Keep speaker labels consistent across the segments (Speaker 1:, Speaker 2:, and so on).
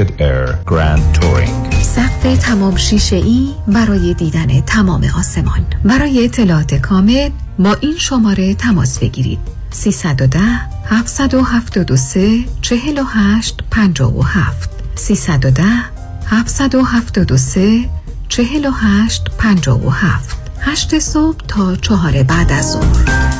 Speaker 1: Lucid Air Grand Touring.
Speaker 2: سقف تمام شیشه ای برای دیدن تمام آسمان. برای اطلاعات کامل با این شماره تماس بگیرید. 310 773 48 57 310 773 48 57 8 صبح تا چهار بعد از ظهر.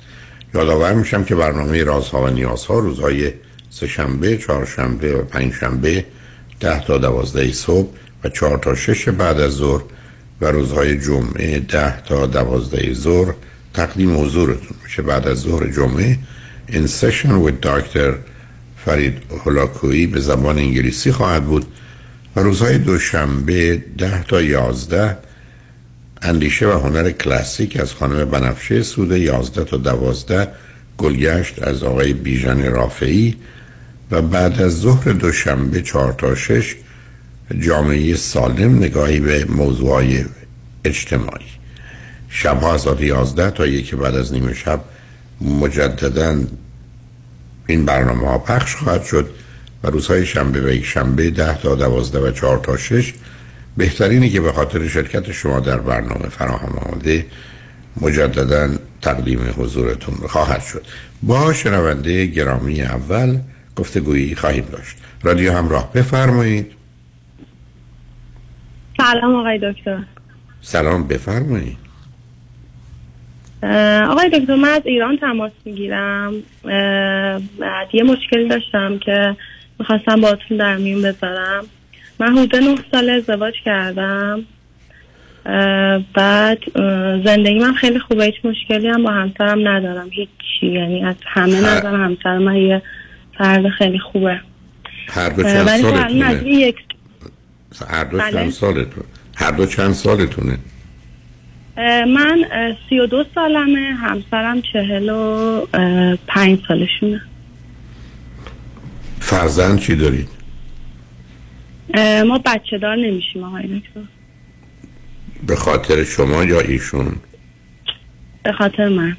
Speaker 3: یادآور میشم که برنامه رازها و نیازها روزهای سهشنبه، چهارشنبه و پنجشنبه ده تا دوازده صبح و چهار تا شش بعد از ظهر و روزهای جمعه ده تا دوازده ظهر تقدیم حضورتون میشه. بعد از ظهر جمعه این سشن with دکتر فرید هلاکویی به زبان انگلیسی خواهد بود و روزهای دوشنبه ده تا یازده اندیشه و هنر کلاسیک از خانم بنفشه سوده 11 تا 12 گلگشت از آقای بیژن رافعی و بعد از ظهر دوشنبه 4 تا 6 جامعه سالم نگاهی به موضوعای اجتماعی. شبها از 11 تا یکی بعد از نیمه شب مجددا این برنامه ها پخش خواهد شد و روزهای شنبه و یک شنبه 10 تا 12 و 4 تا 6 بهترینی که به خاطر شرکت شما در برنامه فراهم آمده مجددا تقدیم حضورتون خواهد شد. با شنونده گرامی اول گفتگویی خواهیم داشت. رادیو همراه بفرمایید.
Speaker 4: سلام آقای دکتر.
Speaker 3: سلام بفرمایید.
Speaker 4: آقای دکتر من از ایران تماس می‌گیرم. یه مشکلی داشتم که می‌خواستم باتون در میون بذارم. من حدود نه سال ازدواج کردم. بعد زندگی من خیلی خوبه هیچ مشکلی هم با همسرم ندارم. هیچی یعنی از همه نظر همسر من یه فرد خیلی خوبه.
Speaker 3: هر دو چند سالتونه؟
Speaker 4: یک...
Speaker 3: هر دو چند بله. سالتون؟ هر دو چند سالتونه؟
Speaker 4: من سی و دو سالمه همسرم چهل و پنج سالشونه.
Speaker 3: فرزند چی دارید؟
Speaker 4: ما بچه دار نمیشیم آقای دکتر.
Speaker 3: به خاطر شما یا ایشون؟
Speaker 4: به خاطر من.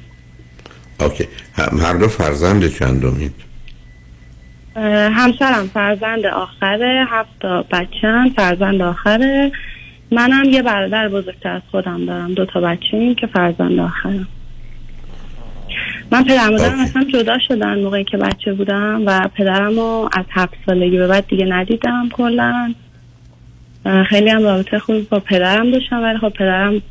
Speaker 3: اوکی. هر دو فرزند چندمید؟
Speaker 4: همسرم فرزند آخره هفت بچه فرزند آخره. منم یه برادر بزرگتر از خودم دارم دو تا بچه که فرزند آخرم. من پدر مادرم اصلا جدا شدن موقعی که بچه بودم و پدرم رو از هفت سالگی به بعد دیگه ندیدم کلا. خیلی هم رابطه خوب با پدرم داشتم ولی خب پدرم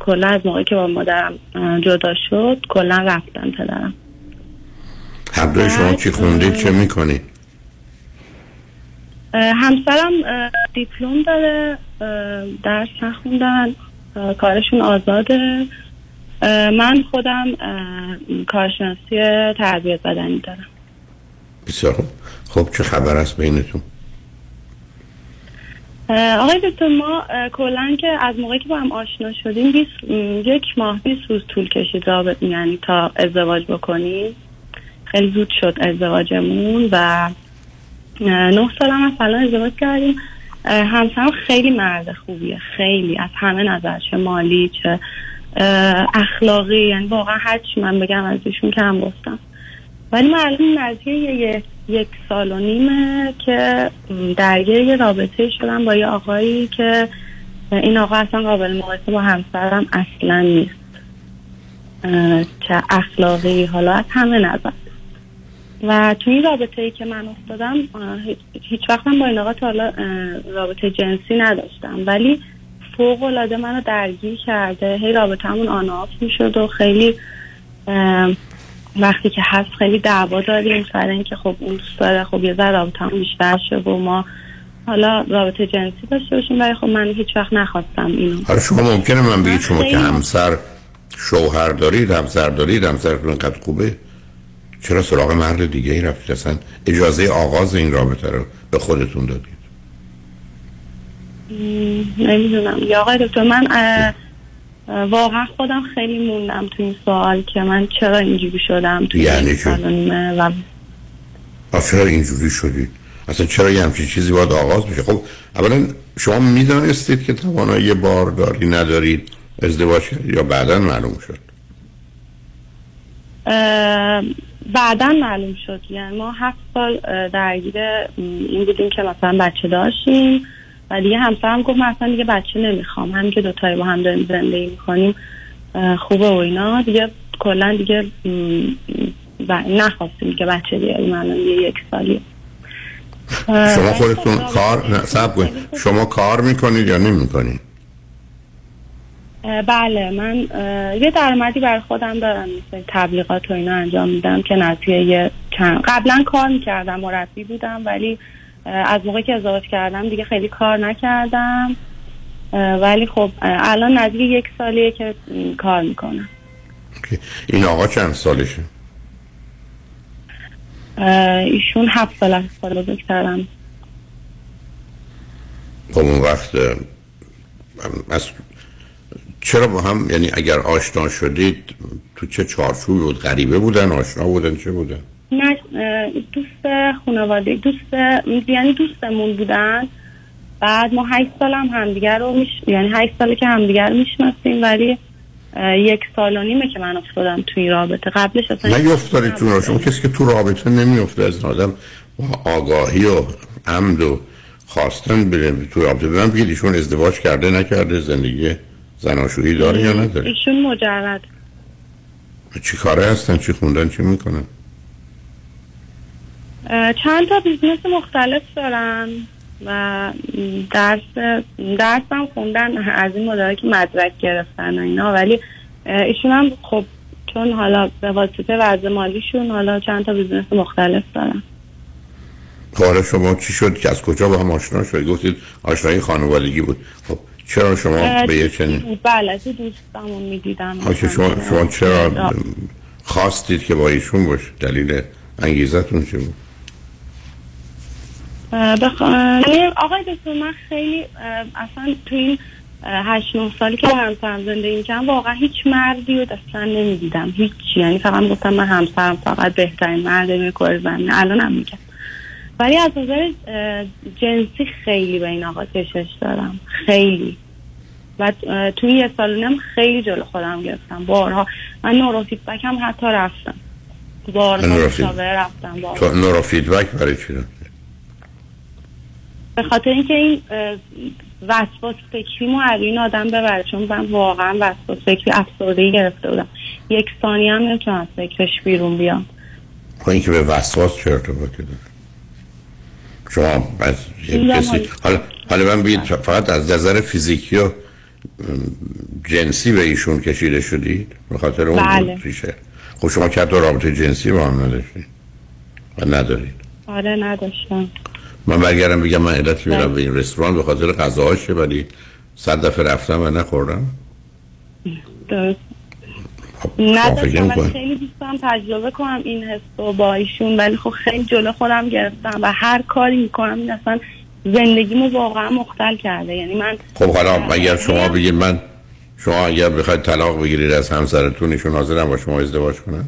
Speaker 4: کلا از موقعی که با مادرم جدا شد کلا رفتن پدرم.
Speaker 3: هر دوی شما چی خوندید؟ چه می‌کنید
Speaker 4: همسرم دیپلم داره درس نخوندن کارشون آزاده. من خودم کارشناسی تربیت بدنی دارم.
Speaker 3: بسیار خب چه خبر است بینتون؟
Speaker 4: آقای دکتر ما کلا که از موقعی که با هم آشنا شدیم بیس یک ماه 20 روز طول کشید رابط یعنی تا ازدواج بکنیم. خیلی زود شد ازدواجمون و نه سال هم الان ازدواج کردیم. همسرم خیلی مرد خوبیه. خیلی از همه نظر چه مالی چه اخلاقی یعنی واقعا هر چی من بگم از ایشون کم گفتم. ولی من الان نزدیک یک سال و نیمه که درگیر یه رابطه شدم با یه آقایی که این آقا اصلا قابل مقایسه با همسرم اصلا نیست. چه اخلاقی حالا از همه نظر. و توی این رابطه ای که من افتادم هیچ- وقتم با این آقا تا حالا رابطه جنسی نداشتم. ولی فوق العاده منو درگیر کرده. هی رابطه همون آن آف می‌شد و خیلی وقتی که هست خیلی دعوا داریم سر اینکه خب اون دوست داره خب یه ذره رابطه هم بیشتر شه و ما حالا رابطه جنسی داشته باشیم. ولی خب من هیچ وقت نخواستم اینو.
Speaker 3: حالا شما ممکنه من بگید شما که همسر شوهر دارید همسر دارید همسرتون اینقدر خوبه؟ چرا سراغ مرد دیگه ای رفتید؟ اصلا اجازه آغاز این رابطه رو به خودتون دادید.
Speaker 4: نمی‌دونم. یا آقای دکتر من واقعا خودم خیلی موندم تو این سوال که من چرا اینجوری شدم تو
Speaker 3: یعنی
Speaker 4: این؟ سال و
Speaker 3: آه، چرا اینجوری شدید اصلا چرا یه همچین چیزی باید آغاز بشه؟ خب اولا شما می‌دانستید که توانایی بارداری ندارید ازدواج کردید یا بعدا معلوم شد؟
Speaker 4: بعدا معلوم شد. یعنی ما هفت سال درگیر این بودیم که مثلا بچه داشتیم. و دیگه همسرم گفت من اصلا دیگه بچه نمی‌خوام. همین که دوتایی با هم داریم زندگی می‌کنیم خوبه و اینا. دیگه کلا دیگه و نخواستیم که بچه بیاریم الان یه یک سالی
Speaker 3: شما خودتون کار نه صبر کنید. شما کار می‌کنید یا نمی‌کنید؟
Speaker 4: بله. من یه درآمدی برای خودم دارم. مثل تبلیغات و اینا انجام میدم که نتیجه یه چند قبلا کار می‌کردم مربی بودم ولی از موقعی که ازدواج کردم دیگه خیلی کار نکردم. ولی خب الان نزدیک یک سالیه که کار می‌کنم.
Speaker 3: این آقا چند سالشه؟
Speaker 4: ایشون هفت سال از سال بزرگترم.
Speaker 3: خب اون وقت از چرا با هم یعنی اگر آشنا شدید تو چه چارچوبی بود؟ غریبه بودن؟ آشنا بودن؟ چه بودن؟
Speaker 4: دوست خانواده دوست یعنی دوستمون بودن. بعد ما هشت سال هم همدیگر رو میش... یعنی هشت ساله که همدیگر می‌شناسیم ولی یک سال و نیمه که من افتادم توی رابطه. قبلش اصلا
Speaker 3: نیفتادید تو رابطه. شما کسی که تو رابطه نمیفته از آدم با آگاهی و عمد و خواستن بره تو رابطه. من بگید ایشون ازدواج کرده نکرده زندگی زناشویی داره یا نداره؟
Speaker 4: ایشون مجرد.
Speaker 3: چی کاره هستن؟ چی خوندن؟ چی می‌کنن؟
Speaker 4: چند تا business مختلف دارن و درس درس هم خوندن از این مدارا که مدرک گرفتن و اینا. ولی ایشون هم خب چون حالا به واسطه وضع مالیشون حالا چند تا business مختلف دارن
Speaker 3: حالا شما چی شد؟ که از کجا با هم آشنا شد گفتید آشنایی خانوادگی بود. خب چرا شما به یه چنین
Speaker 4: بله تو دوستمون می‌دیدم.
Speaker 3: شما, شما چرا خواستید که با ایشون باشه دلیل انگیزتون چی بود؟
Speaker 4: بخ... یعنی آقای دکتر من خیلی اصلا تو این هشت نه سالی که با همسرم زندگی می‌کنم واقعا هیچ مردی رو اصلا نمی‌دیدم. هیچ یعنی فقط گفتم من همسرم فقط بهترین مرد روی کره زمین الان هم میگم. ولی از نظر جنسی خیلی به این آقا کشش دارم. خیلی. و توی یه سال و نیم خیلی جلو خودم گرفتم. بارها. من نورو فیدبک هم حتی رفتم. بارها رفتم بارها.
Speaker 3: تو نورو فیدبک برای چی
Speaker 4: به خاطر اینکه این وسواس فکریمو از این آدم ببره چون من واقعا وسواس فکری افسردگی گرفته بودم. یک ثانیه هم نمی‌تونم از فکرش بیرون بیام.
Speaker 3: خب این که به وسواس چه ارتباطی داره؟ شما از کسی حالا حالا من بگید فقط از نظر فیزیکی و جنسی به ایشون کشیده شدید؟ به خاطر اون
Speaker 4: بله.
Speaker 3: ریشه. خب شما که رابطه جنسی با هم نداشتید؟ و ندارید؟
Speaker 4: آره نداشتم.
Speaker 3: من برگردم بگم من علت میرم
Speaker 4: بله.
Speaker 3: به این رستوران به خاطر غذاهاشه ولی صد دفعه رفتم و نخوردم
Speaker 4: درست
Speaker 3: خب
Speaker 4: نداشتم
Speaker 3: نمی‌کنید؟
Speaker 4: خیلی دوست دارم تجربه کنم این حس رو با ایشون ولی خب خیلی جلو خودم گرفتم و هر کاری می‌کنم این اصلا زندگیمو واقعا مختل کرده یعنی من
Speaker 3: خب حالا اگر شما بگید من شما اگر بخواید طلاق بگیرید از همسرتون ایشون حاضرن با شما ازدواج کنن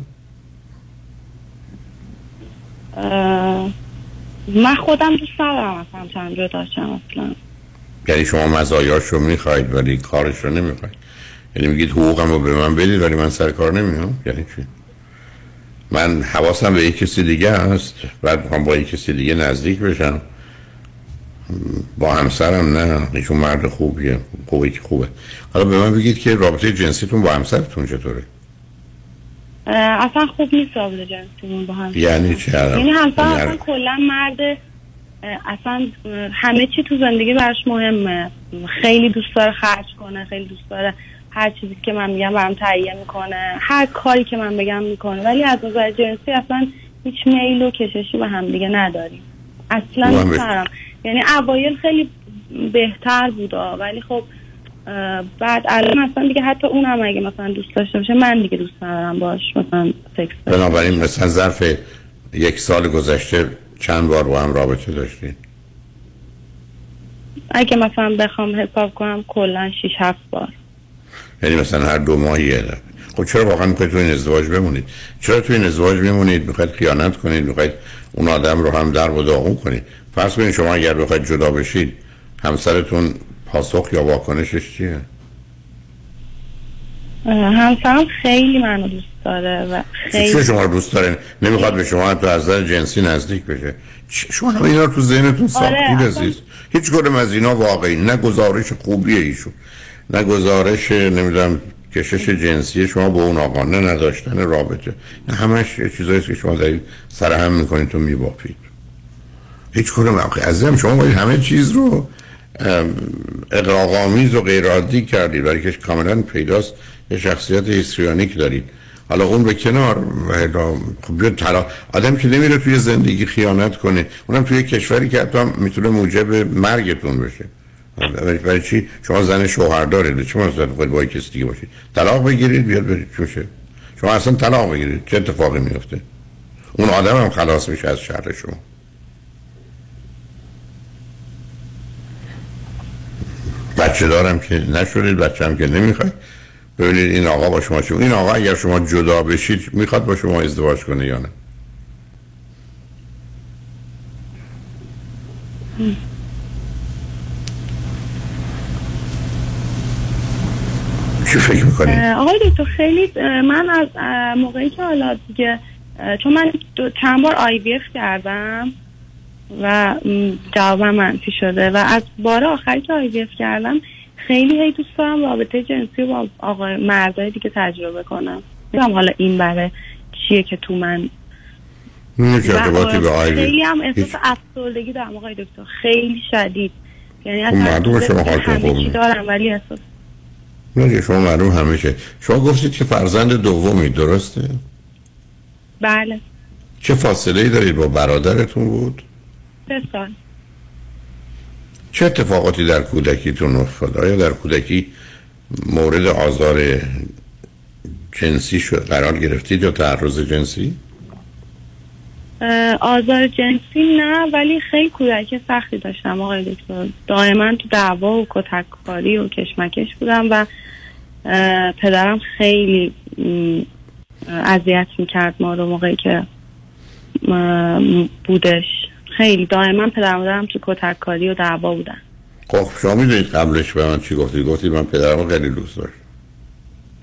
Speaker 4: اه، من خودم دوست ندارم از همسرم جدا شم اصلا.
Speaker 3: یعنی شما مزایاش رو می‌خواید ولی کارش رو نمی‌خواید. یعنی میگید حقوقم رو به من بدید ولی من سر کار نمیام یعنی چی؟ من حواسم به یک کسی دیگه هست بعد می‌خوام با یک کسی دیگه نزدیک بشم. با همسرم نه. ایشون مرد خوبیه. خوبه که خوبه. حالا به من بگید که رابطه جنسیتون با همسرتون چطوره؟
Speaker 4: اصلا خوب نیست رابطه جنسیمون با هم.
Speaker 3: یعنی چه
Speaker 4: یعنی همسرم
Speaker 3: یعنی
Speaker 4: اصلا کلا مرد اصلا همه چی تو زندگی براش مهمه. خیلی دوست داره خرج کنه خیلی دوست داره هر چیزی که من میگم برام تهیه می‌کنه هر کاری که من بگم می‌کنه. ولی از نظر جنسی اصلا هیچ میل و کششی به هم دیگه نداریم. اصلا ندارم یعنی اوایل خیلی بهتر بود آه، ولی خب بعد الان اصلا دیگه حتی اونم اگه مثلا دوست داشته باشه من دیگه دوست ندارم باش مثلا سکس داشته
Speaker 3: بنابراین مثلا ظرف یک سال گذشته چند بار با هم رابطه داشتین؟
Speaker 4: اگه مثلا بخوام حساب کنم کلا 6 7 بار.
Speaker 3: یعنی مثلا هر دو ماه یه دفعه. خب چرا واقعا می‌خواید تو این ازدواج بمونید؟ چرا تو این ازدواج میمونید؟ می‌خواید خیانت کنید؟ می‌خواید اون آدم رو هم در و داغون کنید؟ فرض کنید شما اگر بخواید جدا بشید همسرتون پاسخ یا واکنشش چیه؟
Speaker 4: همسرم خیلی منو دوست داره و
Speaker 3: چه
Speaker 4: خیلی
Speaker 3: شما رو دوست دارین نمی‌خواد به شما حتی از نظر جنسی نزدیک بشه. شما اینا رو تو ذهنتون ساختید
Speaker 4: اصلا-
Speaker 3: عزیز. هیچ کدوم از اینا واقعی. نه گزارش خوبیه ایشون. نه گزارش نمی‌دونم کشش جنسی شما با اون آقا نه نداشتن رابطه. نه همش چیزایی که شما دارید سر هم می‌کنید تو میبافید. هیچ کدوم عزیزم شما باید همه چیز رو ام، اقراق‌آمیز و غیر عادی کردید. برای که کاملا پیداست. یه شخصیت هیستریانیک دارید. حالا اون به کنار و خب طلاق آدم که نمیره توی زندگی خیانت کنه. اونم توی کشوری که حتی می‌تونه موجب مرگتون بشه. برای- چی؟ شما زن شوهر دارید چه مناسبت خود با یک کسی دیگه باشید؟ طلاق بگیرید بیاد برید چی بشه شما اصلا طلاق بگیرید. چه اتفاقی میفته اون آدم هم خلاص میشه از شر شما. بچه دارم که نشدید بچه هم که نمی‌خواید ببینید این آقا با شما چه این آقا اگر شما جدا بشید می‌خواد با شما ازدواج کنه یا نه چی فکر می‌کنید؟
Speaker 4: آقای دکتر خیلی من از موقعی که حالا دیگه چون من چند بار آی کردم و م، جوابم منفی شده و از بار آخری که آی وی اف کردم خیلی هی دوست دارم رابطه جنسی با آقای مردای دیگه تجربه کنم. نمی‌دونم حالا این برای چیه که تو من خیلی هم احساس افسردگی دارم آقای دکتر. خیلی شدید. یعنی
Speaker 3: خب معلومه شما حالتون.
Speaker 4: دارم ولی احساس
Speaker 3: نه شما معلوم همیشه شما گفتید که فرزند دومی درسته؟
Speaker 4: بله.
Speaker 3: چه فاصله ای دارید با برادرتون بود؟
Speaker 4: سه سال
Speaker 3: چه اتفاقاتی در کودکیتون افتاد آیا در کودکی مورد آزار جنسی شد قرار گرفتید یا تعرض جنسی؟
Speaker 4: آزار جنسی نه ولی خیلی کودکی سختی داشتم. آقای دکتر دائما تو دعوا و کتککاری و کشمکش بودم و پدرم خیلی اذیت می‌کرد ما رو موقعی که بودش. خیلی. دائما پدر مادرم تو کتککاری و دعوا بودن.
Speaker 3: خب شما می‌دونید قبلش به من چی گفتید گفتید من پدرم خیلی دوست داشت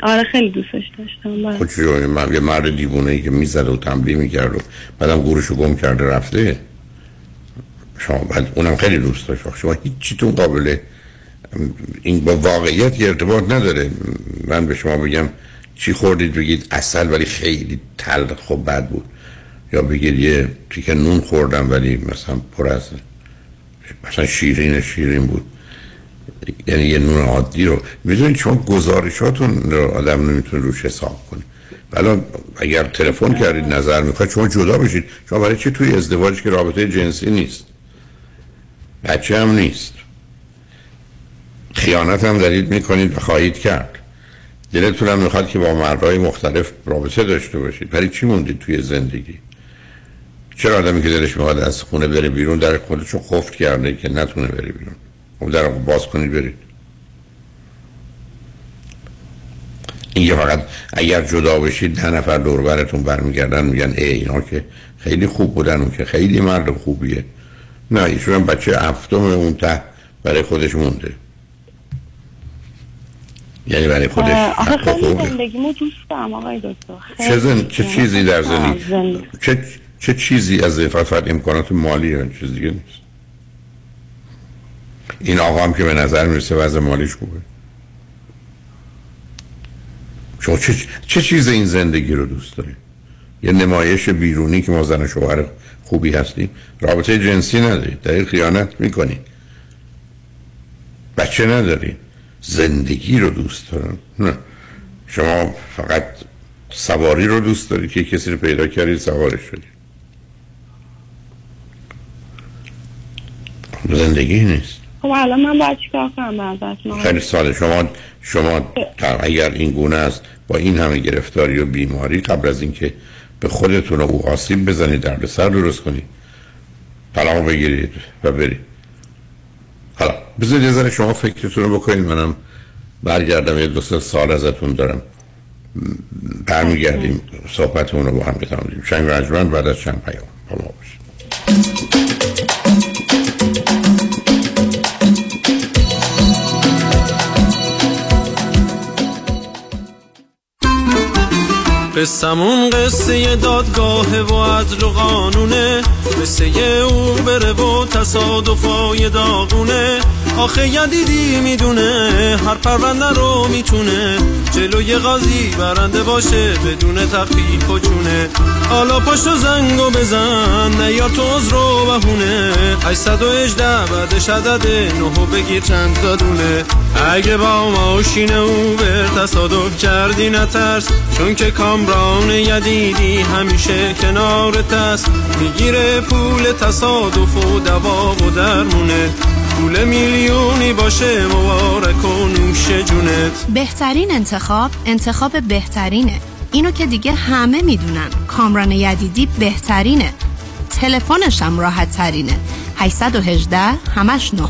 Speaker 4: آره خیلی دوستش داشتم. بله.
Speaker 3: خب چجوری من یه مرد دیوونه ای که می‌زد و تنبیه می‌کرد و بعدم گورشو گم کرده رفته؟ شما بعد اونم خیلی دوست داشت. شما هیچیتون قابله این با واقعیت یه ارتباط نداره. من به شما بگم چی خوردید بگید اصل ولی خیلی تلخ و بد بود. یا بگید یه تیکه نون خوردم ولی مثلا پر از مثلا شیرین شیرین بود. یعنی یه نون عادی رو. می‌دونید شما گزارشاتون رو آدم نمی‌تونه روش حساب کنه. الان اگر تلفن کردید نظر می‌خواید شما جدا بشید. شما برای چی توی ازدواج که رابطه جنسی نیست؟ بچه هم نیست. خیانت هم دارید می‌کنید و خواهید کرد. دلتون هم می‌خواد که با مردهای مختلف رابطه داشته باشید. برای چی موندید توی زندگی؟ چرا آدمی که دلش می‌خواد از خونه بره بیرون؟ در خودشو قفل کرده که نتونه بره بیرون. خب در باز کنید برید. این فقط اگر جدا بشید ده نفر دور براتون برمیگردن میگن ای اینا که خیلی خوب بودن اون که خیلی مرد خوبیه. نه ایشون هم بچه هفتم اون ته برای خودش مونده. یعنی برای خودش
Speaker 4: آخه خیلی. زندگیمو دوست دارم آقای دکتر.
Speaker 3: چه, زن... چه. چیزی در زندگی. چه... چه چیزی از فقط امکانات مالی یا چیز دیگه نیست. این آقا هم که به نظر می‌رسه وضع مالیش خوبه. شما چه... چه چیز این زندگی رو دوست دارید یه نمایش بیرونی که ما زن شوهر خوبی هستیم. رابطه جنسی ندارید در خیانت می‌کنید بچه ندارید زندگی رو دوست دارن نه. شما فقط سواری رو دوست دارید که کسی رو پیدا کردید سوارش شدید زندگی نیست.
Speaker 4: خب الان من باید چیکار کنم
Speaker 3: خیلی ساده شما شما اگر این گونه است با این همه گرفتاری و بیماری قبل از اینکه به خودتون و او آسیب بزنید درد سر درست کنید طلاق بگیرید و برید. حالا بذارید یه ذره شما فکرتون رو بکنید. منم برگردم یه دو سه سال ازتون دارم. برمیگردیم صحبتمون رو با هم بتمامیم. شنگ رجمن بعد از چند پیام. با ما باشید.
Speaker 5: قصمون قصه دادگاه و عدل و قانونه. قصه او بره و تصادفای داغونه. آخه یدیدی می‌دونه هر پرونده رو می‌تونه. جلوی قاضی برنده باشه بدون تخفیف و چونه. حالا پشت و زنگو بزن نه یا تو از رو بهونه. 818 بعدش عدد نهو بگیر چند تا دونه. اگه با ماشین او بر تصادف کردی نترس چون که کامران یدیدی همیشه کنارت است می‌گیره پول تصادف و دوا و درمونه. پول میلیونی باشه مبارک و نوش جونت.
Speaker 6: بهترین انتخاب انتخاب بهترینه. اینو که دیگه همه می‌دونن. کامران یدیدی بهترینه. تلفنش هم راحت ترینه 818 همش نه.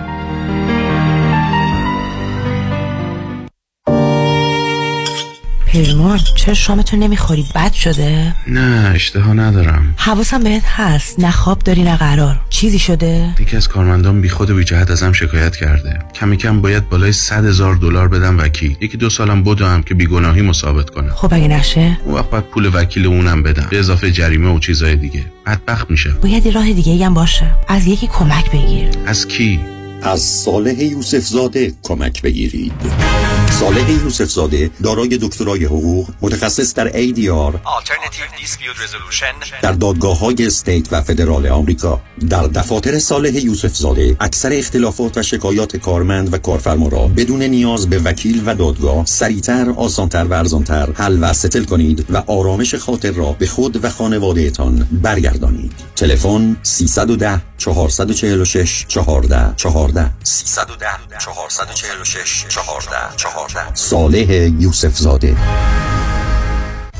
Speaker 7: پیمان چرا شامتون نمی‌خوری؟ بد شده؟
Speaker 8: نه اشتها ندارم.
Speaker 7: حواسم بهت هست. نه خواب داری نه قرار. چیزی شده؟
Speaker 8: یکی از کارمندان بی خود و بی جهت ازم شکایت کرده. کم کم باید بالای 100 هزار دلار بدم وکیل. یکی دو سالم بدوم که بیگناهی ثابت کنم.
Speaker 7: خب اگه نشه؟
Speaker 8: اون وقت باید پول وکیل اونم بدم. به اضافه جریمه و چیزای دیگه. بدبخت میشه
Speaker 7: باید راه دیگه هم باشه. از یکی کمک بگیر.
Speaker 8: از کی؟
Speaker 9: از صالح یوسف زاده کمک بگیرید. صالح یوسف زاده دارای دکترای حقوق متخصص در ADR در دادگاه های استیت و فدرال آمریکا. در دفاتر صالح یوسف زاده اکثر اختلافات و شکایات کارمند و کارفرما را بدون نیاز به وکیل و دادگاه سریعتر آسانتر و ارزانتر حل و ستل کنید و آرامش خاطر را به خود و خانوادهتان برگردانید. تلفن 310 446 14 14 310 446 14 14 صالح یوسف زاده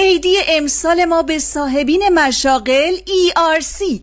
Speaker 10: عیدی امسال ما به صاحبین مشاغل ERC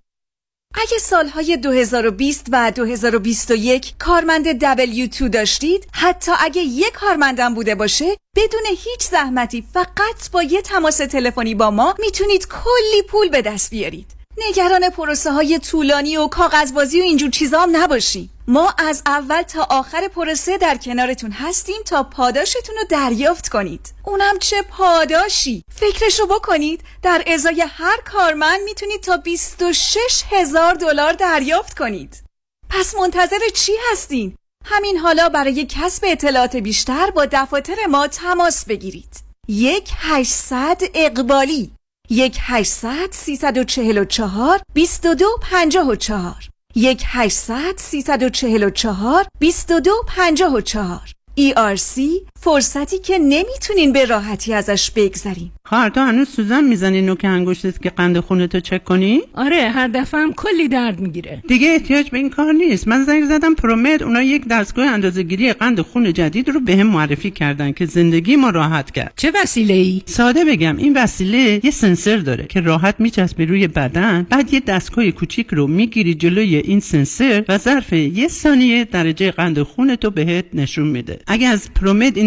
Speaker 10: اگه سالهای 2020 و 2021 کارمند W2 داشتید حتی اگه یک کارمندم بوده باشه بدون هیچ زحمتی فقط با یه تماس تلفنی با ما می‌تونید کلی پول به دست بیارید. نگران پروسه های طولانی و کاغذبازی و اینجور چیزا هم نباشی. ما از اول تا آخر پروسه در کنارتون هستیم تا پاداشتون رو دریافت کنید. اونم چه پاداشی. فکرشو بکنید. در ازای هر کارمند می‌تونید تا 26 هزار دلار دریافت کنید. پس منتظر چی هستین؟ همین حالا برای کسب اطلاعات بیشتر با دفاتر ما تماس بگیرید. یک 800 اقبالی. یک 800 344 22 54 یک 800 344 22 54 ERC فرصتی که نمی‌تونین به راحتی ازش بگذرین.
Speaker 11: خواهر تو هنوز سوزن می‌زنی نوک انگشتت که قند خونتو چک کنی؟
Speaker 12: آره هر دفعه هم کلی درد می‌گیره.
Speaker 11: دیگه احتیاج به این کار نیست. من زنگ زدم پرومد اونا یک دستگاه اندازه‌گیری قند خون جدید رو بهم معرفی کردن که زندگی ما راحت کرد.
Speaker 12: چه وسیله ای؟
Speaker 11: ساده بگم این وسیله یه سنسر داره که راحت میچسبه روی بدن بعد یه دستگاه کوچیک رو می‌گیری جلوی این سنسر و ظرف یه ثانیه درجه قند خونتو بهت نشون میده. اگه از پرومد این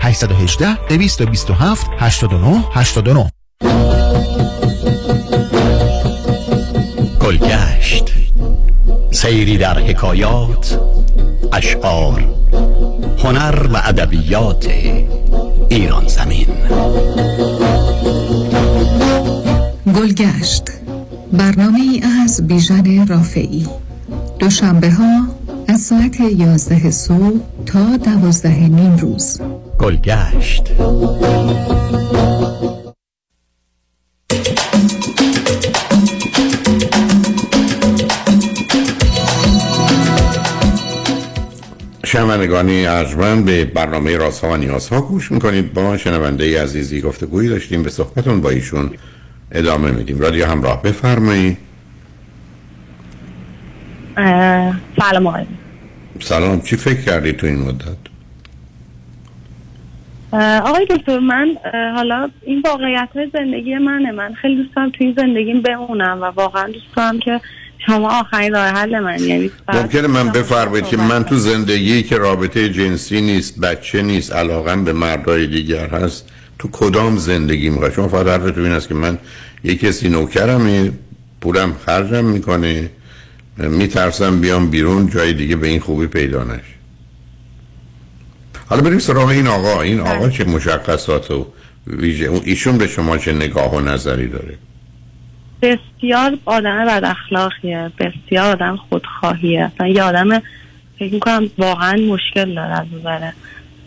Speaker 13: 818 227 89 89
Speaker 1: گلگشت. سیری در حکایات اشعار هنر و ادبیات ایران زمین.
Speaker 2: گلگشت. برنامه ای از بیژن رافعی. دوشنبه ها از ساعت 11 صبح تا 12 نیم روز.
Speaker 1: گلگشت
Speaker 3: شنوندگانی ارجمند به برنامه رازها و نیازها گوش می‌کنید. با شنونده عزیزی گفتگویی داشتیم به صحبتون با ایشون ادامه میدیم. رادیو همراه بفرمایید.
Speaker 4: سلام آقای
Speaker 3: سلام. چی فکر کردی تو این مدت؟
Speaker 4: آقای دکتر من حالا این واقعیت های زندگی منه. من خیلی دوست دارم تو این زندگیم بمونم و واقعا دوست دارم که شما آخرین راه حل من یعنی
Speaker 3: ممکنه من بفرمایید که من تو زندگی که رابطه جنسی نیست بچه نیست علاقم به مردای دیگر هست تو کدام زندگی می‌خواد شما فقط حرفتون این است که من یه کسی نوکرمه پولم خرجم می‌کنه میترسم بیام بیرون جای دیگه به این خوبی پیدا نشه. حالا بریم سراغ این آقا. این آقا چه مشخصات و ویژه ایشون به شما چه نگاه و نظری داره؟
Speaker 4: بسیار آدم بد اخلاقیه. بسیار آدم خودخواهیه. اصلا یه آدم فکر می‌کنم واقعا مشکل داره از نظر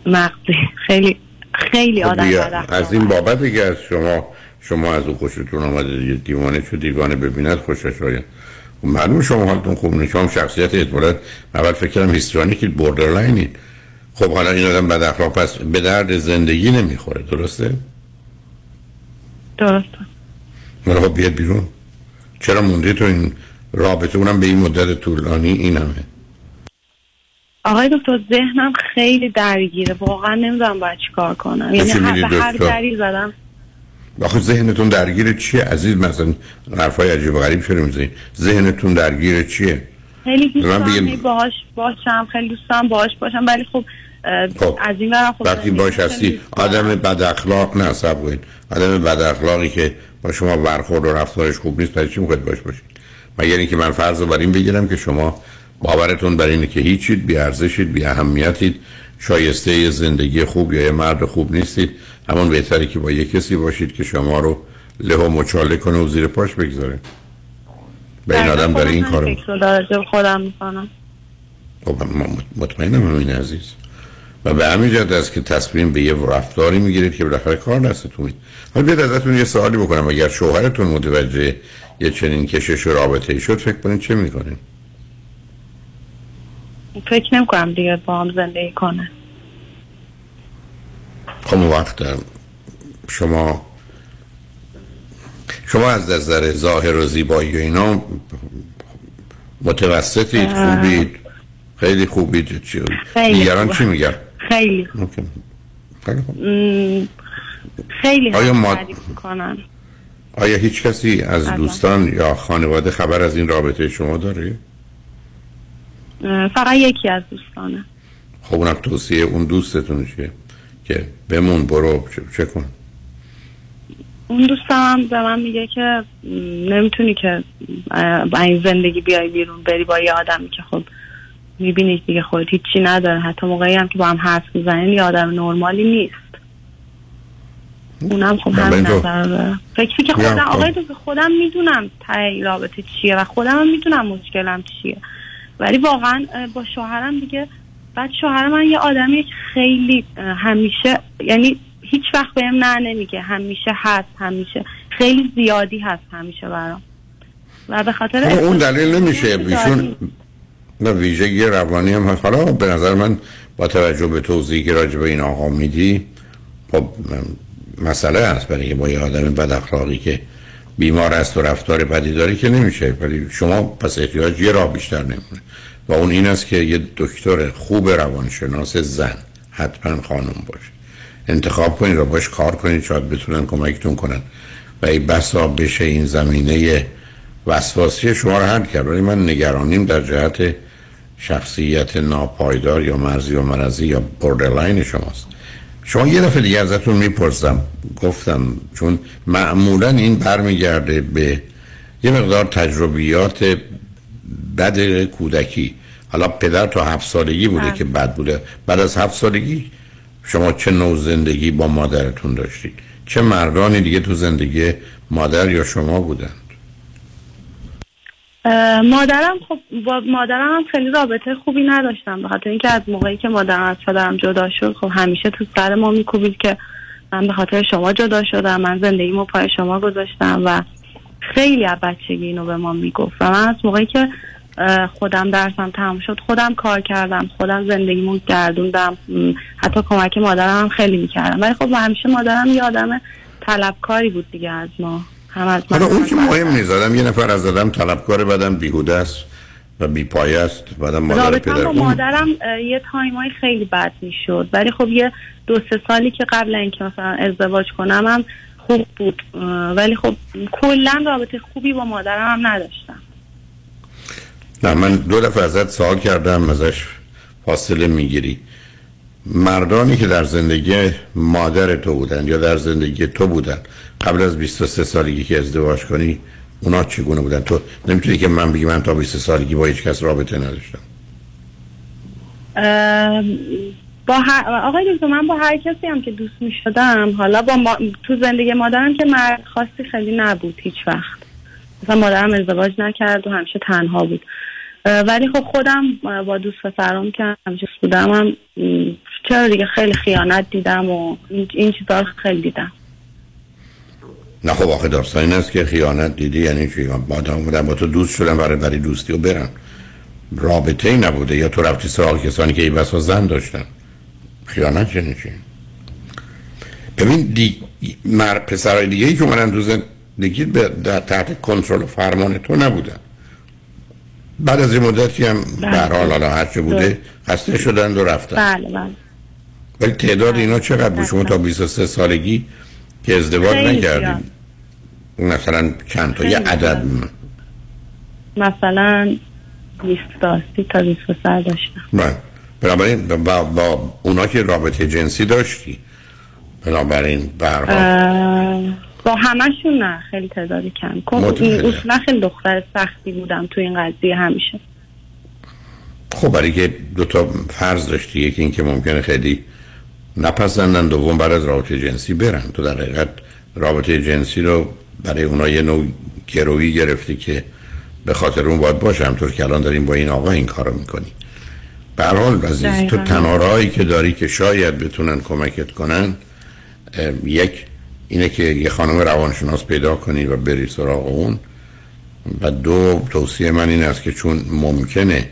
Speaker 4: مغزی. خیلی خیلی
Speaker 3: خب
Speaker 4: آدم بد
Speaker 3: از این بابت دیگه از شما شما از او خوشتون آمده دیگه دیوانه شو دیوانه ببیند خوشش آید خب معلوم شما حالتون خوب نیست. شما شخصیت اعتبارات اول فکر کردم هیسترانی که بوردرلاینید خب حالا این آدم بد اخلاق پس به درد زندگی نمی‌خوره درسته؟
Speaker 4: درسته.
Speaker 3: ولی خب بیاد بیرون. چرا مونده تو این رابطه؟ اونم به این مدت طولانی این همه
Speaker 4: آقای دکتر ذهنم خیلی درگیره. واقعا نمی‌دونم باید چی کار کنم. یعنی هر, به هر؟ دری زدم.
Speaker 3: آخه ذهنتون درگیر چیه؟ عزیز مثلا حرفای عجیب و غریب چرا می‌زنید ذهنتون درگیر چیه؟
Speaker 4: خیلی دوست
Speaker 3: من
Speaker 4: دارم. هی باهاش باشم خیلی دوست دارم باهاش باشم. ولی خب
Speaker 3: خب،
Speaker 4: از این برم خب
Speaker 3: وقتی باش هستی. آدم بد اخلاق نه کنید آدم بد اخلاقی که با شما برخورد و رفتارش خوب نیست برای چی می‌خواید باش باشید؟ مگر اینکه من فرض رو بر این بگیرم که شما باورتون بر اینه که هیچید بی ارزشید بی اهمیتید. شایسته یه زندگی خوب یا یه مرد خوب نیستید. همون بهتره که با یه کسی باشید که شما رو له و مچاله کنه و زیر پاش بگذاره. به این آدم داره این کارو
Speaker 4: خودم می‌کنم.
Speaker 3: خب مطمئنم همین عزیز. و به همین جهت است که تصمیم به یه رفتاری می‌گیرید که بالاخره کار دستتون میاد حالا بیاد ازتون یه سوالی بکنم. اگر شوهرتون متوجه یه چنین کشش و رابطه ای شد فکر کنید چه می‌کنید
Speaker 4: فکر نمی کنم دیگه با هم زندگی کنه.
Speaker 3: خب وقت شما شما از نظر ظاهر و زیبایی و اینا متوسطید. خوبید؟ خیلی خوبید. چی
Speaker 4: خیلی
Speaker 3: دیگران. چی میگن؟
Speaker 4: خیلی
Speaker 3: اوکی. خیلی خوب.
Speaker 4: خیلی
Speaker 3: آیا ما-
Speaker 4: می‌کنن
Speaker 3: آیا هیچ کسی از. دوستان یا خانواده خبر از این رابطه شما داره؟
Speaker 4: فقط یکی از دوستانه
Speaker 3: خب اونم توصیه اون دوستتون چیه؟ که بمون برو چه, کن؟
Speaker 4: اون دوستم هم به من میگه که نمی‌تونی که این زندگی بیای بیرون بری با یه آدمی که خب می‌بینی دیگه خودت هیچی نداره. حتی موقعی هم که با هم حرف می‌زنین یه آدم نرمالی نیست. اونم خب همین
Speaker 3: تو-
Speaker 4: نظر فکر که خودم
Speaker 3: خب.
Speaker 4: آقای دکتر خودم می‌دونم ته رابطه چیه و خودم هم می‌دونم مشکلم چیه. ولی واقعا با شوهرم دیگه بعد شوهر من یه آدمی خیلی همیشه یعنی هیچ وقت بهم نه نمیگه. همیشه هست همیشه. خیلی زیادی هست همیشه برام. و به خاطر
Speaker 3: حالا اون دلیل نمیشه. ایشون نه ویژگی روانی هم هست. حالا به نظر من با توجه به توضیحی که راجع به این آقا میدی خب مسئله هست برای که با یه آدم بد اخلاقی که بیمار است و رفتار بدی داره که نمیشه. ولی شما پس احتیاج یه راه بیشتر نمونه. و اون این است که یه دکتر خوب روانشناس زن حتما خانم باشه. انتخاب کنید و باش کار کنید شاید بتونن کمکتون کنن. و ای بسا بشه این زمینه وسواسی شما رو حل کرد. ولی من نگرانیم در جهت شخصیت ناپایدار یا مرزی و مرزی یا borderline شماست. شما یه دفعه دیگه ازتون می‌پرسم. گفتم چون معمولا این برمیگرده به یه مقدار تجربیات بد کودکی. حالا پدر تا هفت سالگی بوده که بد بوده. بعد از هفت سالگی شما چه نوع زندگی با مادرتون داشتید؟ چه مردانی دیگه تو زندگی مادر یا شما بودن؟
Speaker 4: مادرم خب با مادرم هم خیلی رابطه خوبی نداشتم به خاطر اینکه از موقعی که مادرم از پدرم جدا شد خب همیشه تو سر ما میکوبید که من به خاطر شما جدا شدم من زندگیمو پای شما گذاشتم و خیلی از بچگی اینو به ما می‌گفت. و من از موقعی که خودم درسم تمام شد خودم کار کردم خودم زندگیمو گردوندم حتی کمک مادرم هم خیلی می‌کردم. ولی خب همیشه مادرم یه طلبکاری بود دیگه از ما. هم از من
Speaker 3: حالا اون که مهم نیست آدم یه نفر از آدم طلبکار بعدم بیهوده است و بیپایه است بعدم مادر
Speaker 4: رابطه
Speaker 3: پدر.
Speaker 4: با مادرم یه تایمای خیلی بد می‌شد. ولی خب یه دو سه سالی که قبل اینکه مثلا ازدواج کنم هم خوب بود. ولی خب کلا رابطه خوبی با مادرم هم نداشتم.
Speaker 3: نه من دو دفعه ازت سوال کردم ازش فاصله می‌گیری. مردانی که در زندگی مادر تو بودن یا در زندگی تو بودن قبل از 23 سالگی که ازدواج کنی اونا چگونه بودن؟ تو نمی‌تونی که من بگی من تا 23 سالگی با هیچ کس رابطه نداشتم.
Speaker 4: با هر... آقای دکتر من با هر کسی هم که دوست می شدم حالا با ما... تو زندگی مادرم که مرد خاصی خیلی نبود هیچ وقت. مثلا مادرم ازدواج نکرد و همیشه تنها بود. ولی خب خودم با دوست پسرام که همیشه بودم هم چرا دیگه خیلی خیانت دیدم و این, رو خیلی دیدم.
Speaker 3: نه خب آخه داستان این است که خیانت دیدی یعنی چی؟ با آدم بودن با تو دوست شدن برای برای دوستی و برن رابطه ای نبوده. یا تو رفتی سراغ کسانی که این بسا زن داشتن. خیانت یعنی چی؟ ببین دی... مر پسرای دیگه ای که اومدن تو زندگی به در تحت کنترل و فرمان تو نبودن. بعد از یه مدتی هم
Speaker 4: بله.
Speaker 3: به هر حال حالا هر چه بوده خسته شدن و رفتن.
Speaker 4: بله بله.
Speaker 3: ولی تعداد اینا چقدر بود؟ شما تا 23 سالگی که ازدواج
Speaker 4: خیلی
Speaker 3: نکردید مثلا چند تا؟ یه عدد
Speaker 4: مثلا 20 تا 30 تا 20 پسر داشتم.
Speaker 3: بله. بنابراین با, با اونا که رابطه جنسی داشتی. بنابراین
Speaker 4: اه، با همشون نه. خیلی تعدادی کم. اصولا خیلی دختر سختی بودم تو این قضیه همیشه.
Speaker 3: خب برای که دو تا فرض داشتی. یکی این که ممکنه خیلی نپسندن دوم بعد از رابطه جنسی برن. تو در حقیقت رابطه جنسی رو برای اونا یه نوع گرویی گرفتی که به خاطر اون باید باشه. همطور که الان داریم با این آقا این کارو می‌کنی. به حال عزیز تو. تنها راهی که داری که شاید بتونن کمکت کنن یک اینه که یه خانم روانشناس پیدا کنی و بری سراغ اون. و دو توصیه من این است که چون ممکنه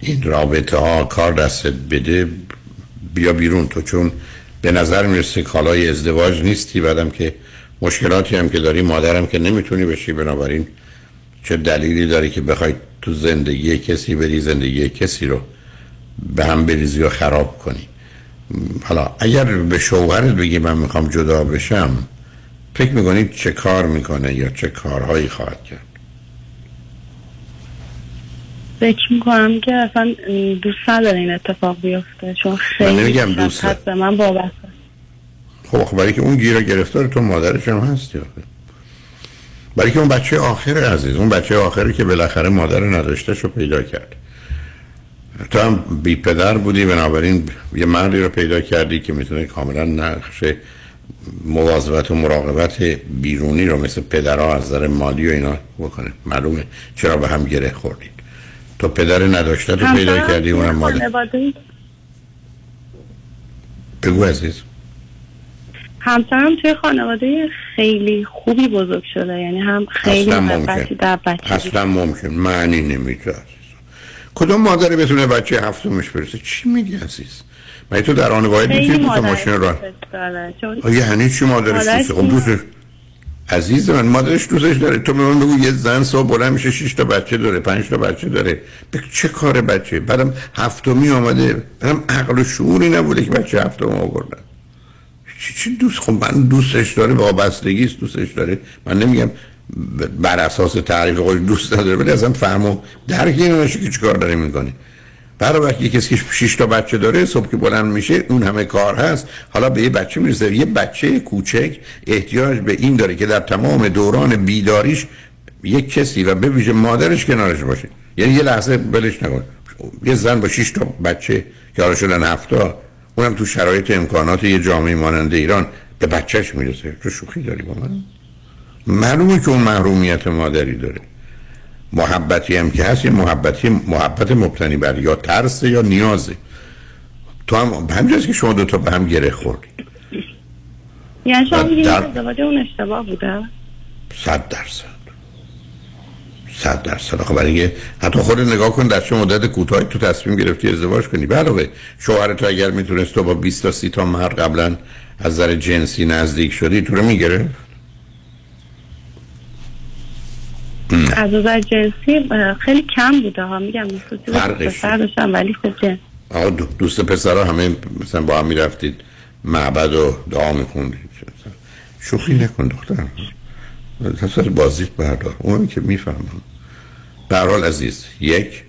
Speaker 3: این رابطه ها کار دستت بده بیا بیرون. تو چون به نظر می‌رسه کالای ازدواج نیستی بعدم که مشکلاتی هم که داری مادرم که نمی‌تونی بشی بنابراین چه دلیلی داری که بخوای تو زندگی کسی بری زندگی کسی رو به هم بریزی و خراب کنی؟ حالا اگر به شوهرت بگی من می‌خوام جدا بشم فکر می‌کنید چه کار می‌کنه یا چه کارهایی خواهد کرد؟
Speaker 4: فکر می‌کنم که اصلا دوست نداره این اتفاق بیفته چون خیلی
Speaker 3: نمیگم دوست
Speaker 4: به من وابسته.
Speaker 3: خب خب برای که اون گیر گرفتار تو مادرش هم هستی آخه برای که اون بچه آخر عزیز اون بچه آخری که بالاخره مادر نداشتش رو پیدا کرد. تو هم بی پدر بودی بنابراین یه مردی رو پیدا کردی که می‌تونه کاملا نقش مواظبت و مراقبت بیرونی رو مثل پدرها از نظر مالی و اینا بکنه. معلومه چرا به هم گره خوردید. تو پدر نداشته تو پیدا کردی اونم مادر. بگو عزیز.
Speaker 4: همسرم توی خانواده خیلی خوبی بزرگ شده. یعنی هم خیلی محبتی در بچه
Speaker 3: اصلا ممکن. معنی نمیده کدوم مادری بتونه بچه هفتمش برسه؟ چی میگی عزیز؟ مگه تو در آن واحد می‌تونی تو ماشین
Speaker 4: دوست
Speaker 3: آه، یعنی چی مادرش
Speaker 4: مادرش
Speaker 3: دوسته خب دوستش عزیز من مادرش دوستش داره. تو به من بگو یه زن صبح بلند میشه شش تا بچه داره پنج تا بچه داره. بگو چه کار بچه؟ بعدم هفتمی آمده. بعدم عقل و شعوری نبوده که بچه هفتم آوردن. چی, چی دوست خب من دوستش داره وابستگی است دوستش داره. من نمیگم بر اساس تعریف خودش دوست نداره ولی اصلا فهم و درکی نمیشه که چیکار داره می‌کنه. برای وقتی کسی که 6 تا بچه داره صبح که بلند میشه اون همه کار هست. حالا به یه بچه می‌رسه. یه بچه کوچک احتیاج به این داره که در تمام دوران بیداریش یک کسی و به ویژه مادرش کنارش باشه. یعنی یه لحظه بلش نکن. یه زن با 6 تا بچه که حالا شدن هفتا اونم تو شرایط امکانات یه جامعه مانند ایران به بچهش می‌رسه. تو شوخی داری با من؟ معلومه که اون محرومیت مادری داره. محبتی هم که هست یه محبتی محبت مبتنی بر یا ترس یا نیازه تو هم همجاست که شما دوتا به هم گره خوردید.
Speaker 4: یعنی شما
Speaker 3: در-
Speaker 4: اون اشتباه بوده؟
Speaker 3: صد درصد. صد درصد. آخه برای حتی خود نگاه کن در چه مدت کوتاهی تو تصمیم گرفتی ازدواج کنی. علاوه شوهر تو اگر می‌تونست تو با 20 تا 30 تا مرد قبلا از نظر جنسی نزدیک شدی تو رو می‌گیره
Speaker 4: از نظر جنسی خیلی کم بوده ها میگم پسر داشتم ولی خب جنس
Speaker 3: دوست پسرها همه مثلا با هم می‌رفتید معبد و دعا میخوندید. شوخی نکن دختر. تصور بازیت بردار. اونم که می‌فهمم. به هر حال عزیز یک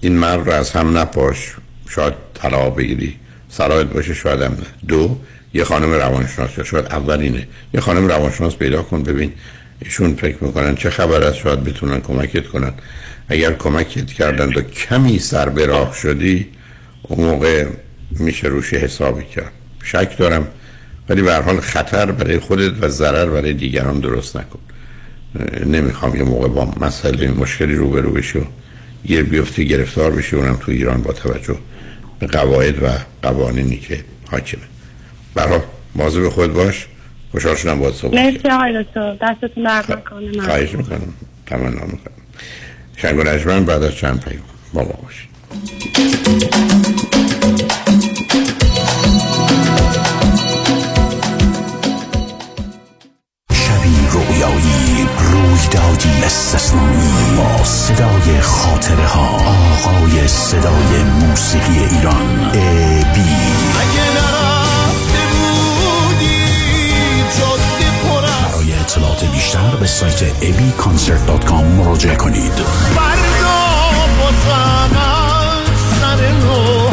Speaker 3: این مرد رو از هم نپاش شاید طلا بگیری سرایت باشه شاید هم نه. دو یه خانم روانشناس شاید اولینه یه خانم روانشناس پیدا کن ببین ایشون فکر می‌کنن چه خبر است شاید بتونن کمکت کنن. اگر کمکت کردن و کمی سر به راه شدی اون موقع میشه روش حسابی کرد. شک دارم ولی به حال خطر برای خودت و ضرر برای دیگران درست نکن. نمی‌خوام یه موقع با مسئله مشکلی روبرو بشی و گیر بیفتی گرفتار بشی اونم تو ایران با توجه به قواعد و قوانینی که حاکمه. برای مواظب خود باش. خوشحال شدم باید صحبت.
Speaker 4: مرسی آقای دکتر. دستتون درد نکنه. من
Speaker 3: خواهش می‌کنم. تمنا می‌کنم. شنگ و بعد از چند پیام با ما باشید.
Speaker 14: خاطره ها آقای صدای موسیقی ایران ای بی
Speaker 5: اگه نرفته بودی جاده پر از
Speaker 14: برای اطلاعات بیشتر به سایت abconcert.com مراجعه کنید.
Speaker 5: فردا بازم از سر نو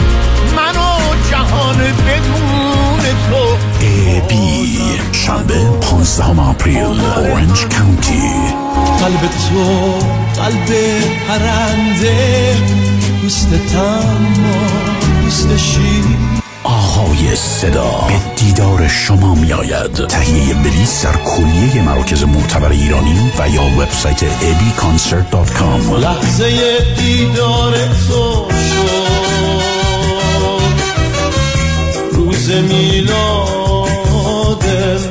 Speaker 5: من و جهان بدون تو.
Speaker 14: ای بی شنبه 15 آپریل اورنج کانتی
Speaker 15: قلب تو قلب پرنده دوست تم دوست شیر.
Speaker 14: آقای صدا به دیدار شما می آید تهیه بلیط در کلیه مراکز معتبر ایرانی و یا وبسایت abconcert.com
Speaker 15: لحظه دیدار تو شد. روز میلاد.
Speaker 16: سلام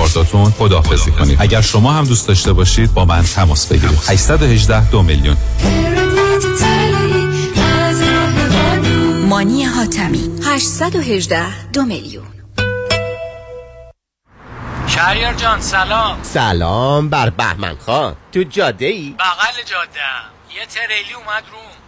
Speaker 16: کارتاتون خداحافظی کنید اگر شما هم دوست داشته باشید با من تماس بگیرید. 818 دو میلیون.
Speaker 6: مانی حاتمی. 818 دو میلیون.
Speaker 17: شهریار جان سلام.
Speaker 18: سلام بر بهمن خان. تو جاده ای؟
Speaker 17: بغل جاده یه تریلی اومد روم.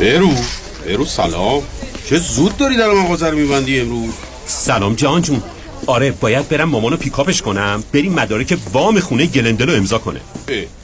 Speaker 19: برو برو سلام. چه زود داری در مغازه رو میبندی امروز؟
Speaker 20: سلام جهان جون. آره باید برم مامانو pick up ش کنم. بریم مدارک وام خونه گلندلو امضا کنه.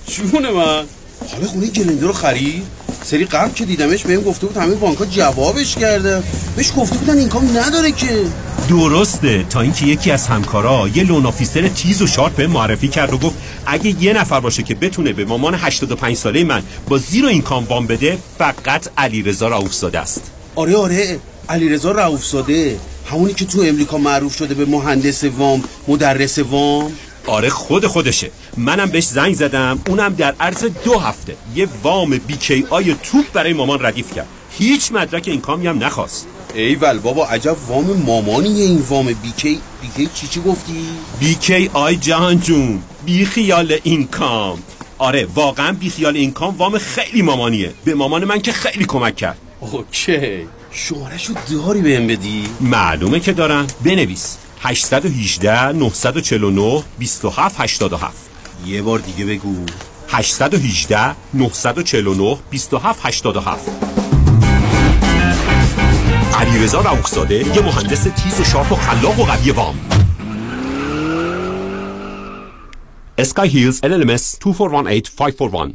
Speaker 19: جون من؟ حالا خونه گلنده رو خرید؟ سری قبل که دیدمش بهم گفته بود همه بانک‌ها جوابش کرده بهش گفته بودن income نداره که.
Speaker 20: درسته. تا اینکه یکی از همکارا یه loan officer تیز و sharp بهم معرفی کرد و گفت اگه یه نفر باشه که بتونه به مامان 85 ساله من با zero income وام بده فقط علیرضا رؤوفزاده است.
Speaker 19: آره آره. علیرضا رؤوفزاده. همونی که تو امریکا معروف شده به مهندس وام مدرس وام.
Speaker 20: آره خود خودشه. منم بهش زنگ زدم اونم در عرض دو هفته. یه وام BKI توپ برای مامان ردیف کرد. هیچ مدرک income ی هم نخواست.
Speaker 19: ایول بابا عجب وام مامانیه این وام BK BK چی چی گفتی؟
Speaker 20: BKI جهان جون بی خیال income. آره واقعا بی خیال income وام خیلی مامانیه. به مامان من که خیلی کمک کرد.
Speaker 19: OK. شمارشو داری بهم بدی؟
Speaker 20: معلومه که دارم. بنویس. 818 949 27 87
Speaker 19: یه بار دیگه بگو.
Speaker 20: 818 949 27 87 علیرضا رؤوفزاده یه مهندس تیز و sharp و خلاق و قوی وام. اسکای هیلز LLMS 2418541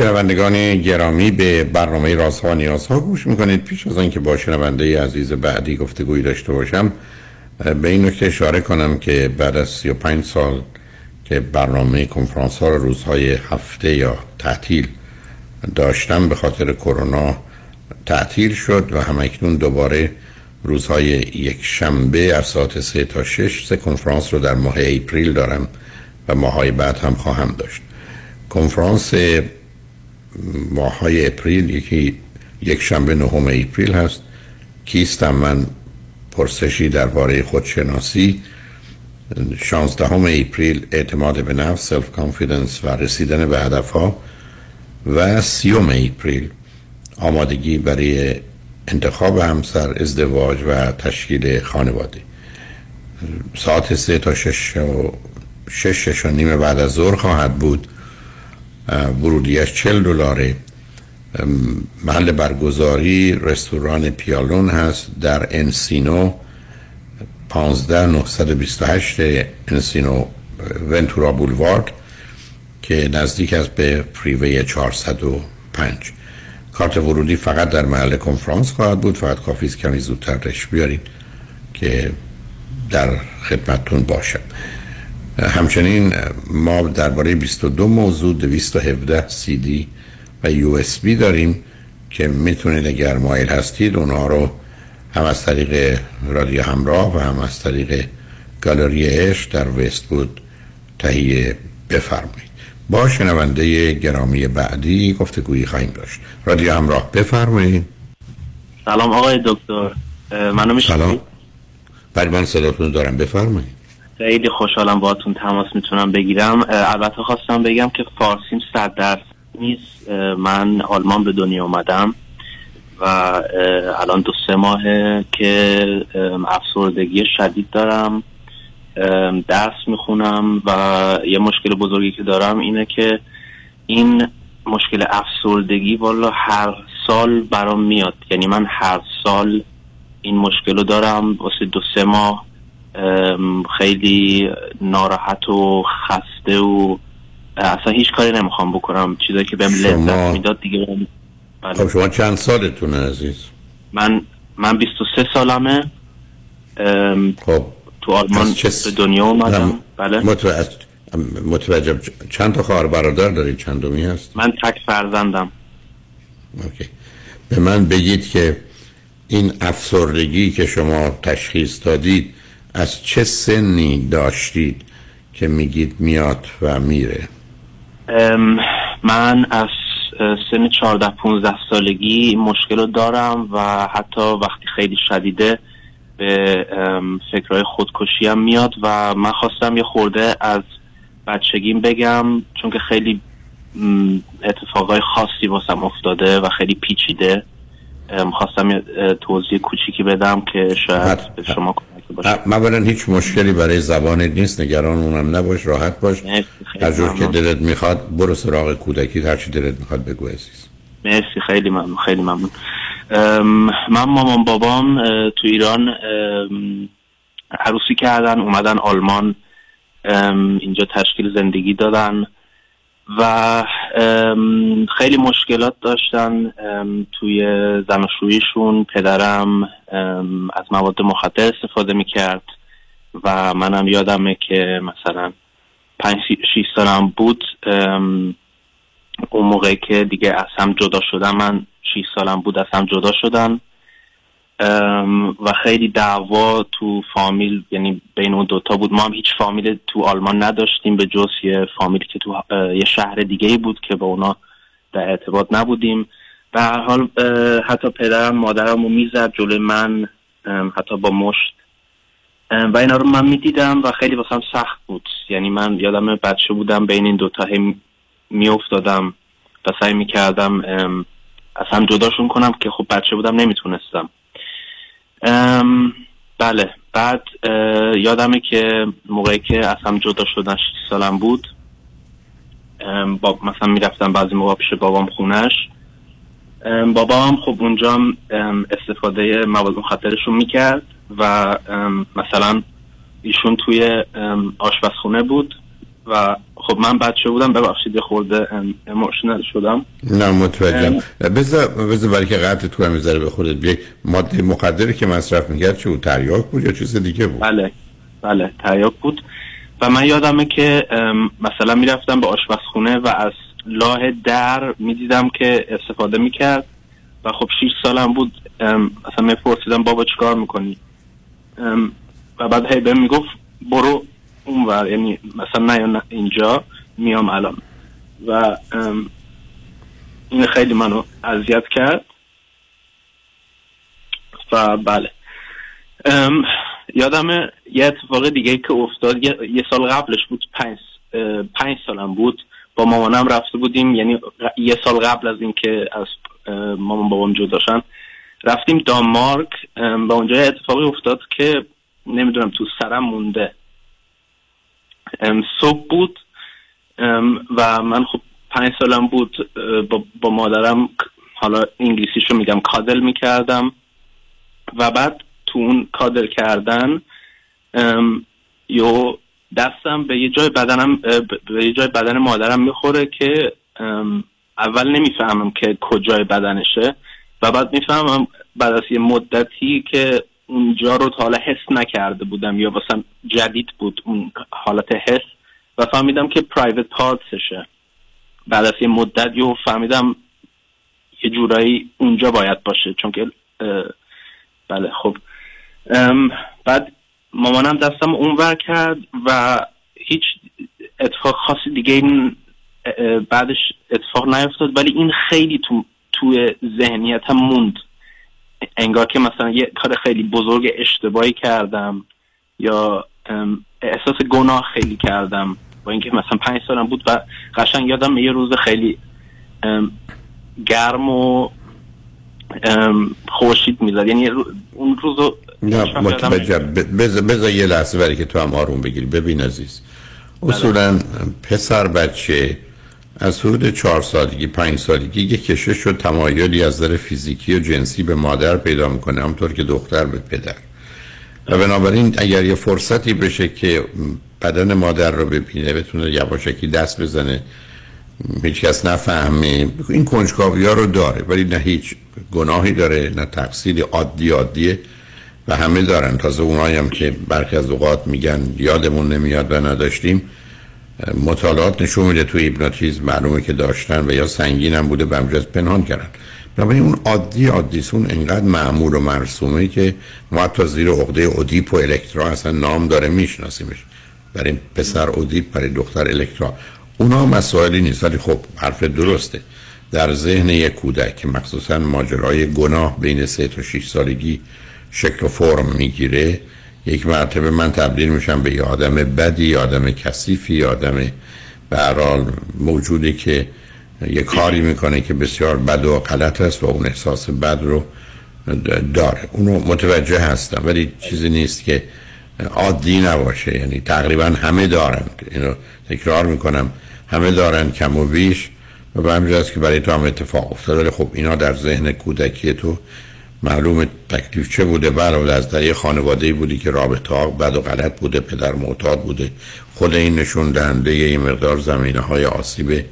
Speaker 3: شنوندگان گرامی به برنامه رازها و نیازها گوش می‌کنید. پیش از آنکه با شنونده عزیز بعدی گفتگویی داشته باشم به این نکته اشاره کنم که بعد از 35 سال که برنامه کنفرانس ها رو روزهای هفته یا تعطیل داشتم به خاطر کرونا تعطیل شد و هم اکنون دوباره روزهای یک شنبه از ساعت سه تا شش سه کنفرانس رو در ماه اپریل دارم و ماهای بعد هم خواهم داشت. کنفرانس ماهای اپریل یکی یک شنبه نهم اپریل هست. کیستم من پرسشی درباره خودشناسی. شانزدهم اپریل اعتماد به نفس self confidence و رسیدن به هدفها. و سیوم اپریل آمادگی برای انتخاب همسر ازدواج و تشکیل خانواده. ساعت سه تا شش و شش شش و نیم بعد از ظهر خواهد بود. ورودیش چل دلاره. ام، محل برگزاری رستوران پیالون هست در انسینو 15 928 انسینو ونتورا بولوارد که نزدیک است به فریوی 405 کارت ورودی فقط در محل کنفرانس خواهد بود فقط کافی است کمی زودتر رش بیارید که در خدمتتون باشم. همچنین ما درباره 22 موضوع 217 سی دی و یو اس بی داریم که می‌تونید اگر مایل هستید اونها رو هم از طریق رادیو همراه و هم از طریق گالری عشق در وست بود تهیه بفرمایید. با شنونده گرامی بعدی گفتگویی خواهیم داشت. رادیو همراه بفرمایید.
Speaker 21: سلام آقای دکتر. منو میشه
Speaker 3: سلام. بله من صداتون دارم. بفرمایید.
Speaker 21: خیلی خوشحالم باهاتون تماس می‌تونم بگیرم. البته خواستم بگم که فارسیم صد درصد نیست. من آلمان به دنیا اومدم و الان دو سه ماهه که افسردگی شدید دارم. درس می‌خونم و یه مشکل بزرگی که دارم اینه که این مشکل افسردگی والا هر سال برام میاد. یعنی من هر سال این مشکل رو دارم. واسه دو سه ماه خیلی ناراحت و خسته و اصلا هیچ کاری نمی‌خوام بکنم. چیزایی که بهم لذت می‌داد دیگه بله.
Speaker 3: خب شما چند سالتونه عزیز؟
Speaker 21: من من 23 سالمه.
Speaker 3: خب
Speaker 21: تو آلمان
Speaker 3: چه
Speaker 21: به دنیا اومدم. بله.
Speaker 3: متوجه متوجه چند تا خواهر برادر دارید چندمی هست
Speaker 21: من تک فرزندم.
Speaker 3: اوکی. به من بگید که این افسردگی که شما تشخیص دادید از چه سنی داشتید که میگید میاد و میره؟
Speaker 21: من از سن 14 15 سالگی این مشکل رو دارم و حتی وقتی خیلی شدیده به فکرهای خودکشی هم میاد و من خواستم یه خورده از بچگیم بگم چون که خیلی اتفاقای خاصی واسم افتاده و خیلی پیچیده. خواستم یه توضیح کوچیکی بدم که شاید به شما کمک باشه.
Speaker 3: اولا هیچ مشکلی برای زبانت نیست نگران اونم نباش راحت باش. هر جور که. دلت می‌خواد برو سراغ کودکی هر چی دلت می‌خواد بگو عزیز.
Speaker 21: مرسی خیلی ممنون خیلی ممنون. من مامان بابام تو ایران عروسی کردن اومدن آلمان اینجا تشکیل زندگی دادن. و خیلی مشکلات داشتن توی زناشوییشون. پدرم از مواد مخدر استفاده می‌کرد و منم یادمه که مثلا پنج شیش سالم بود. اون موقع که دیگه از هم جدا شدم من 6 سالم بود از هم جدا شدن. و خیلی دعوا تو فامیل یعنی بین اون دوتا بود. ما هم هیچ فامیل تو آلمان نداشتیم به جز یه فامیلی که تو یه شهر دیگه ای بود که با اونا در ارتباط نبودیم. به هر حال حتی پدرم مادرم رو می‌زد جلوی من حتی با مشت. و اینا رو من می‌دیدم و خیلی واسم سخت بود. یعنی من یادم بچه بودم بین این دوتا میافتادم و سعی می‌کردم از هم جداشون کنم که خب بچه بودم نمی‌تونستم. بله. بعد یادمه که موقعی که از هم جدا شدن 6 سالم بود ام، با مثلا می‌رفتم بعضی موقع پیش بابام خونش ام، بابام خب اونجا ام، استفاده مواد مخدرشون می‌کرد و ام، مثلا ایشون توی ام، آشپزخونه بود. و خب من بچه بودم ببخشید یه خورده اموشنال شدم.
Speaker 3: نه متوجهم. بذار بذار برای که قطع تو هم می‌ذاره به خودت بیای ماده مخدری که مصرف می‌کرد چه بود؟ تریاک بود یا چیز دیگه بود؟
Speaker 21: بله بله تریاک بود. و من یادمه که مثلا می‌رفتم به آشپزخونه و از لاه در می‌دیدم که استفاده می‌کرد. و خب 6 سالم بود. مثلا میپرسیدم بابا چیکار می‌کنی؟ و بعد هی بهم می‌گفت برو اونور یعنی مثلا نه اینجا میام الان. و این خیلی منو اذیت کرد. و بله. یادم یه اتفاق دیگه که افتاد. یه, سال قبلش بود پنج, پنج سالم بود. با مامانم رفته بودیم. یعنی یه سال قبل از اینکه از مامان بابام جداشن رفتیم دانمارک. و اونجا اتفاقی افتاد که نمی‌دونم تو سرم مونده. صبح بود. و من خب پنج سالم بود با, مادرم حالا انگلیسیشو میگم کادل می‌کردم. و بعد تو اون کادل کردن یو دستم به یه جای بدنم به یه جای بدن مادرم می‌خوره که اول نمی‌فهمم که کجای بدنشه. و بعد می‌فهمم بعد از یه مدتی که اونجا رو تا حالا حس نکرده بودم یا واسم جدید بود اون حالت حس و فهمیدم که پرایوت پارتسشه بعد از یه مدت یو فهمیدم یه جورایی اونجا باید باشه چون که بله خب. بعد مامانم دستم اونور کرد و هیچ اتفاق خاصی دیگه بعدش اتفاق نیفتاد ولی این خیلی تو توی ذهنیتم موند. انگار که مثلا یه کار خیلی بزرگ اشتباهی کردم یا احساس گناه خیلی کردم. با اینکه مثلا پنج سالم بود و قشنگ یادم یه روز خیلی گرم و خورشید می‌زد. یعنی اون
Speaker 3: متوجه بذار بذار یه لحظه برای که تو هم آروم بگیری. ببین عزیز. اصولا پسر بچه از حدود چهار سالگی پنج سالگی یه کشش و تمایلی از نظر فیزیکی و جنسی به مادر پیدا می‌کنه همطور که دختر به پدر. و بنابراین اگر یه فرصتی بشه که بدن مادر رو ببینه بتونه یواشکی دست بزنه هیچ کس نفهمه این کنجکاوی ها رو داره ولی نه هیچ گناهی داره نه تقصیری عادی عادیه و همه دارن. تازه اونایی هم که برخی از اوقات میگن یادمون نمیاد و نداشتیم. مطالعات نشون میده توی هیپنوتیزم معلومه که داشتن و یا سنگین هم بوده به پنهان کردن. بنابراین اون عادی عادی اون انقدر معمول و مرسومه که ما حتی زیر عقده اودیپ و الکترا اصلا نام داره میشناسیمش. برای پسر اودیپ برای دختر الکترا. اونا مسائلی نیست ولی خب حرف درسته. در ذهن یک کودک که مخصوصا ماجرای گناه بین سه تا 6 سالگی شکل و فرم می‌گیره یک مرتبه من تبدیل میشم به یه آدم بدی یه آدم کثیفی یه آدم حال موجودی که یه کاری می‌کنه که بسیار بد و غلط است و اون احساس بد رو داره. اونو متوجه هستم ولی چیزی نیست که عادی نباشه. یعنی تقریبا همه دارن. اینو تکرار می‌کنم. همه دارن کم و بیش. و به همین جهت که برای تو هم اتفاق افتاد ولی خب اینا در ذهن کودکی تو معلوم تکلیف چه بوده؟ بله از در یه خانواده بودی که رابطه ها بد و غلط بوده پدر معتاد بوده. خود این نشون دهنده یه مقدار زمینه های آسیب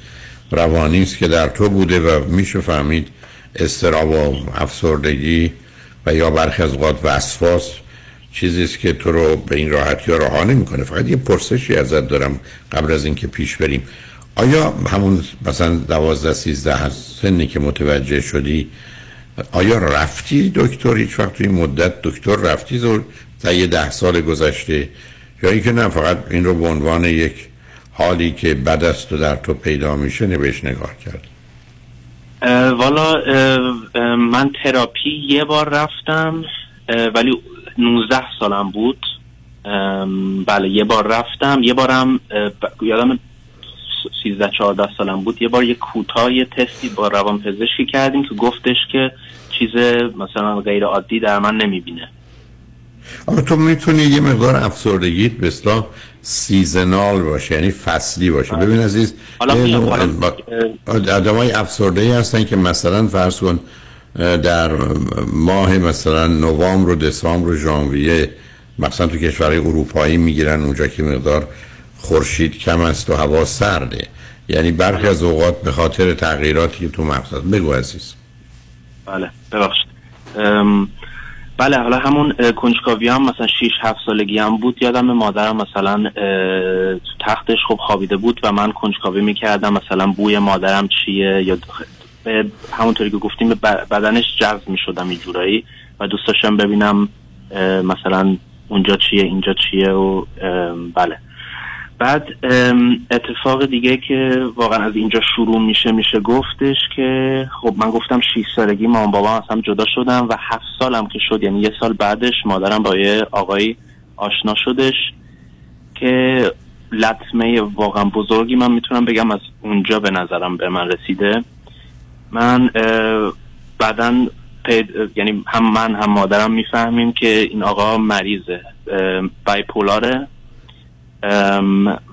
Speaker 3: روانی است که در تو بوده و میشه فهمید استراب و افسردگی و یا برخی از اوقات وسواس چیزی است که تو رو به این راحتی ها رها نمی‌کنه. فقط یه پرسشی ازت دارم قبل از اینکه پیش بریم. آیا همون مثلا دوازده سیزده سنی که متوجه شدی آیا رفتی دکتر؟ هیچ وقت این مدت دکتر رفتی زور تا یه ده سال گذشته؟ یا اینکه نه فقط این رو به عنوان یک حالی که بد است و در تو پیدا میشه نبش نگاه کرد.
Speaker 21: والا اه، من تراپی یه بار رفتم ولی 19 سالم بود. بله یه بار رفتم. یه بارم یادم 13 14 سالم بود. یه بار یه کوتاه تستی با روان پزشکی کردیم که گفتش که چیز مثلا غیر عادی در من نمی‌بینه.
Speaker 3: اما تو می‌تونی یه مقدار افسردگیت به اصطلاح سیزنال باشه یعنی فصلی باشه. ببین عزیز با- آدمای افسرده ای هستن که مثلا فرض کن در ماه مثلا نوامبر و دسامبر و ژانویه مثلا تو کشورهای اروپایی می‌گیرن اونجا که مقدار خورشید کم است و هوا سرده. یعنی برخی از اوقات به خاطر تغییراتی که تو مغز. بگو عزیز.
Speaker 21: بله ببخشید. بله حالا همون کنجکاوی هم مثلا 6 7 سالگی هم بود. یادم مادرم مثلا تو تختش خب خوابیده بود و من کنجکاوی می‌کردم. مثلا بوی مادرم چیه یا به همونطوری که گفتیم بدنش جذب می‌شدم یه جورایی و دوست داشتم ببینم مثلا اونجا چیه اینجا چیه و بله. بعد اتفاق دیگه که واقعا از اینجا شروع میشه میشه گفتش که خب من گفتم 6 سالگی مامان بابا از هم جدا شدم و هفت سالم که شد یعنی یه سال بعدش مادرم با یه آقایی آشنا شدش که لطمه واقعا بزرگی من می‌تونم بگم از اونجا به نظرم به من رسیده. من بعدا یعنی هم من هم مادرم می‌فهمیم که این آقا مریضه بایپولاره.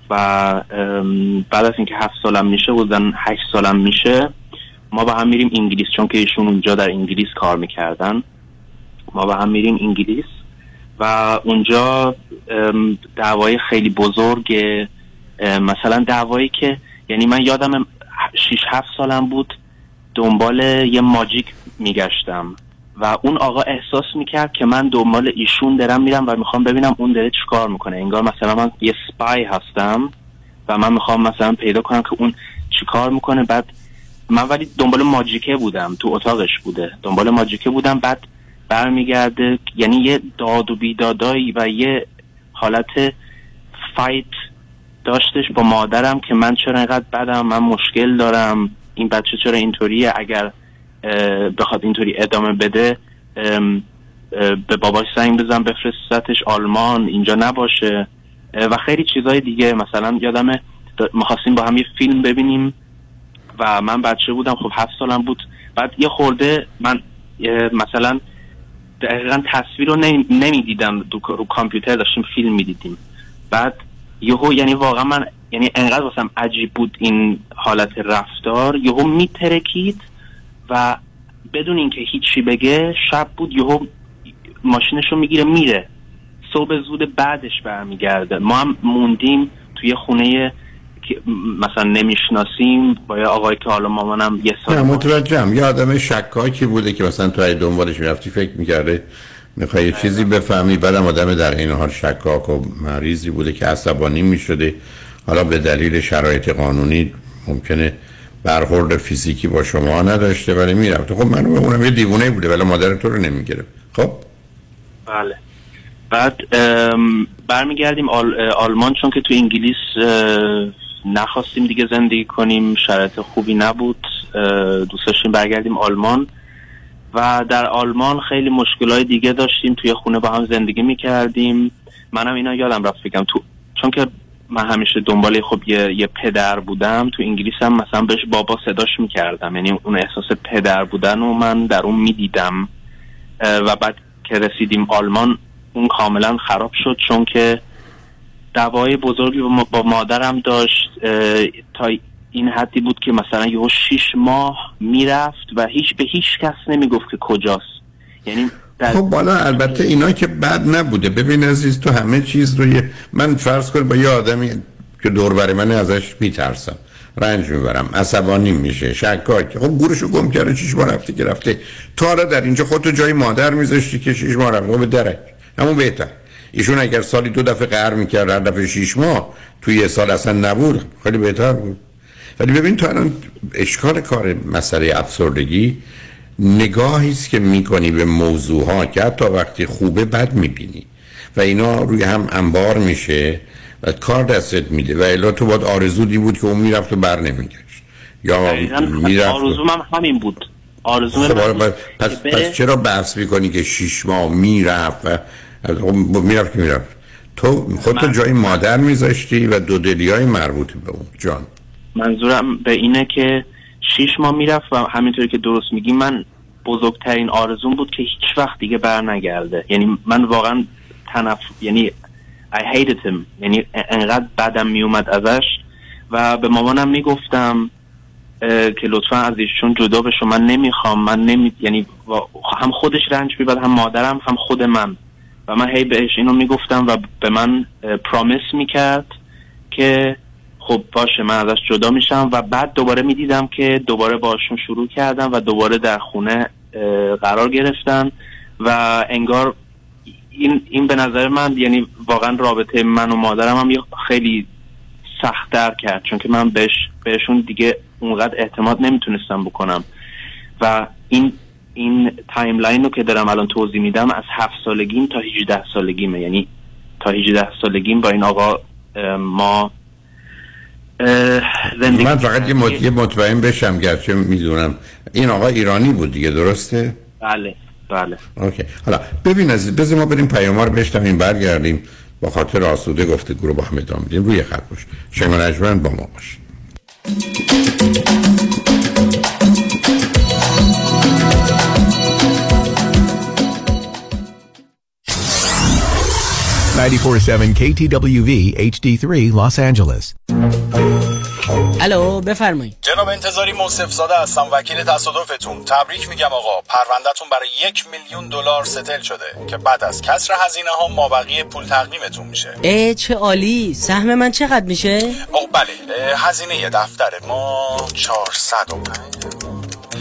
Speaker 21: و بعد از اینکه هفت سالم میشه بودن هشت سالم میشه ما با هم میریم انگلیس چون که ایشون اونجا در انگلیس کار می‌کردن. ما با هم میریم انگلیس و اونجا دعوای خیلی بزرگ مثلا دعوایی که یعنی من یادم شیش هفت سالم بود دنبال یه ماجیک میگشتم. و اون آقا احساس می‌کرد که من دنبال ایشون دارم میرم و می‌خوام ببینم اون داره چیکار می‌کنه. انگار مثلا من یه سپای هستم و من می‌خوام مثلا پیدا کنم که اون چیکار می‌کنه. بعد من ولی دنبال ماجیکه بودم تو اتاقش بوده. دنبال ماجیکه بودم بعد برمیگرده یعنی یه داد و بیدادایی و یه حالت فایت داشتش با مادرم که من چرا اینقدر بدم من مشکل دارم این بچه چرا اینطوریه اگر بخواد اینطوری ادامه بده به باباش زنگ بزن بفرستتش آلمان اینجا نباشه. و خیلی چیزای دیگه. مثلا یادمه ما خواستیم با هم یه فیلم ببینیم و من بچه بودم خب هفت سالم بود. بعد یه خورده من مثلا دقیقا تصویر رو نمی- نمی‌دیدم رو کامپیوتر داشتیم فیلم می‌دیدیم. بعد یهو یعنی واقعا من یعنی انقدر واسم عجیب بود این حالت رفتار یهو میترکید. و بدون اینکه هیچی بگه شب بود یهو ماشینش رو می‌گیره میره. صبح زود بعدش برمیگرده. ما هم موندیم توی خونه که مثلا نمی‌شناسیم با یه آقایی که حالا مامانم یه
Speaker 3: نه
Speaker 21: سال
Speaker 3: متوجهم. یه آدم شکاکی بوده که مثلا تو دنبالش می‌رفتی فکر می‌کرده می‌خوای یه چیزی بفهمی. بعدم آدم در این حال شکاک و مریضی بوده که عصبانی می‌شده. حالا به دلیل شرایط قانونی ممکنه برخورد فیزیکی با شما نداشته ولی می‌رفته. خب من اونم یه دیوونه بوده ولی مادر تو رو نمی‌گرفت. خب؟
Speaker 21: بله. بعد برمیگردیم آل، آلمان چون که تو انگلیس نخواستیم دیگه زندگی کنیم شرایط خوبی نبود دوست داشتیم برگردیم آلمان. و در آلمان خیلی مشکلات دیگه داشتیم توی خونه با هم زندگی می‌کردیم. منم اینا یادم رفت بگم تو چون که من همیشه دنبال خب یه, یه پدر بودم. تو انگلیس هم مثلا بهش بابا صداش می‌کردم. یعنی اون احساس پدر بودن و من در اون می‌دیدم. و بعد که رسیدیم آلمان اون کاملا خراب شد چون که دعوای بزرگی با ما- با مادرم داشت. تا این حدی بود که مثلا یهو شیش ماه می‌رفت و هیچ به هیچ کس نمی‌گفت که کجاست. یعنی
Speaker 3: خب بالا البته اینا که بد نبوده. ببین عزیز تو همه چیز رو یه من فرض کن با یه آدمی که دور بر من ازش میترسم. رنج می‌برم. عصبانی میشه شکاک. خب گورشو گم کرده چیش ماه رفته که رفته تو حالا در اینجا خودتو جای مادر میذاشتی که شیش ماه رفته خب به درک. همون بهتر. ایشون اگر سالی دو دفعه قهر می‌کرد هر دفعه شیش ماه توی یه سال اصلا نبود. خیلی بهتر بود. ولی ببین تو الان اشکال کار مسئله افسردگی نگاهی است که می‌کنی به موضوع ها که حتی وقتی خوبه بد می‌بینی. و اینا روی هم انبار میشه و کار دستت میده. و الا تو باید آرزودی بود که اون می‌رفت و بر نمیگشت. یا می‌رفت.
Speaker 21: آرزوم هم همین بود. آرزوم
Speaker 3: خب
Speaker 21: من
Speaker 3: آره،
Speaker 21: بود
Speaker 3: پس, پس چرا بحث می‌کنی که شیش ماه می‌رفت و خب می‌رفت که می‌رفت. تو خودتو جای مادر میذاشتی و دو دلی های مربوط به اون. جان.
Speaker 21: منظورم به اینه که شیش ماه می‌رفت و همینطوری که درست میگی من بزرگترین آرزوم بود که هیچ وقت دیگه بر نگرده یعنی من واقعا تنف یعنی I hated him. یعنی انقدر بدم میومد ازش و به مامانم می‌گفتم که لطفا از ایشون جدا بشو. من نمی‌خوام من نمی یعنی هم خودش رنج می‌برد هم مادرم هم خود من. و من هی بهش اینو می‌گفتم و به من پرامیس می‌کرد که خب باشه من ازش جدا میشم و بعد دوباره می‌دیدم که دوباره باشون شروع کردم و دوباره در خونه قرار گرفتن و انگار این این به نظر من یعنی واقعا رابطه من و مادرم هم خیلی سختتر کرد چون که من بهش بهشون دیگه اونقدر اعتماد نمی‌تونستم بکنم. و این این timeline رو که دارم الان توضیح میدم از هفت سالگیم تا 18 سالگیمه. یعنی تا 18 سالگیم با این آقا ما زندگی
Speaker 3: من فقط یه, مط... یه مطمئن بشم گرچه می‌دونم. این آقا ایرانی بود دیگه درسته؟
Speaker 21: بله بله.
Speaker 3: اوکی. حالا ببین عزیز بذار ما بریم پیام رو بشنویم برگردیم. با خاطر آسوده گفته گروه با هم ادامه روی خط باش. شنگ نجمن با ما باش.
Speaker 13: 947 KTWV HD3 Los Angeles.
Speaker 22: الو بفرمایید.
Speaker 23: جناب انتظاری موصف زاده هستم وکیل تصادفتون. تبریک میگم آقا. پروندهتون برای یک میلیون دلار ستل شده که بعد از کسر هزینه ها مابقی پول تقدیمتون میشه.
Speaker 22: اه چه عالی. سهم من چقدر میشه؟
Speaker 23: او بله هزینه دفتر ما 405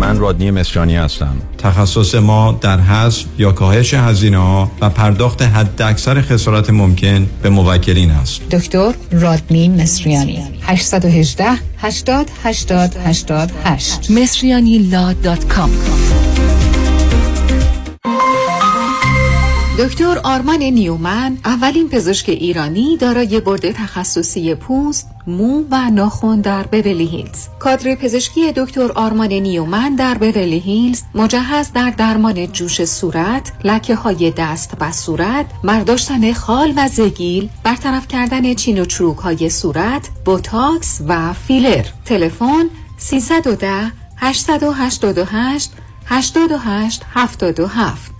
Speaker 24: من رادنی مصریانی هستم. تخصص ما در حذف یا کاهش هزینه ها و پرداخت حداکثر خسارت ممکن به موکلین است.
Speaker 2: دکتر رادنی مصریانی. 818 80 80 88 مصریانی law dot com. دکتر آرمان نیومن اولین پزشک ایرانی دارای board تخصصی پوست، مو و ناخن در بورلی هیلز. کادر پزشکی دکتر آرمان نیومن در بورلی هیلز مجهز در درمان جوش صورت، لکه های دست و صورت، برداشتن خال و زگیل، برطرف کردن چین و چروک های صورت، بوتاکس و فیلر. تلفن 310 888 88 77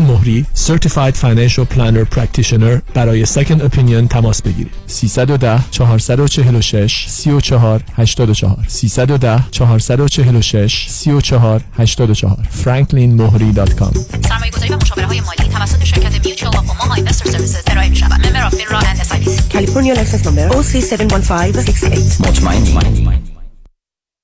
Speaker 25: مهری Certified Financial Planner Practitioner برای Second Opinion تماس بگیرید. 310 446 34 84 310 446 34 84 franklinmohri.com
Speaker 26: سرمایه گذاری و مشاوره های مالی توسط شرکت میوچوال آفوما اینوستر سرویسز ارائه می شود. member of FINRA and S
Speaker 27: California license number OC71568
Speaker 1: مطمئنی.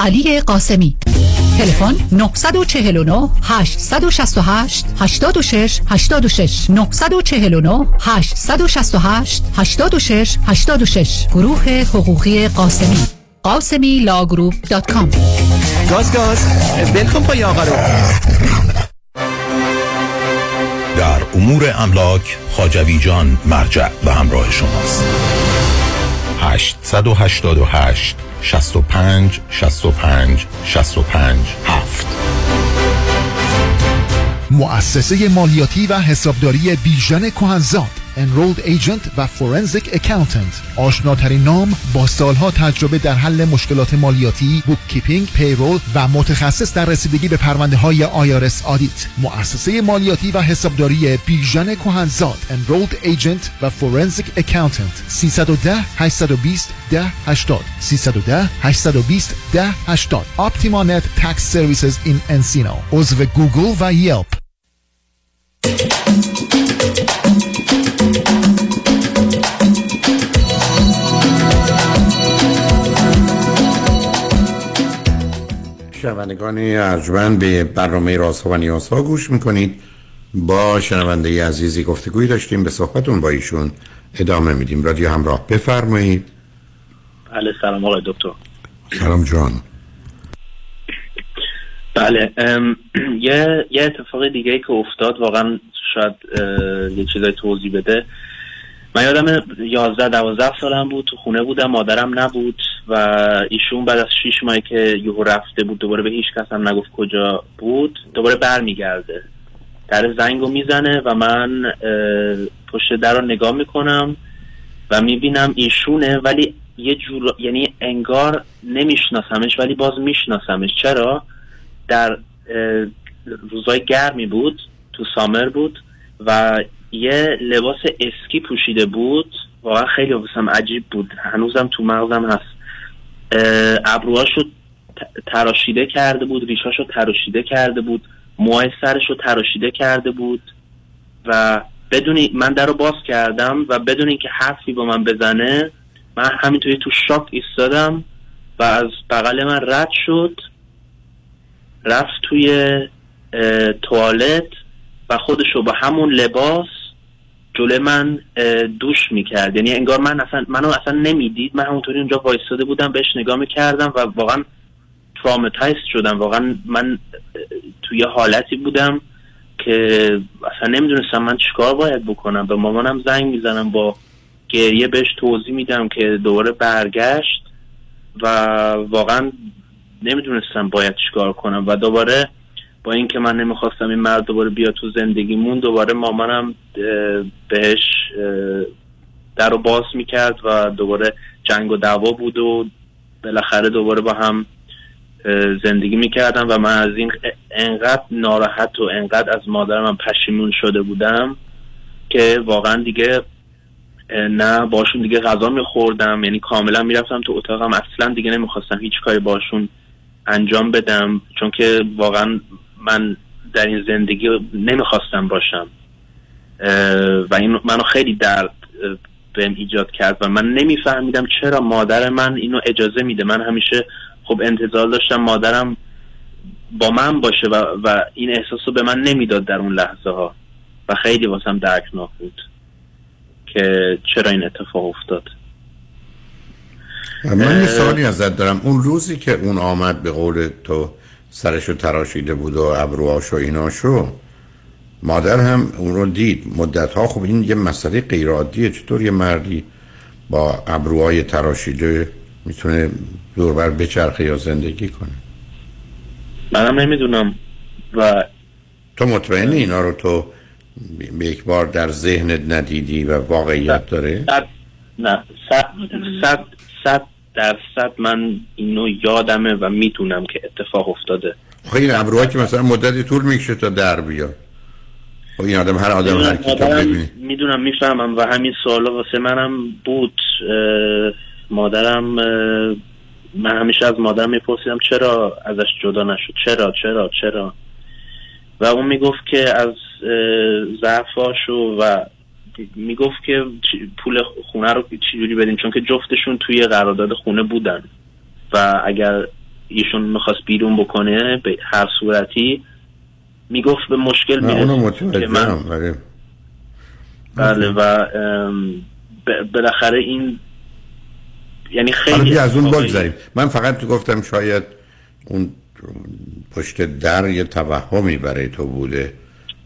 Speaker 28: علی قاسمی. تلفن 949 868 86 86 949 868 86 86 گروه حقوقی قاسمی. قاسمی law group dot com
Speaker 29: گاز گاز ولکن پای آقا رو.
Speaker 14: در امور املاک خاجوی جان مرجع و همراه شماست. 888 65 65 65 7
Speaker 13: مؤسسه مالیاتی و حسابداری بیژن کهنزاد. Enrolled Agent و Forensic Accountant. آشناترین نام با سالها تجربه در حل مشکلات مالیاتی bookkeeping، payroll و متخصص در رسیدگی به پرونده های IRS audit مؤسسه مالیاتی و حسابداری بیژن کهنزاد Enrolled Agent و Forensic Accountant. 310 820 1080 310 820 1080 Optima Net Tax Services in Encino. عضو گوگل و Yelp
Speaker 3: شنوندگان ارجمند به برنامه رازها و نیازها گوش می‌کنید. با شنونده عزیزی گفتگوی داشتیم به صحبتون با ایشون ادامه میدیم. رادیو همراه بفرمایید.
Speaker 21: بله سلام آقای دکتر.
Speaker 3: سلام جان
Speaker 21: بله یه یه اتفاق دیگه ای که افتاد واقعا شاید یه چیزای توضیح بده. من یادم 11 12 سالم بود تو خونه بودم مادرم نبود و ایشون بعد از 6 ماهی که یهو رفته بود دوباره به هیچ کس هم نگفت کجا بود دوباره برمیگرده. در زنگو می‌زنه و من پشت در رو نگاه می‌کنم و می‌بینم ایشونه ولی یه جور یعنی انگار نمیشناسمش ولی باز میشناسمش. چرا؟ در روزای گرمی بود تو سامر بود و یه لباس اسکی پوشیده بود. واقعا خیلی واسم عجیب بود. هنوزم تو مغزم هست. ابروهاشو تراشیده کرده بود ریشاشو تراشیده کرده بود موهای سرشو تراشیده کرده بود. و بدون من در رو باز کردم و بدون اینکه حرفی با من بزنه من همینطوری تو شاک ایستادم و از بغل من رد شد. رفت توی توالت و خودشو با همون لباس جلوی من دوش می‌کرد. یعنی انگار من اصلا منو اصلا نمی‌دید. من همونطوری اونجا وایستاده بودم بهش نگاه می‌کردم و واقعا ترامتایز شدم. واقعا من توی حالتی بودم که اصلا نمی‌دونستم من چیکار باید بکنم. به مامانم زنگ می‌زنم با گریه بهش توضیح میدم که دوباره برگشت و واقعا نمی‌دونستم باید چیکار کنم و دوباره با اینکه من نمی‌خواستم این مرد دوباره بیاد تو زندگیمون دوباره مامانم بهش در رو باز می‌کرد و دوباره جنگ و دعوا بود و بالاخره دوباره با هم زندگی می‌کردم و من از این انقدر ناراحت و انقدر از مادرم پشیمون شده بودم که واقعا دیگه نه باشون دیگه غذا میخوردم یعنی کاملا می‌رفتم تو اتاقم. اصلا دیگه نمی‌خواستم هیچ کاری باشون انجام بدم چون که واقعا من در این زندگی نمی‌خواستم باشم. و این منو خیلی درد بهم ایجاد کرد و من نمیفهمیدم چرا مادر من اینو اجازه میده. من همیشه خب انتظار داشتم مادرم با من باشه و, و این احساس رو به من نمی‌داد در اون لحظه ها و خیلی واسم دردناک بود که چرا این اتفاق افتاد.
Speaker 3: من یه سوالی ازت دارم. اون روزی که اون آمد به قول تو سرشو تراشیده بود و ابروهاشو ایناشو. مادر هم اون رو دید. مدت ها خب این یه مسئله غیر عادیه چطور یه مردی با ابروهای تراشیده می‌تونه دوربر بچرخه یا زندگی کنه؟
Speaker 21: منم نمی‌دونم. و
Speaker 3: تو مطمئنی اینا رو تو به یک بار در ذهنت ندیدی و واقعیت داره؟
Speaker 21: صد صد صد درصد من اینو یادمه و می‌دونم که اتفاق افتاده.
Speaker 3: خب این ابروها که مثلا مدتی طول می‌کشه تا در بیاد. خب این آدم هر آدم هر تو ببینی.
Speaker 21: می‌دونم می‌فهمم و همین سوالا واسه منم بود. مادرم من همیشه از مادرم میپرسیدم چرا ازش جدا نشد؟ چرا چرا چرا؟ و اون می‌گفت که از ضعفاشو و می‌گفت که پول خونه رو چجوری بدیم؟ چون که جفتشون توی قرارداد خونه بودن. و اگر ایشون می‌خواست بیرون بکنه به هر صورتی می‌گفت به مشکل که من
Speaker 3: ولی
Speaker 21: بله و بالاخره این یعنی خیلی
Speaker 3: از اون بگذاریم من فقط تو گفتم شاید اون پشت در یه توهمی برای تو بوده.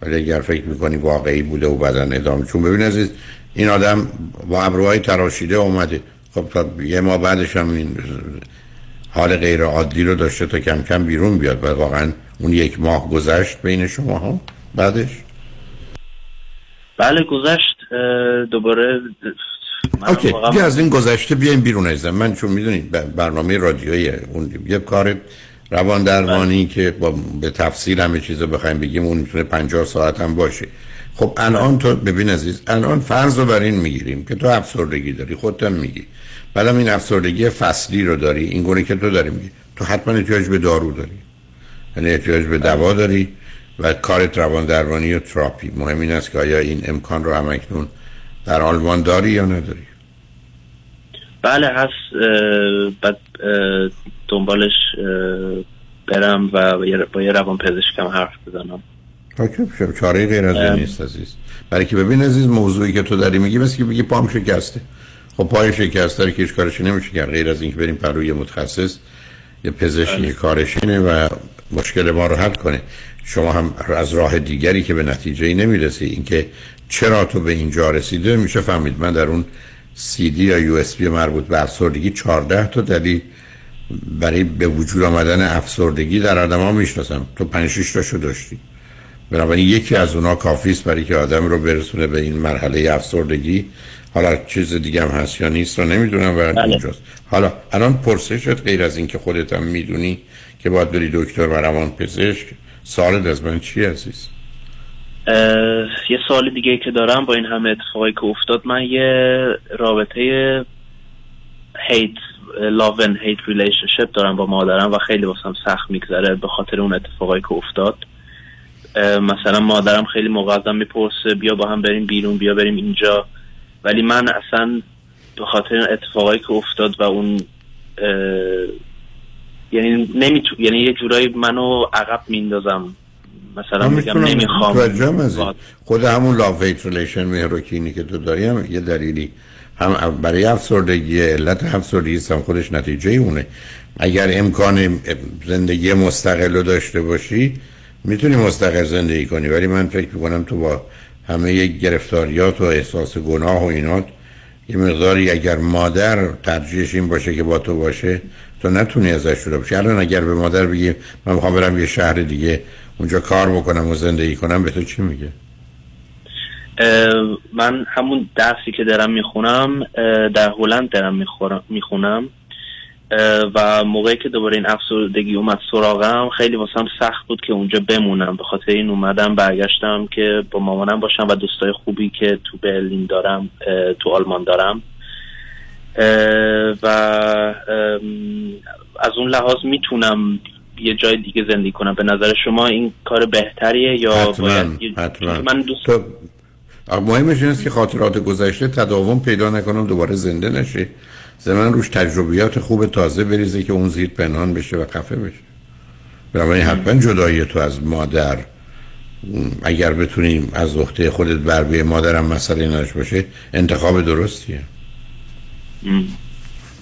Speaker 3: ولی اگر فکر می‌کنی واقعی بوده و بعدا ادامه چون ببین عزیز این آدم با ابروهای تراشیده اومده. خب تا یه ماه بعدش هم این حال غیر عادی رو داشته تا کم کم بیرون بیاد و واقعا اون یک ماه گذشت بین شما ها بعدش؟
Speaker 21: بله گذشت. دوباره
Speaker 3: اوکی
Speaker 21: واقعا-
Speaker 3: بیا از این گذشته بیایم بیرون عزیزم. من چون می‌دونید برنامه رادیویی اون یه کار روان درمانی که با به تفصیل همه چیز رو بخوایم بگیم اون می‌تونه 50 ساعت هم باشه. خب الان تو ببین عزیز الان فرض رو بر این می‌گیریم که تو افسردگی داری خودت هم میگی بعدم این افسردگی فصلی رو داری این گونه که تو داری میگی. تو حتما احتیاج به دارو داری. یعنی احتیاج به دوا داری و کارت روان درمانی و تراپی. مهم این است که آیا این امکان رو همکنون در آلمان داری یا نداری؟
Speaker 21: بله هست دنبالش برم و با یه- یه روان پزشکم حرف بزنم.
Speaker 3: اوکی شب چاره غیر از این. نیست عزیز. برای که ببین عزیز موضوعی که تو داری میگی مثل که بگی پام شکسته. خب پای شکسته رو که هیچ کارش نمیشه کرد. غیر از اینکه بریم پروی متخصص یه پزشکی
Speaker 21: بله.
Speaker 3: کارش اینه و مشکل ما رو حل کنه. شما هم از راه دیگری که به نتیجه ای نمی‌رسی اینکه چرا تو به اینجا رسیده میشه فهمید. من در اون سی دی یا یو اس بی مربوط به افسردگی 14 تا دلیل برای به وجود آمدن افسردگی در آدم ها می‌شناسم. تو 5 6 تاشو داشتی. بنابراین یکی از اونا کافی است برای که آدم رو برسونه به این مرحله افسردگی. حالا چیز دیگه هم هست یا نیست رو نمی‌دونم و اینجاست. حالا الان پرسشت غیر از اینکه خودت هم می‌دونی که باید بری دکتر و روان پزشک سوالت از من چی عزیز؟
Speaker 21: یه سوال دیگه که دارم با این همه اتفاقی که افتاد من یه رابطه hate love and hate relationship دارم با مادرم و خیلی واسم سخت میگذره به خاطر اون اتفاقایی که افتاد. مثلا مادرم خیلی موقع ازم می‌پرسه بیا با هم بریم بیرون بیا بریم اینجا. ولی من اصلا به خاطر اتفاقایی که افتاد و اون یعنی نمیتو یعنی یه جورایی منو عقب میندازم مثلا میگم نمی‌خوام.
Speaker 3: خود همون love hate relation مهر و کینی که تو داری هم یه دلیلی هم برای افسردگی علت افسردگی هم خودش نتیجه اونه اگر امکان زندگی مستقل رو داشته باشی می‌تونی مستقل زندگی کنی. ولی من فکر می‌کنم تو با همه گرفتاریات و احساس گناه و اینات یه مقداری اگر مادر ترجیحش این باشه که با تو باشه تو نتونی ازش جدا بشی. الان اگر به مادر بگی من می‌خوام برم یه شهر دیگه اونجا کار بکنم و زندگی کنم به تو چی میگه؟
Speaker 21: من همون درسی که دارم می‌خونم در هلند دارم می‌خونم. و موقعی که دوباره این افسردگی اومد سراغم خیلی واسم سخت بود که اونجا بمونم. به خاطر این اومدم برگشتم که با مامانم باشم و دوستای خوبی که تو برلین دارم تو آلمان دارم. و از اون لحاظ می‌تونم یه جای دیگه زندگی کنم. به نظر شما این کار بهتریه یا
Speaker 3: حتما
Speaker 21: باید
Speaker 3: حتما.
Speaker 21: من دوست
Speaker 3: تو مهمش این است که خاطرات گذشته تداوم پیدا نکنم دوباره زنده نشه زمان روش تجربیات خوب تازه بریزه که اون زیر پنهان بشه و خفه بشه. بنابراین حتما جدایی تو از مادر. اگر بتونیم از عهده خودت بر بیای مادرم مسئله نداشت باشه انتخاب درستیه.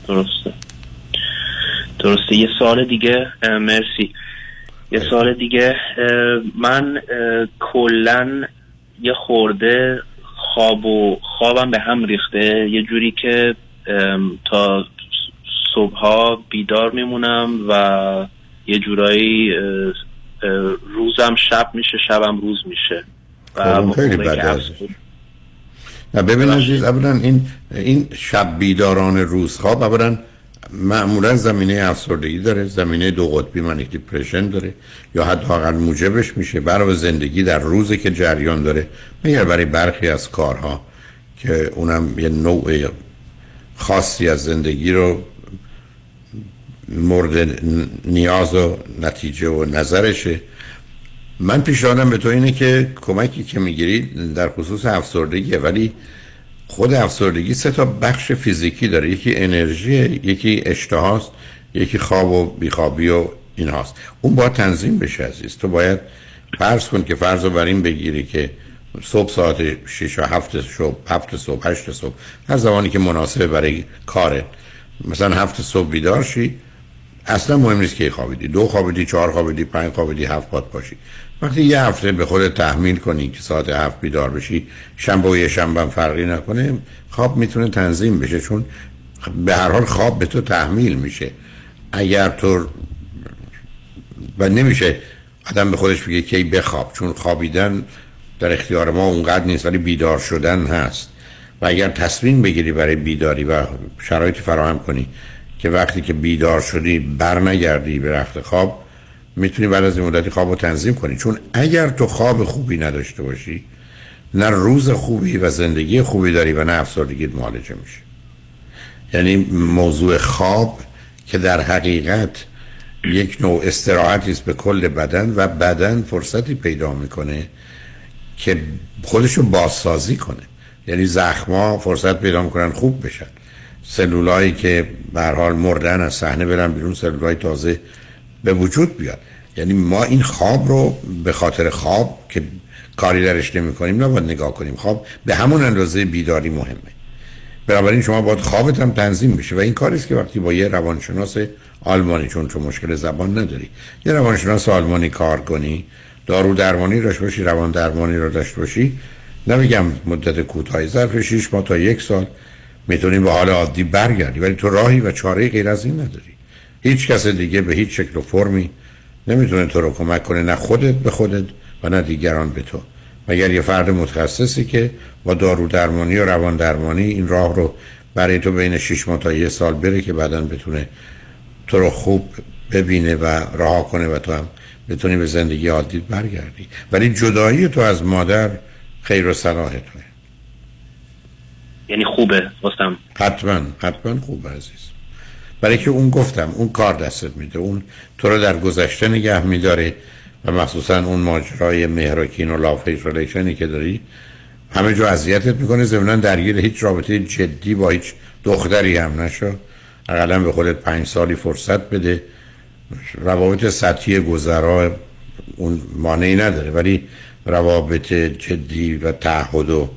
Speaker 21: درسته. درسته. یه سال دیگه مرسی. یه سال دیگه من کلا یه خورده خواب و خوابم به هم ریخته. یه جوری که تا صبحها بیدار میمونم و یه جورایی روزم شب میشه شبم روز میشه.
Speaker 3: خب، اون خیلی بده نه ببین عزیز اولا این این شب بیداران روزخواب اولا معمولا زمینه افسردگی داره زمینه دو قطبی منیک دیپرشن داره یا حداقل موجبش میشه. برای زندگی در روزی که جریان داره مگر برای برخی از کارها که اونم یه نوع خاصی از زندگی رو مورد نیاز و نتیجه و نظرشه. من پیشنهادم به تو اینه که کمکی که می‌گیری در خصوص افسردگیه ولی خود افسردگی سه تا بخش فیزیکی داره. یکی انرژی یکی اشتهاست یکی خواب و بیخوابی و این هاست. اون باید تنظیم بشه عزیز. تو باید فرض کن که فرض رو بر این بگیری که صبح ساعت 6 و 7 صبح 7 صبح 8 صبح هر زمانی که مناسب برای کاره مثلا هفت صبح بیدار شی اصلا مهم نیست که خوابیدی. دو خوابیدی چهار خوابیدی پنج خوابیدی هفت باد باشی وقتی یه هفته به خودت تحمیل کنی که ساعت هفت بیدار بشی شنبه و یه شنبه فرقی نکنه خواب می‌تونه تنظیم بشه چون به هر حال خواب به تو تحمیل میشه. اگر تو و نمیشه آدم به خودش بگه کی بخواب چون خوابیدن در اختیار ما اونقدر نیست ولی بیدار شدن هست. و اگر تصمیم بگیری برای بیداری و شرایطی فراهم کنی که وقتی که بیدار شدی بر نگردی به رخت خواب می‌تونی بعد از این مدتی خواب رو تنظیم کنی. چون اگر تو خواب خوبی نداشته باشی نه روز خوبی و زندگی خوبی داری و نه افسردگیت معالجه میشه. یعنی موضوع خواب که در حقیقت یک نوع استراحتی است به کل بدن و بدن فرصتی پیدا می‌کنه که خودشو بازسازی کنه. یعنی زخما فرصت پیدا می‌کنن خوب بشن. سلولایی که به حال مردن از صحنه برن بیرون سلولای تازه به وجود بیاد. یعنی ما این خواب رو به خاطر خواب که کاری درش نمی کنیم نباید نگاه کنیم. خواب به همون اندازه بیداری مهمه. بنابراین شما باید خوابت هم تنظیم بشه و این کاری است که وقتی با یه روانشناس آلمانی چون تو مشکل زبان نداری یه روانشناس آلمانی کار کنی دارو درمانی داشته باشی روان درمانی رو داشته باشی نمیگم مدت کوتاهی ظرف 6 ماه تا یک سال می‌تونی به حال عادی برگردی ولی تو راهی و چاره غیر از این نداری. هیچ کس دیگه به هیچ شکل و فرمی نمی‌تونه تو رو کمک کنه نه خودت به خودت و نه دیگران به تو. مگر یه فرد متخصصی که با دارو درمانی و روان درمانی این راه رو برای تو بین 6 ماه تا یه سال بره که بعدا بتونه تو رو خوب ببینه و رها کنه و تو هم بتونی به زندگی عادی برگردی. ولی جدایی تو از مادر خیر و صلاح توه.
Speaker 21: یعنی خوبه واسم
Speaker 3: حتما حتما خوبه عزیز. برای که اون گفتم اون کار دستت میده. اون تو رو در گذشته نگه میداره و مخصوصا اون ماجرای مهراکین و لافیش ریلیشنی که داری همه جو اذیتت می‌کنه. ضمنا درگیر هیچ رابطه جدی با هیچ دختری هم نشو. اقلا به خودت پنج سالی فرصت بده. روابط سطحی گذرا اون مانعی نداره ولی روابط جدی و تعهد و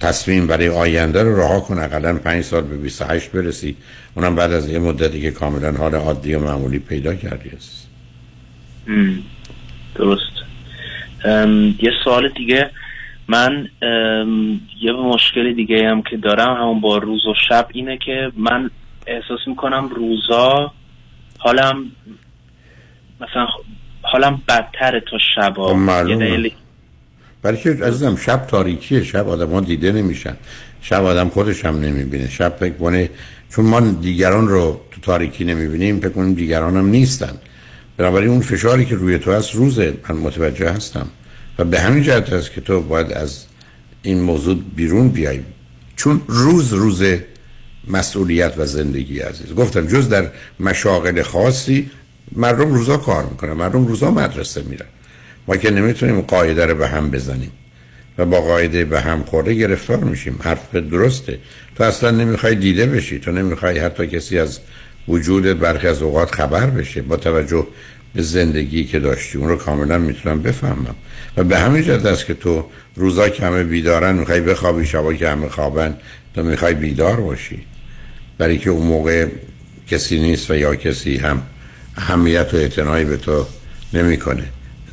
Speaker 3: تصمیم برای آینده رو رها کن. اقلا پنج سال به 28 برسی. اونم بعد از یه مدتی که کاملا حال عادی و معمولی پیدا کردی است
Speaker 21: درست. یه سوال دیگه. من یه مشکل دیگه هم که دارم همون با روز و شب اینه که من احساس می‌کنم روزا حالم مثلا حالم بدتره تا شبا.
Speaker 3: خب، معلومه.
Speaker 21: یه دلیل
Speaker 3: برای که عزیزم شب تاریکیه شب آدم ها دیده نمیشن. شب آدم خودش هم نمی‌بینه. شب فکر کنه چون ما دیگران رو تو تاریکی نمی‌بینیم فکر کنیم دیگران هم نیستن. بنابراین اون فشاری که روی تو هست روزه من متوجه هستم. و به همین جهت هست که تو باید از این موضوع بیرون بیای. چون روز روز مسئولیت و زندگی عزیز. گفتم جز در مشاغل خاصی مردم روزا کار می‌کنن مردم روزا مدرسه میرن. ما که نمی‌تونیم قاعده رو به هم بزنیم و با قاعده به هم خورده گرفتار میشیم. حرف درسته. تو اصلا نمی‌خوای دیده بشی. تو نمی‌خوای حتی کسی از وجودت برخی از اوقات خبر بشه. با توجه به زندگی که داشتی. اون رو کاملا می‌تونم بفهمم. و به همین جهت است که تو روزا که همه بیدارن می‌خوای بخوابی. شبا که همه خوابن تو می‌خوای بیدار باشی. برای که اون موقع کسی نیست و یا کسی هم اهمیت و اعتنایی به تو نمی‌کنه.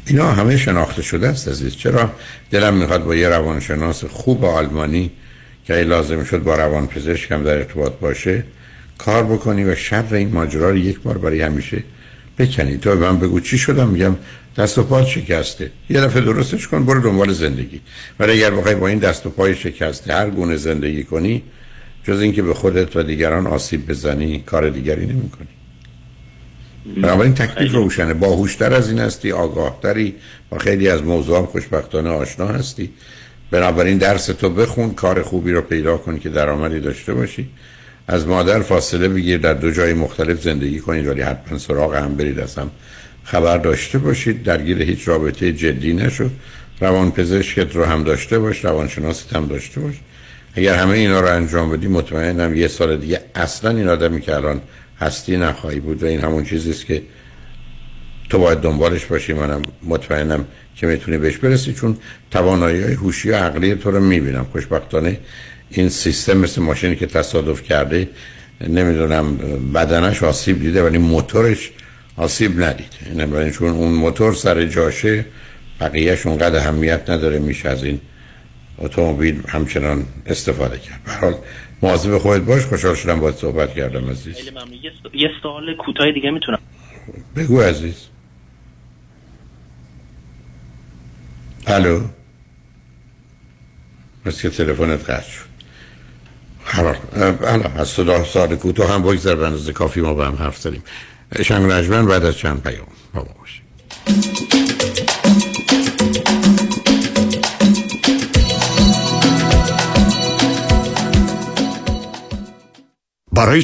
Speaker 3: اینا همه شناخته شده است عزیز. چرا؟ دلم می‌خواد با یه روانشناس خوب آلمانی که لازم شد با روان پزشک در ارتباط باشه کار بکنی و شر این ماجرا رو یک بار برای همیشه بکنی. تو من بگو چی شدم؟ میگم دست و پات شکسته. یه دفعه درستش کن برو دنبال زندگی. ولی اگر بخوای با این دست و پای شکسته هر گونه زندگی کنی جز اینکه به خودت و دیگران آسیب بزنی کار دیگری نمی‌کنی. بنابراین تکلیف روشنه. باهوشتر از این هستی آگاهتری. با خیلی از موضوعات خوشبختانه آشنا هستی. بنابراین درس تو بخون کار خوبی رو پیدا کن که درآمدی داشته باشی. از مادر فاصله بگیر در دو جای مختلف زندگی کنید ولی حتما سراغ هم برید از هم خبر داشته باشید. درگیر هیچ رابطه جدی نشد روان پزشکت رو هم داشته باش روانشناست هم داشته باش. اگر همه اینا رو انجام بدی مطمئنم یه سال دیگه اصلا این آدمی که الان هستی نخواهی بود و این همون چیزی است که تو باید دنبالش باشی. منم مطمئنم که می‌تونی بهش برسی چون توانایی های هوشی و عقلی تو رو می‌بینم. خوشبختانه این سیستم مثل ماشینی که تصادف کرده نمی‌دونم بدنش آسیب دیده ولی موتورش آسیب ندیده یعنی چون اون موتور سر جاشه بقیهش اونقدر اهمیت نداره میشه از این اتومبیل همچنان استفاده کرد. به مواظب خودت باش خوشحال شدم باید صحبت کردم عزیز.
Speaker 21: خیلی ممنون. یه سوال کوتاه دیگه می‌تونم.
Speaker 3: بگو عزیز. الو. مثل که تلفنت قطع شد. هر حال الان از صدا سال کوتاه هم بگذر به کافی ما با هم حرف زدیم. شنگ رجمن بعد از چند پیام. با ما
Speaker 30: برای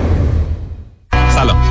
Speaker 16: سلام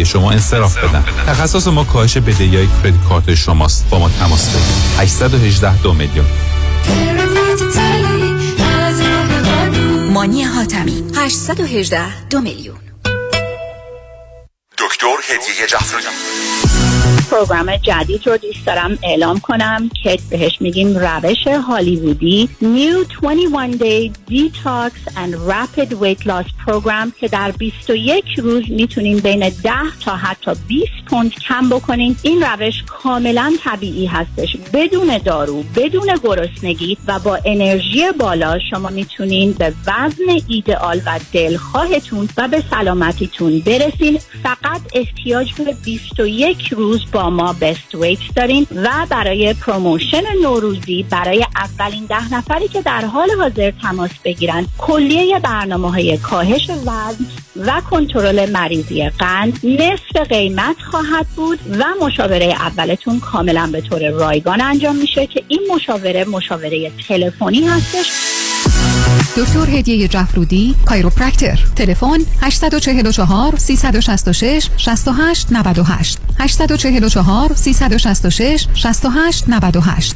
Speaker 16: شما انصراف بدن. تخصص ما کاهش بدهی های کردیت کارت شماست. با ما تماس بگیرید. 818 دو میلیون.
Speaker 28: مانی حاتمی. 818 دو میلیون.
Speaker 31: دکتر هدیه جعفری.
Speaker 32: program جدید رو دوست دارم اعلام کنم که بهش میگیم روش هالیوودی. New 21 Day Detox and Rapid Weight Loss Program که در 21 روز می‌تونین بین 10 تا حتی 20 پوند کم بکنین این روش کاملا طبیعی هستش. بدون دارو بدون گرسنگی و با انرژی بالا شما می‌تونین به وزن ایدئال و دلخواهتون و به سلامتیتون برسین. فقط احتیاج به 21 روز با ما Best Weight داریم و برای promotion نوروزی برای اولین ده نفری که در حال حاضر تماس بگیرن کلیه برنامه های کاهش وزن و کنترل مریضی قند نصف قیمت خواهد بود و مشاوره اولتون کاملا به طور رایگان انجام میشه که این مشاوره مشاوره تلفنی هستش.
Speaker 2: دکتر هدیه جفرودی کایروپرکتر. تلفن 844 366 68 98 844 366 68 98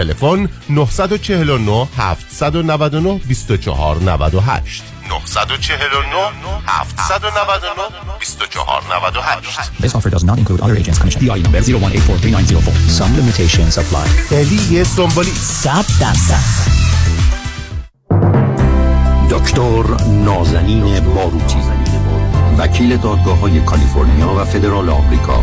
Speaker 31: تلفن 949 799 2498 949 799 2498
Speaker 1: اسفیدز نان انکلود اور 01843904
Speaker 14: دکتر نازنین ماروچی وکیل دادگاه های کالیفرنیا و فدرال آمریکا.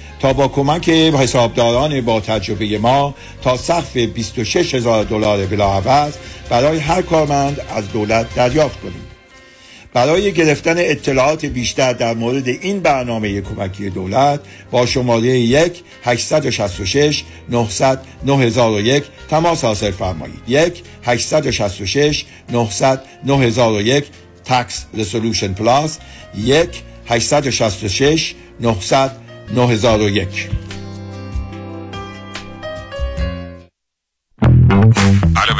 Speaker 33: تا با کمک حسابداران با تجربه ما تا سقف 26 هزار دلار بلاعوض برای هر کارمند از دولت دریافت کنید برای گرفتن اطلاعات بیشتر در مورد این برنامه کمکی دولت با شماره 1 866 900 9001 تماس حاصل فرمایید. 1 866 900 9001 تکس رسولوشن پلاس 1 866 900 9001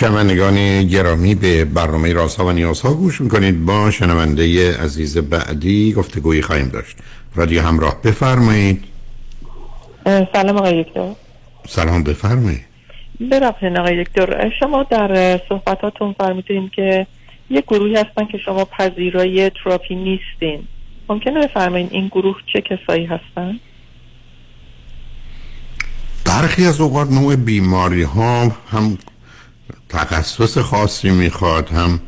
Speaker 3: شنوندگان گرامی به برنامه رازها و نیازها گوش می‌کنید. با شنونده عزیز بعدی گفتگویی خواهیم داشت. رادیو همراه بفرمایید.
Speaker 34: سلام آقای دکتر.
Speaker 3: سلام بفرمایید.
Speaker 34: ببخشید آقای دکتر. شما در صحبتاتون فرمودین که یه گروهی هستن که شما پذیرای تراپی نیستین. ممکنه بفرمایید این گروه چه کسایی هستن؟
Speaker 3: برخی از اوقات نوع بیماری ها هم تخصص خاصی می‌خواد هم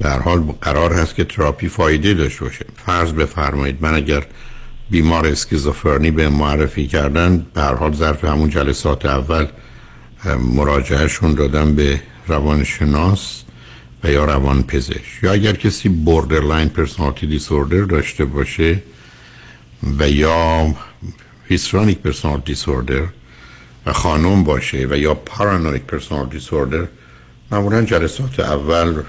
Speaker 3: در حال قرار هست که تراپی فایده داشته باشه. فرض بفرمایید من اگر بیمار اسکیزوفرنی بهم معرفی کردن به هر حال ظرف همون جلسات اول مراجعهشون دادم به روانشناس و یا روان پزشک یا اگر کسی borderline personality disorder داشته باشه و یا histrionic personality disorder و خانم باشه و یا paranoic personality disorder معمولا جلسات اول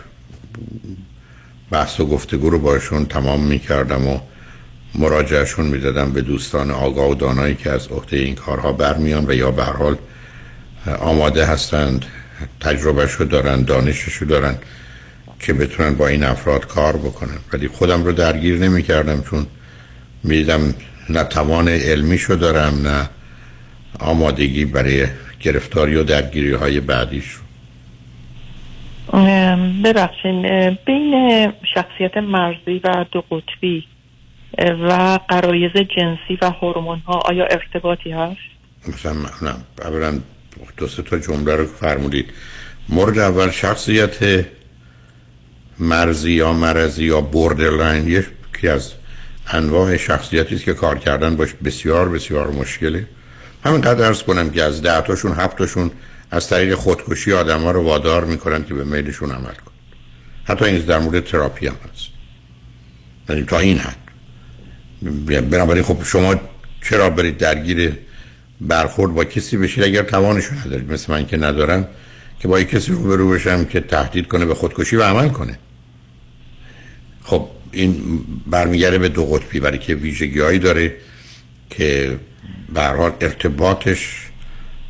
Speaker 3: بحث و گفتگو رو باشون تمام می‌کردم و مراجعهشون می‌دادم به دوستان آگاه و دانایی که از عهده این کارها برمیان و یا به حال آماده هستند تجربهشو دارن دانششو دارن که بتونن با این افراد کار بکنن. ولی خودم رو درگیر نمی‌کردم چون می‌دیدم نه توان علمیشو دارم نه آمادگی برای گرفتاری و درگیری های بعدیش رو
Speaker 34: ببخشین بین شخصیت مرزی و دو قطبی و قرایز جنسی و هورمون ها آیا ارتباطی هست؟
Speaker 3: مثلا نه اولا دو سه تا جمله رو فرمودید مورد اول شخصیت مرزی یا مرزی یا borderline یکی از انواع شخصیتی است که کار کردن باش بسیار بسیار مشکله همین قدر عرض کنم که از ده تاشون هفت تاشون از طریق خودکشی آدم ها رو وادار می‌کنن که به میلشون عمل کنن حتی این در مورد تراپی هم هست. یعنی تا این حد. بنابراین خب شما چرا برید درگیر برخورد با کسی بشید اگر توانشو ندارید؟ مثل من که ندارم که با کسی رو برو بشم که تهدید کنه به خودکشی و عمل کنه. خب این برمیگره به دو قطبی برای که ویژگی داره که به ارتباطش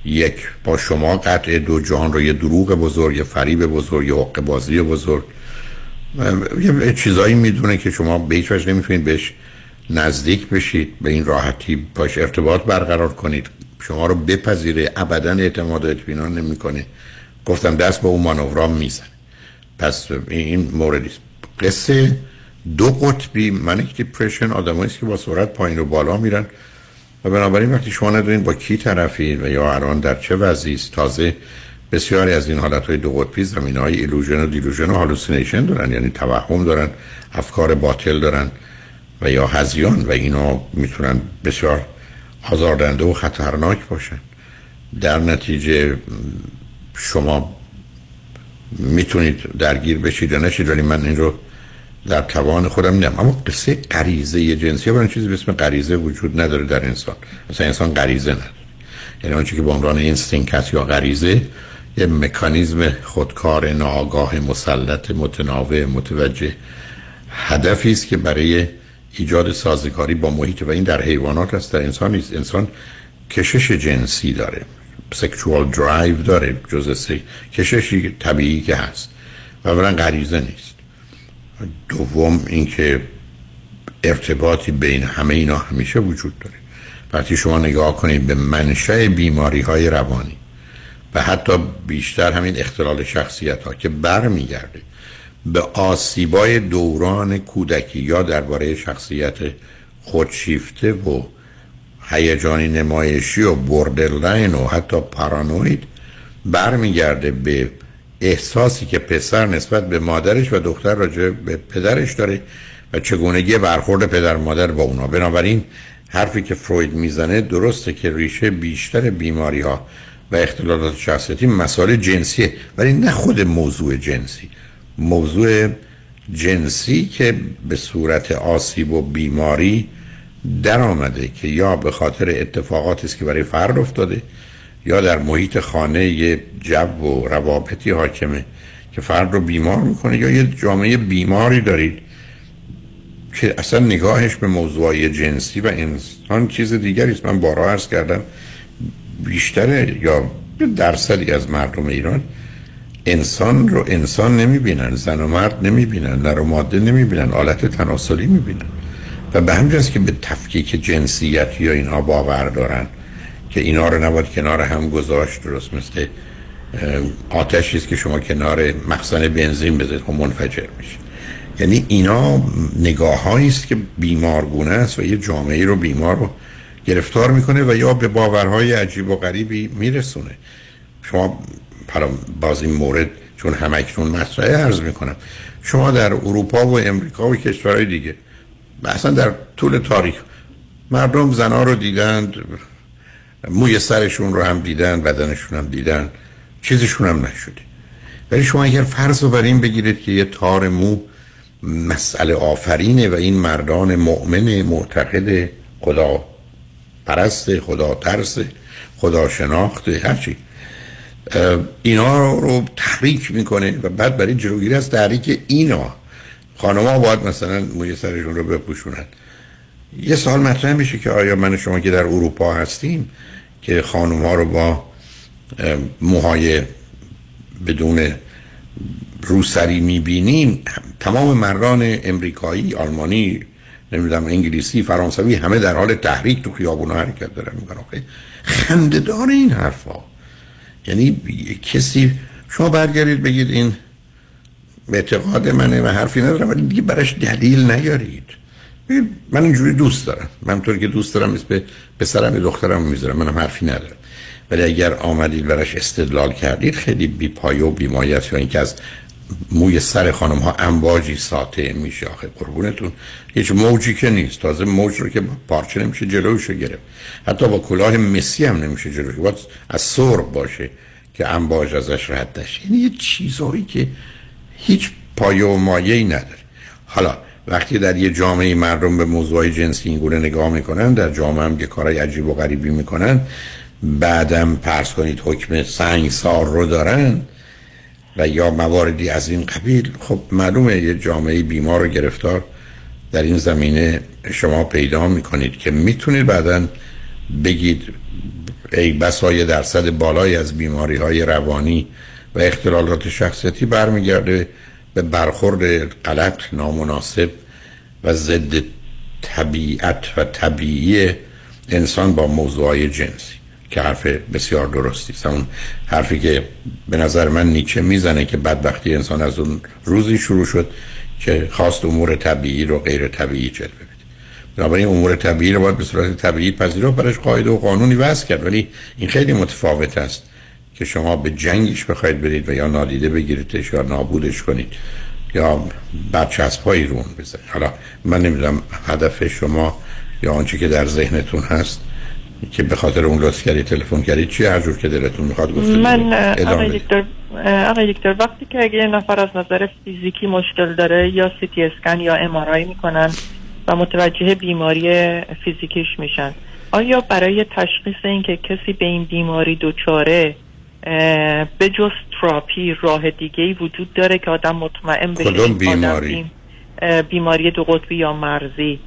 Speaker 3: یک با شما قطع دو جهان رو یه دروغ بزرگ یه فریب بزرگ یه حق بازی بزرگ. یه چیزایی می‌دونه که شما به هیچ وجه نمی‌تونید بهش نزدیک بشید به این راحتی باش ارتباط برقرار کنید. شما رو بپذیره ابدا اعتماد و اطمینان نمی‌کنه. گفتم دست به اون مانورام می‌زنه. پس این موردی قصه دو قطبی manic depression آدمایی که با سرعت پایین و بالا میرن. و بنابراین وقتی شما ندونید با کی طرفید و یا الان در چه وضعی است تازه بسیاری از این حالت های دو قطبی زمینه های illusion و delusion و hallucination دارن یعنی توهم دارن افکار باطل دارن و یا هزیان و اینا می‌تونن بسیار آزاردنده و خطرناک باشن. در نتیجه شما می‌تونید درگیر بشید یا نشید ولی من این رو در توان خودم نیم. اما قصه غریزه جنسی برای چیزی به اسم غریزه وجود نداره در انسان. مثلا انسان غریزه نداره. یعنی آنچه که به عنوان اینستینکت یا غریزه یه مکانیزم خودکار ناآگاه مسلط متناوع متوجه هدفی است که برای ایجاد سازگاری با محیط و این در حیوانات هست در انسان نیست. انسان کشش جنسی داره. سکشوال درایو داره جز کششی طبیعی که هست. و اولا غریزه نیست. دوم اینکه ارتباطی بین همه اینا همیشه وجود داره. وقتی شما نگاه کنید به منشأ بیماری های روانی و حتی بیشتر همین اختلال شخصیت ها که برمیگرده به آسیبای دوران کودکی یا درباره شخصیت خودشیفته و هیجانی نمایشی و بردرلاین و حتی پارانوید برمیگرده به احساسی که پسر نسبت به مادرش و دختر راجع به پدرش داره و چگونگی برخورد پدر مادر با اونا. بنابراین حرفی که فروید می‌زنه درسته که ریشه بیشتر بیماری ها و اختلالات شخصیتی مسائل جنسیه ولی نه خود موضوع جنسی. موضوع جنسی که به صورت آسیب و بیماری در آمده که یا به خاطر اتفاقاتی است که برای فرد افتاده یا در محیط خانه یه جو و روابطی حاکمه که فرد رو بیمار می‌کنه یا یه جامعه بیماری دارید که اصلا نگاهش به موضوع جنسی و انسان چیز دیگری است. من بارها عرض کردم بیشتره یا درصدی از مردم ایران انسان رو انسان نمی‌بینن زن و مرد نمی‌بینن نر و ماده نمی‌بینن آلت تناسلی می‌بینن. و به همجاست که به تفکیک جنسیت یا اینها باور دارن. که اینا رو نباید کنار هم گذاشت درست مثل آتشی است که شما کنار مخزن بنزین بذارید خب منفجر میشه. یعنی اینا نگاه است که بیمارگونه است و یه جامعه رو بیمار رو گرفتار می‌کنه و یا به باورهای عجیب و غریبی میرسونه. شما باز این مورد چون همکنون مطرحه عرض می‌کنم. شما در اروپا و امریکا و کشورهای دیگه اصلا در طول تاریخ مردم زنها رو دیدند موی سرشون رو هم دیدن بدنشون هم دیدن. چیزشون هم نشده. ولی شما اگر فرض رو بر این بگیرید که یه تار مو مسئله آفرینه و این مردان مؤمن معتقد خدا پرست خدا ترس خدا شناخته هرچی اینا رو تحریک می‌کنه و بعد برای جلوگیری از تحریک اینا خانم ها باید مثلا موی سرشون رو بپوشونن. یه سال مطرح میشه که آیا من شما که در اروپا هستیم که خانم ها رو با موهای بدون روسری می‌بینیم تمام مردان امریکایی آلمانی نمی‌دونم انگلیسی فرانسوی همه در حال تحریک تو خیابونا حرکت دارن می‌کنن. خندهدار این حرفا. یعنی کسی شما برگردید بگید این اعتقاد منه و حرفی ندارم ولی دیگه براش دلیل نیارید. من اینجوری دوست دارم. من طوری که دوست دارم به پسرم به دخترم می‌ذارم. منم حرفی ندارم. ولی اگر آمدید براش استدلال کردید خیلی بی پایه و بی یا اینکه از موی سر خانم ها امواجی ساته میشه آخه. قربونتون. هیچ موجی که نیست. تازه موج رو که پارچه نمیشه جلوشو گرفت. حتی با کلاه مسی هم نمیشه جلوش. باید از سرب باشه که امواج ازش رد یعنی یه چیزهایی که هیچ پایه و مایه نداره. حالا وقتی در یه جامعه مردم به موضوع جنسی اینگونه نگاه می‌کنن در جامعه هم یه کارهای عجیب و غریبی می‌کنن بعدم پرس کنید حکم سنگ سار رو دارن و یا مواردی از این قبیل خب معلومه یه جامعه بیمار و گرفتار در این زمینه شما پیدا می‌کنید که می‌تونید بعدا بگید ای بسای درصد بالای از بیماری های روانی و اختلالات شخصیتی برمیگرده به برخورد غلط نامناسب و ضد طبیعت و طبیعی انسان با موضوعای جنسی که حرف بسیار درستی است. اون حرفی که به نظر من نیچه می‌زنه که بدبختی انسان از اون روزی شروع شد که خواست امور طبیعی رو غیر طبیعی جلوه بده. بنابراین امور طبیعی رو باید به صورت طبیعی پذیرفت برش قاعده و قانونی وضع کرد. ولی این خیلی متفاوت است. که شما به جنگش بخواید برید و یا نادیده بگیریدش یا نابودش کنید یا برچسبهایی رو اون بزنید. حالا من نمی‌دونم هدف شما یا آنچه که در ذهنتون هست که به خاطر اون لطف کردی تلفن کردی چی هر جور که دلتون می‌خواد گفت
Speaker 34: من آقای دکتر آقای دکتر وقتی که اگه نفر از نظر فیزیکی مشکل داره یا سی تی اسکن یا ام می‌کنن و متوجه بیماری فیزیکیش میشن آیا برای تشخیص اینکه کسی به این بیماری دچاره به جز تراپی راه دیگه وجود داره که آدم مطمئن بشه
Speaker 3: کدوم بیماری؟
Speaker 34: بیماری دو قطبی یا مرزی.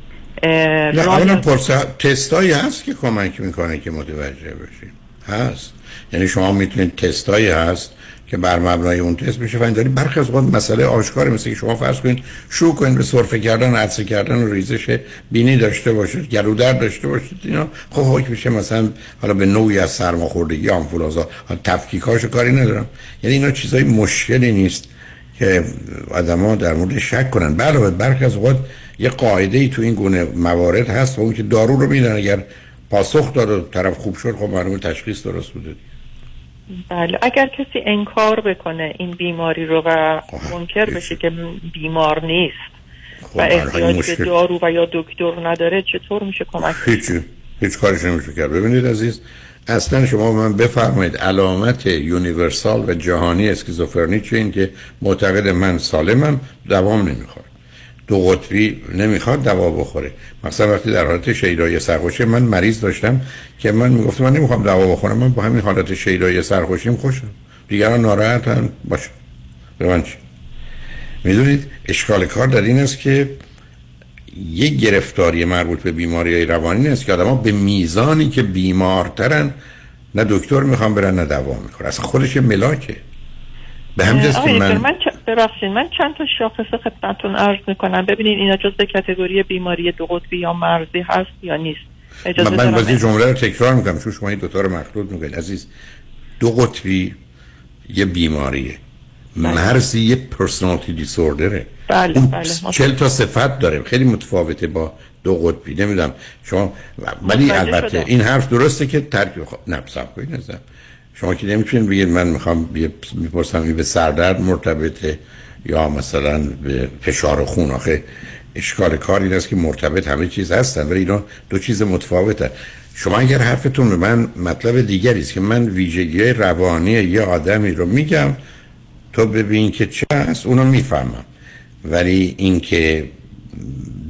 Speaker 3: نه اولا پرسا تستایی هست که کمک می‌کنه که متوجه بشیم هست. یعنی شما می‌تونید تستایی هست که بر مبنای اون تست میشه. و داری برخی از وقت مسئله آشکاری مثل که شما فرض کنید شروع کنید به سرفه کردن عطسه کردن و ریزش بینی داشته باشید گلودرد داشته باشید اینا. خب حکم میشه مثلا حالا به نوعی از سرماخوردگی آنفولانزا تفکیکاشو کاری ندارم. یعنی اینا چیزای مشکلی نیست که آدما در مورد شک کنن. علاوه برخی از اوقات یه قاعده ای تو این گونه موارد هست و اون که دارو رو میدن اگر پاسخ داد و طرف خوب شد خب معلومه تشخیص درست بوده.
Speaker 34: بله. اگر کسی انکار بکنه این بیماری رو و منکر بشه که بیمار نیست
Speaker 3: خب،
Speaker 34: و احتیاج به دارو و یا دکتر نداره چطور میشه کمک
Speaker 3: هیچ هیچ کارش نمیشه کرد ببینید عزیز اصلا شما من بفرمایید علامت یونیورسال و جهانی اسکیزوفرنی چه این که معتقد من سالمم دوام نمی‌خواد. دو قطبی نمی‌خواد دوا بخوره. مثلا وقتی در حالت شیدای سرخوشی من مریض داشتم که من می‌گفتم من نمی‌خوام دوا بخورم من با همین حالت شیدای سرخوشیم خوشم. دیگران ناراحتن باشه. به من چی؟ می‌دونید اشکال کار در این است که یک گرفتاری مربوط به بیماری روانی است که آدم به میزانی که بیمارترن نه دکتر می‌خوام برن نه دوا می‌کنن. اصلا خودش ملاکه. به همین که
Speaker 34: من من ببخشید من چند تا شاخص خدمتتون عرض می‌کنم. ببینید اینا جزء کاتگوری بیماری دو قطبی یا مرزی هست یا نیست.
Speaker 3: اجازه من, من بازی جمله رو تکرار می‌کنم چون شما این دوتا رو مخلوط می‌کنید. عزیز دو قطبی یه بیماریه. بله. مرزی یه پرسونالتی دیسوردره
Speaker 34: بله بله
Speaker 3: چل تا صفت داره. خیلی متفاوته با دو قطبی. نمی‌دونم شما ولی البته شده. این حرف درسته که ترک خب نه کنید نزد شما که نمی‌تونید بگید من می‌خوام می‌پرسم این به سردرد مرتبطه یا مثلا به فشار خون. آخه اشکال کار این است که مرتبط همه چیز هستن ولی اینا دو چیز متفاوتن. شما اگر حرفتون به من مطلب دیگری است که من ویژگی روانی یه آدمی رو میگم تو ببین که چه هست اونو می‌فهمم. ولی اینکه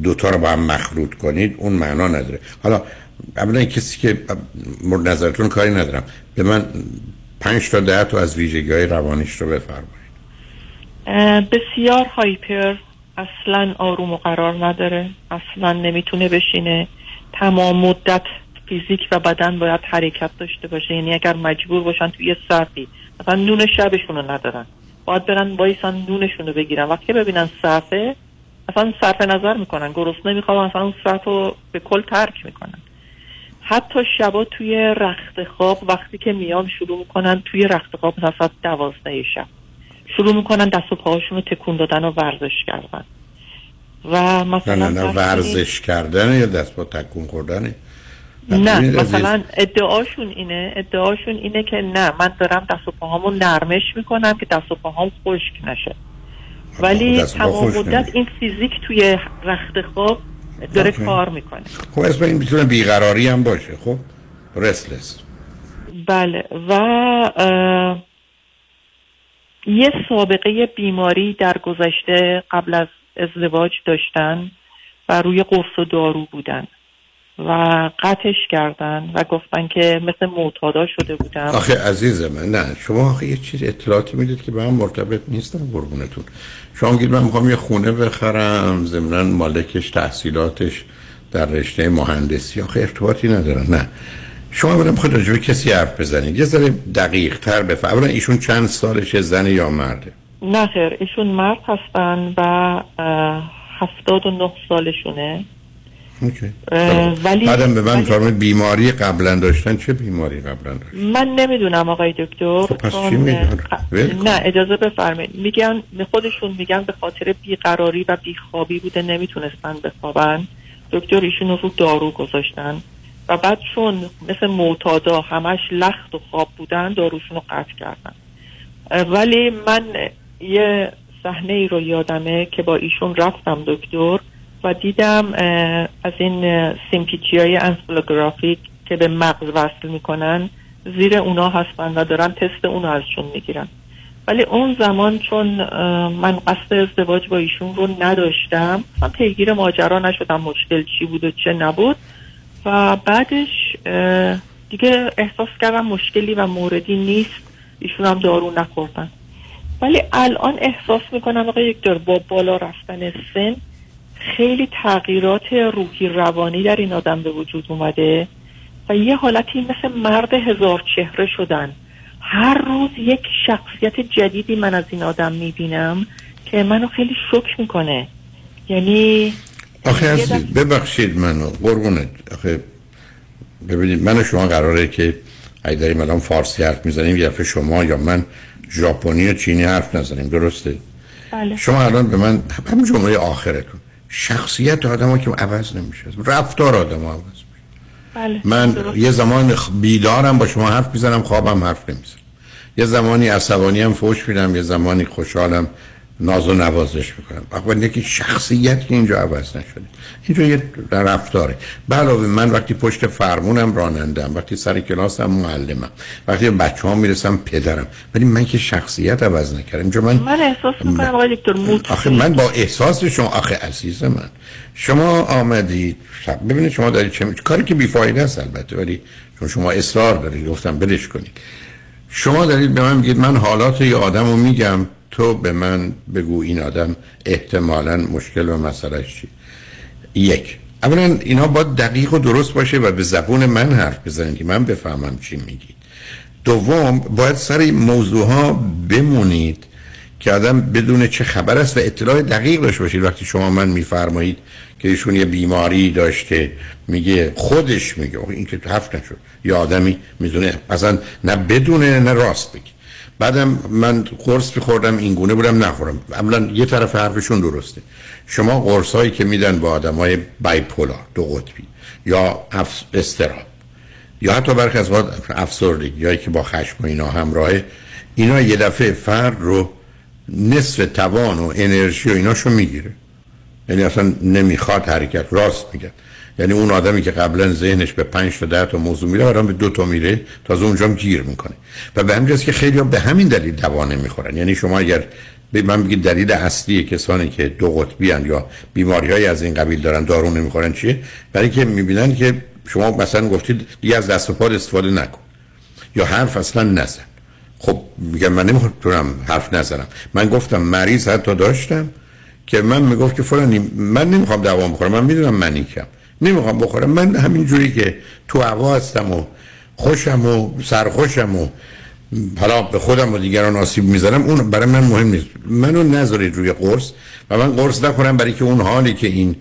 Speaker 3: دوتا رو با هم مخلوط کنید اون معنا نداره. حالا اولا کسی که مورد نظرتون کاری ندارم. به من پنج تا ده تا از ویژگی های روانیش رو بفرمایید.
Speaker 34: بسیار هایپر اصلا آروم و قرار نداره. اصلا نمی‌تونه بشینه. تمام مدت فیزیک و بدن باید حرکت داشته باشه. یعنی اگر مجبور باشن توی سرفی مثلا نون شبشون رو ندارن. باید برن بایستن نونشون رو بگیرن. وقتی ببینن صرفه اصلا صرف نظر می‌کنن. گرسنه می‌خوام اصلا اون صرف رو به کل ترک می‌کنن. حتی شبا توی رخت خواب وقتی که میان شروع می‌کنن توی رخت خواب مثلا دوازده شب. شروع می‌کنن دست و پاهاشون رو تکون دادن و ورزش کردن. و مثلا
Speaker 3: نه نه, نه ورزش کردن یا دست با تکون خوردنه
Speaker 34: نه مثلا ادعاشون اینه ادعاشون اینه که نه من دارم دست و پاهامو نرمش می‌کنم که دست و پاهام خشک نشه. ولی تمام مدت این فیزیک توی رخت خواب داره کار می‌کنه.
Speaker 3: خب اسم این می‌تونه بیقراری هم باشه. خب رسلس
Speaker 34: بله. و یه سابقه بیماری در گذشته قبل از ازدواج داشتن و روی قرص و دارو بودن. و قطعش کردن و گفتن که مثل معتادا شده بودن
Speaker 3: آخه عزیز من نه شما آخه یه چیز اطلاعاتی می‌دید که به هم مرتبط نیستن قربونتون. شما میگید من می‌خوام یه خونه بخرم ضمنا مالکش تحصیلاتش در رشته مهندسی. آخه ارتباطی ندارن نه. شما برم خود راجبه کسی حرف بزنید. یه ذره دقیق تر بفرمایید ایشون چند سالشه زن یا مرده؟
Speaker 34: نه خیر ایشون مرد هستن و هفتاد و نه سالشونه.
Speaker 3: ولی بعدم به من ولی... بیماری قبلا داشتن چه بیماری قبلا داشتن؟
Speaker 34: من نمی‌دونم آقای دکتر.
Speaker 3: خب پس چی
Speaker 34: نه اجازه بفرمایید. میگن خودشون میگن به خاطر بیقراری و بیخوابی بوده نمی‌تونستن بخوابن. دکتر ایشون رو دارو گذاشتن. و بعد چون مثل معتادا همش لخت و خواب بودن داروشون رو قطع کردن. ولی من یه صحنه ای رو یادمه که با ایشون رفتم دکتر. و دیدم از این سیمپیچی های که به مغز وصل می‌کنن زیر اونا هستن و دارن تست اونو ازشون می‌گیرن. ولی اون زمان چون من قصد ازدواج با ایشون رو نداشتم من پیگیر ماجرا نشدم مشکل چی بود و چه نبود. و بعدش دیگه احساس کردم مشکلی و موردی نیست. ایشون هم دارو نخوردن. ولی الان احساس می‌کنم آقا یک دار با بالا رفتن سن خیلی تغییرات روحی روانی در این آدم به وجود اومده و یه حالتی مثل مرد هزار چهره شدن. هر روز یک شخصیت جدیدی من از این آدم می‌بینم که منو خیلی شک می‌کنه. یعنی
Speaker 3: آخه از ببخشید منو قربونت. آخه ببینید من و شما قراره که اگه داریم الان فارسی حرف می‌زنیم یه شما یا من ژاپنی و چینی حرف نزنیم درسته؟
Speaker 34: بله.
Speaker 3: شما الان به من همین جمله آخرتون شخصیت آدم ها که عوض نمیشه رفتار آدم ها عوض میشه
Speaker 34: بله.
Speaker 3: من
Speaker 34: درست.
Speaker 3: یه زمان بیدارم با شما حرف می‌زنم خوابم حرف نمی‌زنم یه زمانی عصبانی هم فوش میدم یه زمانی خوشحالم ناز و نوازش می‌کنم. وقتی که شخصیت که اینجا عوض نشده. اینجا یه رفتاره. علاوه من وقتی پشت فرمونم رانندم وقتی سر کلاسم معلمم وقتی بچه ها می‌رسم پدرم. ولی من که شخصیت عوض نکردم. اینجا من
Speaker 34: من احساس می‌کنم آقای دکتر موت
Speaker 3: آخه من با احساس شما آخه عزیز من. شما آمدید. ببینید شما دارید چه کاری که بیفایده است البته ولی چون شما اصرار دارید گفتم بلش کنید. شما دارید به من میگید من حالات یه آدم رو میگم. تو به من بگو این آدم احتمالا مشکل و مسئلهش چی؟ یک. اولا اینا باید دقیق و درست باشه و به زبون من حرف بزنید که من بفهمم چی میگید. دوم باید سر این موضوع ها بمونید که آدم بدون چه خبر است و اطلاع دقیق داشته باشید. وقتی شما من میفرمایید که ایشون یه بیماری داشته میگه خودش میگه این که حرف نشد. یا آدمی می‌دونه اصلا نه بدونه نه راست بگه. بعدم من قرص میخوردم این گونه بودم نخورم. اولا یه طرف حرفشون درسته. شما قرص هایی که میدن با آدم های بایپولار دو قطبی یا استراب یا حتی برخی از اوقات افسردگی یا که با خشم و اینا همراهه اینا یه دفعه فرد رو نصف توان و انرژی و ایناشو می‌گیره. یعنی اصلا نمی‌خواد حرکت راست میگن یعنی اون آدمی که قبلا ذهنش به 5 تا 10 تا موضوع میره الان به دو تا میره تازه اونجا هم گیر می‌کنه. و به همین که خیلی به همین دلیل دوا نمی‌خورن یعنی شما اگر به من بگید دلیل اصلی کسانی که دو قطبی هن یا بیماری های از این قبیل دارن دارو نمی‌خورن چیه؟ برای که می‌بینن که شما مثلا گفتید دیگه از دست و پا استفاده نکن. یا حرف اصلا نزن. خب میگم من نمی‌تونم حرف نزنم. من گفتم مریض حتی داشتم که من می‌گفت که فلانی من نمی‌خوام دوام بخورم من می‌دونم منیکم نمی‌خوام بخورم. من همین جوری که تو هوا هستم و خوشم و سرخوشم و حالا به خودم و دیگران آسیب می‌زنم اون برای من مهم نیست. منو نذارید روی قرص و من قرص نخورم برای که اون حالی که این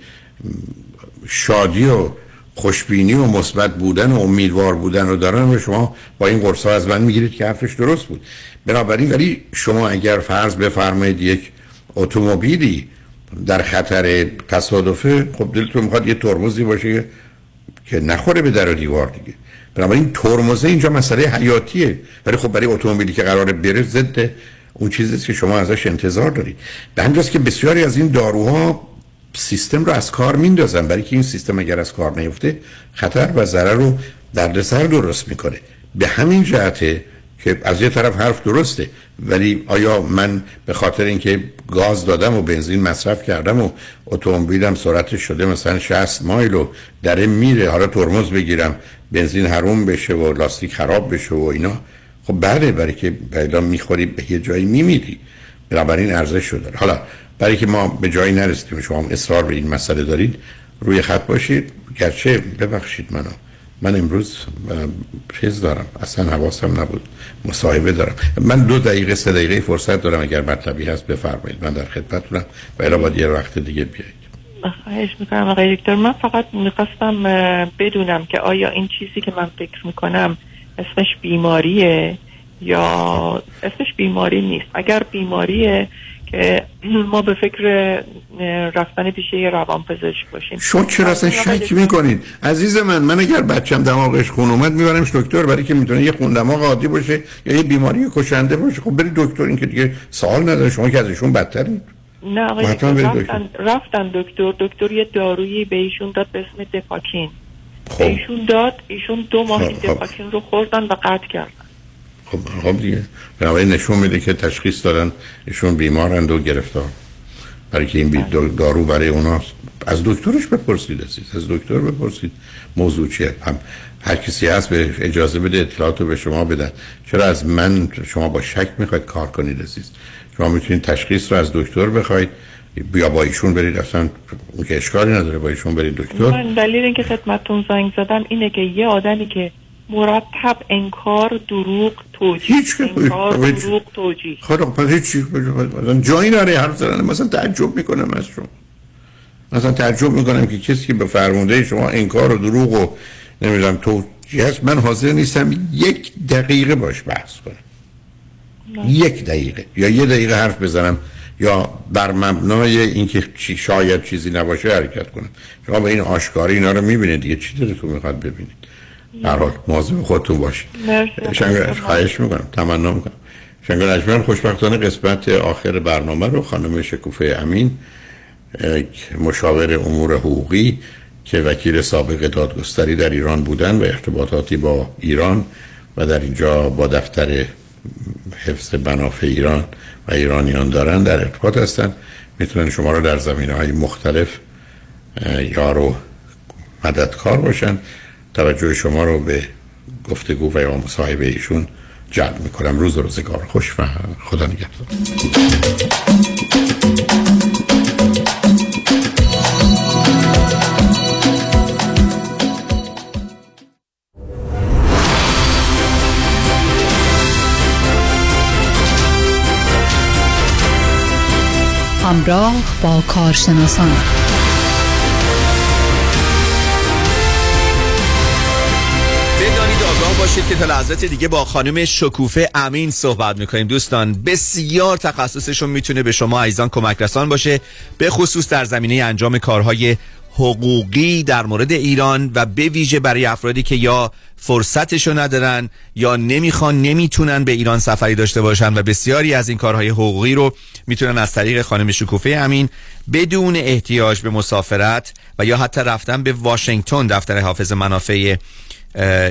Speaker 3: شادی و خوشبینی و مثبت بودن و امیدوار بودن رو دارن و شما با این قرص ها از من می‌گیرید که حرفش درست بود. بنابراین ولی شما اگر فرض بفرمایید یک اتومبیلی در خطر تصادفه خب دلتون می‌خواد یه ترمزی باشه که نخوره به در و دیوار دیگه. بنابراین ترمزه اینجا مسئله حیاتیه. ولی خب برای اتومبیلی که قراره بره ضد اون چیزی که شما ازش انتظار دارید. به همینجاست که بسیاری از این داروها سیستم رو از کار میندازن. برای که این سیستم اگر از کار نیفته خطر و ضرر رو دردسر درست می‌کنه. به همین جهته که از یه طرف حرف درسته ولی آیا من به خاطر اینکه گاز دادم و بنزین مصرف کردم و اتومبیلم سرعتش شده مثلا 60 مایل و داره میره حالا ترمز بگیرم بنزین حروم بشه و لاستیک خراب بشه و اینا؟ خب بله برای که پیدا می‌خوری به یه جایی میمیری. بنابراین ارزش شده حالا برای که ما به جایی نرسیدیم شما اصرار به این مسئله دارید روی خط باشید. گرچه ببخشید منو. من امروز چیز دارم اصلا حواسم نبود مصاحبه دارم. من دو دقیقه سه دقیقه فرصت دارم اگر مطلبی هست بفرمایید. من در خدمتتونم و الا باید یه وقت دیگه بیایید.
Speaker 34: خواهش می‌کنم آقای دکتر. من فقط می‌خواستم بدونم که آیا این چیزی که من فکر می‌کنم اسمش بیماریه یا اسمش بیماری نیست. اگر بیماریه که ما به فکر رفتن پیش یه روان پزشک باشیم.
Speaker 3: شما چرا اصلا شک می‌کنید؟ عزیز من من اگر بچم دماغش خون اومد میبرمش دکتر برای که می‌تونه یه خون دماغ عادی باشه یا یه بیماری کشنده باشه. خب برید دکتر این که دیگه سوال نداره. شما که ازشون بدترید
Speaker 34: نه آقای دکتر رفتن, رفتن دکتر. دکتر یه دارویی به ایشون داد به اسم دپاکین.
Speaker 3: خب.
Speaker 34: به ایشون داد ایشون دو ماه
Speaker 3: خب، خب.
Speaker 34: دپاکین رو خوردن و قطع کردن.
Speaker 3: خب خب دیگه بنابراین نشون میده که تشخیص دادن ایشون بیمارند و گرفتار. برای که این بی- دارو برای اوناست. از دکترش بپرسید عزیز از دکتر بپرسید. موضوع چیه؟ هم هر کسی هست به اجازه بده اطلاعات رو به شما بدن چرا از من شما با شک می‌خواید کار کنید عزیز؟ شما می‌تونید تشخیص رو از دکتر بخواید. بیا با ایشون برید اصلا که اشکالی نداره با ایشون برید دکتر.
Speaker 34: من دلیل اینکه خدمتتون زنگ زدم اینه که یه آدمی که مرتب انکار دروغ توجیه. انکار دروغ توجیه.
Speaker 3: خدا پس هیچی مثلا جایی نره حرف زدن مثلا تعجب می‌کنم از شما. مثلا تعجب می‌کنم که کسی که به فرمونده شما انکار و دروغ و نمی‌دونم توجیه هست. من حاضر نیستم یک دقیقه باش بحث کنم. یک دقیقه. یا یه دقیقه حرف بزنم. یا بر مبنای اینکه چی شاید چیزی نباشه حرکت کنم. شما به این آشکاری اینا رو می‌بینید دیگه. چی دلتون می‌خواد ببینید؟ در حال مواظب خودتون باشید. شنگ خواهش می‌کنم تمنا می‌کنم. شنگ اجمل خوشبختانه قسمت آخر برنامه رو خانم شکوفه امین مشاور امور حقوقی که وکیل سابق دادگستری در ایران بودن و ارتباطاتی با ایران و در اینجا با دفتر حفظ منافع ایران و ایرانیان دارن در ارتباط هستن. می‌تونن شما رو در زمینه های مختلف یارو مددکار باشن. توجه شما رو به گفتگو و یا مصاحبه ایشون جلب می‌کنم. روز و روزگار خوش و خدا نگهدار.
Speaker 28: همراه با کارشناسان.
Speaker 35: باشید که تا لحظات دیگه با خانم شکوفه امین صحبت می‌کنیم. دوستان بسیار تخصصشون می‌تونه به شما عزیزان کمک رسان باشه به خصوص در زمینه انجام کارهای حقوقی در مورد ایران و به ویژه برای افرادی که یا فرصتشو ندارن یا نمی‌خوان نمی‌تونن به ایران سفری داشته باشن و بسیاری از این کارهای حقوقی رو می‌تونن از طریق خانم شکوفه امین بدون احتیاج به مسافرت و یا حتی رفتن به واشنگتن دفتر حافظ منافع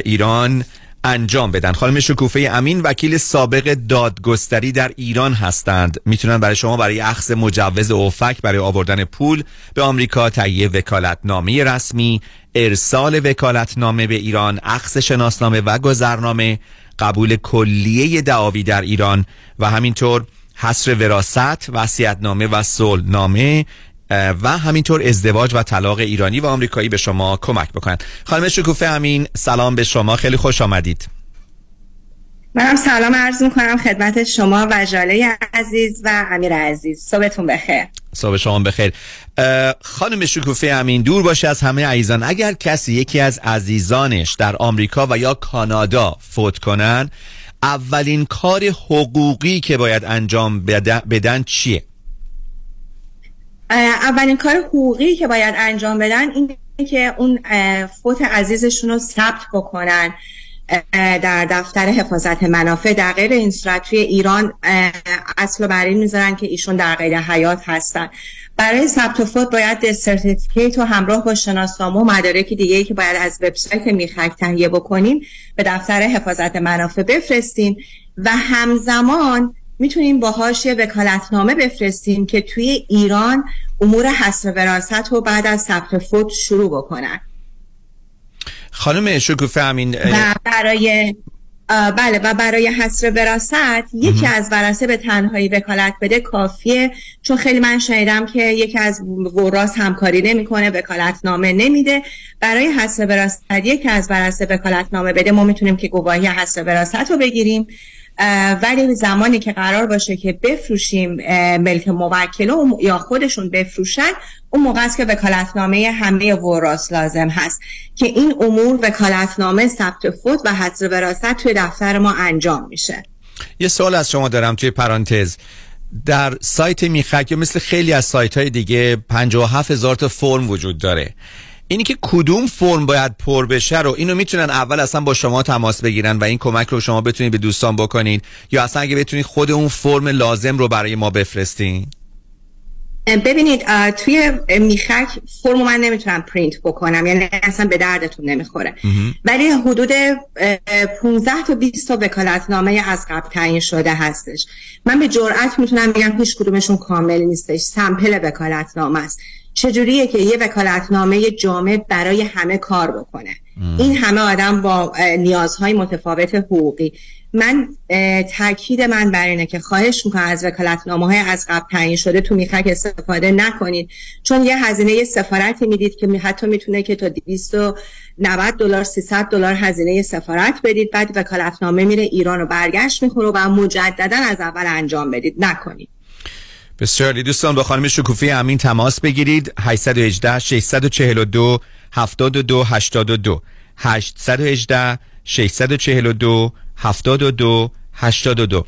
Speaker 35: ایران انجام بدن. خانم شکوفه امین وکیل سابق دادگستری در ایران هستند. می‌تونن برای شما برای اخذ مجوز اوفک برای آوردن پول به آمریکا تهیه وکالتنامه رسمی ارسال وکالتنامه به ایران اخذ شناسنامه و گذرنامه قبول کلیه دعاوی در ایران و همینطور حصر وراست وصیت‌نامه و صلح‌نامه و همینطور ازدواج و طلاق ایرانی و آمریکایی به شما کمک بکنن. خانم شکوفه امین سلام به شما. خیلی خوش آمدید.
Speaker 36: منم سلام عرض می‌کنم خدمت شما و جاله عزیز و امیر عزیز. صبحتون بخیر.
Speaker 35: صبح شما بخیر. خانم شکوفه امین دور باشه از همه عزیزان. اگر کسی یکی از عزیزانش در آمریکا و یا کانادا فوت کنن اولین کار حقوقی که باید انجام بدن چیه؟
Speaker 36: اولین کار حقوقی که باید انجام بدن این که اون فوت عزیزشون رو ثبت بکنن در دفتر حفاظت منافع. در غیر این صورت توی ایران اصل بر این می‌ذارن که ایشون در غیر حیات هستن. برای ثبت فوت باید سرتیفیکیت و همراه با شناسنامه و مدارک دیگه که باید از وبسایت میخک تهیه بکنین به دفتر حفاظت منافع بفرستین و همزمان می‌تونیم باهاش وکالتنامه بفرستیم که توی ایران امور حسب وراست رو بعد از ثبت فوت شروع بکنن.
Speaker 35: خانم شکوفه امین
Speaker 36: و برای بله و برای حصر وراست یکی از ورثه به تنهایی وکالت بده کافیه چون خیلی من شنیدم که یکی از وراث همکاری نمی‌کنه وکالت نامه نمیده. برای حصر وراست یکی از ورثه وکالت نامه بده ما می‌تونیم که گواهی حصر وراست رو بگیریم. ولی زمانی که قرار باشه که بفروشیم ملک موکل یا خودشون بفروشن اون موقع است که وکالتنامه همه وراس لازم هست که این امور وکالتنامه ثبت فوت و حضر وراثت توی دفتر ما انجام میشه.
Speaker 35: یه سوال از شما دارم توی پرانتز. در سایت میخک یا مثل خیلی از سایت های دیگه 57 هزار تا فرم وجود داره. اینی که کدوم فرم باید پر بشه رو اینو می‌تونن اول اصلا با شما تماس بگیرن و این کمک رو شما بتونید به دوستان بکنید یا اصلا اگه بتونید خود اون فرم لازم رو برای ما بفرستین؟
Speaker 36: ببینید توی میخک فرم من نمی‌تونم پرینت بکنم یعنی اصلا به دردتون نمی‌خوره. ولی حدود 15 تا 20 تا وکالتنامه از قبل تعیین شده هستش. من به جرئت می‌تونم بگم هیچ کدومشون کامل نیستش. سمپل وکالتنامه است. چجوریه که یه وکالتنامه جامع برای همه کار بکنه؟ این همه آدم با نیازهای متفاوت حقوقی. من تاکید من بر اینه که خواهش می‌کنم از وکالتنامه های از قبل تعیین شده تو میخک استفاده نکنید. چون یه هزینه سفارتی می‌دید که حتی می‌تونه که تا 290 دلار 300 دلار هزینه سفارت بدید. بعد وکالتنامه میره ایران رو برگشت می‌خوره و مجددا از اول انجام بدید. نکنید.
Speaker 35: بسیاری دوستان با خانم شکوفی امین تماس بگیرید. 818 642 72 82 818 642 72 82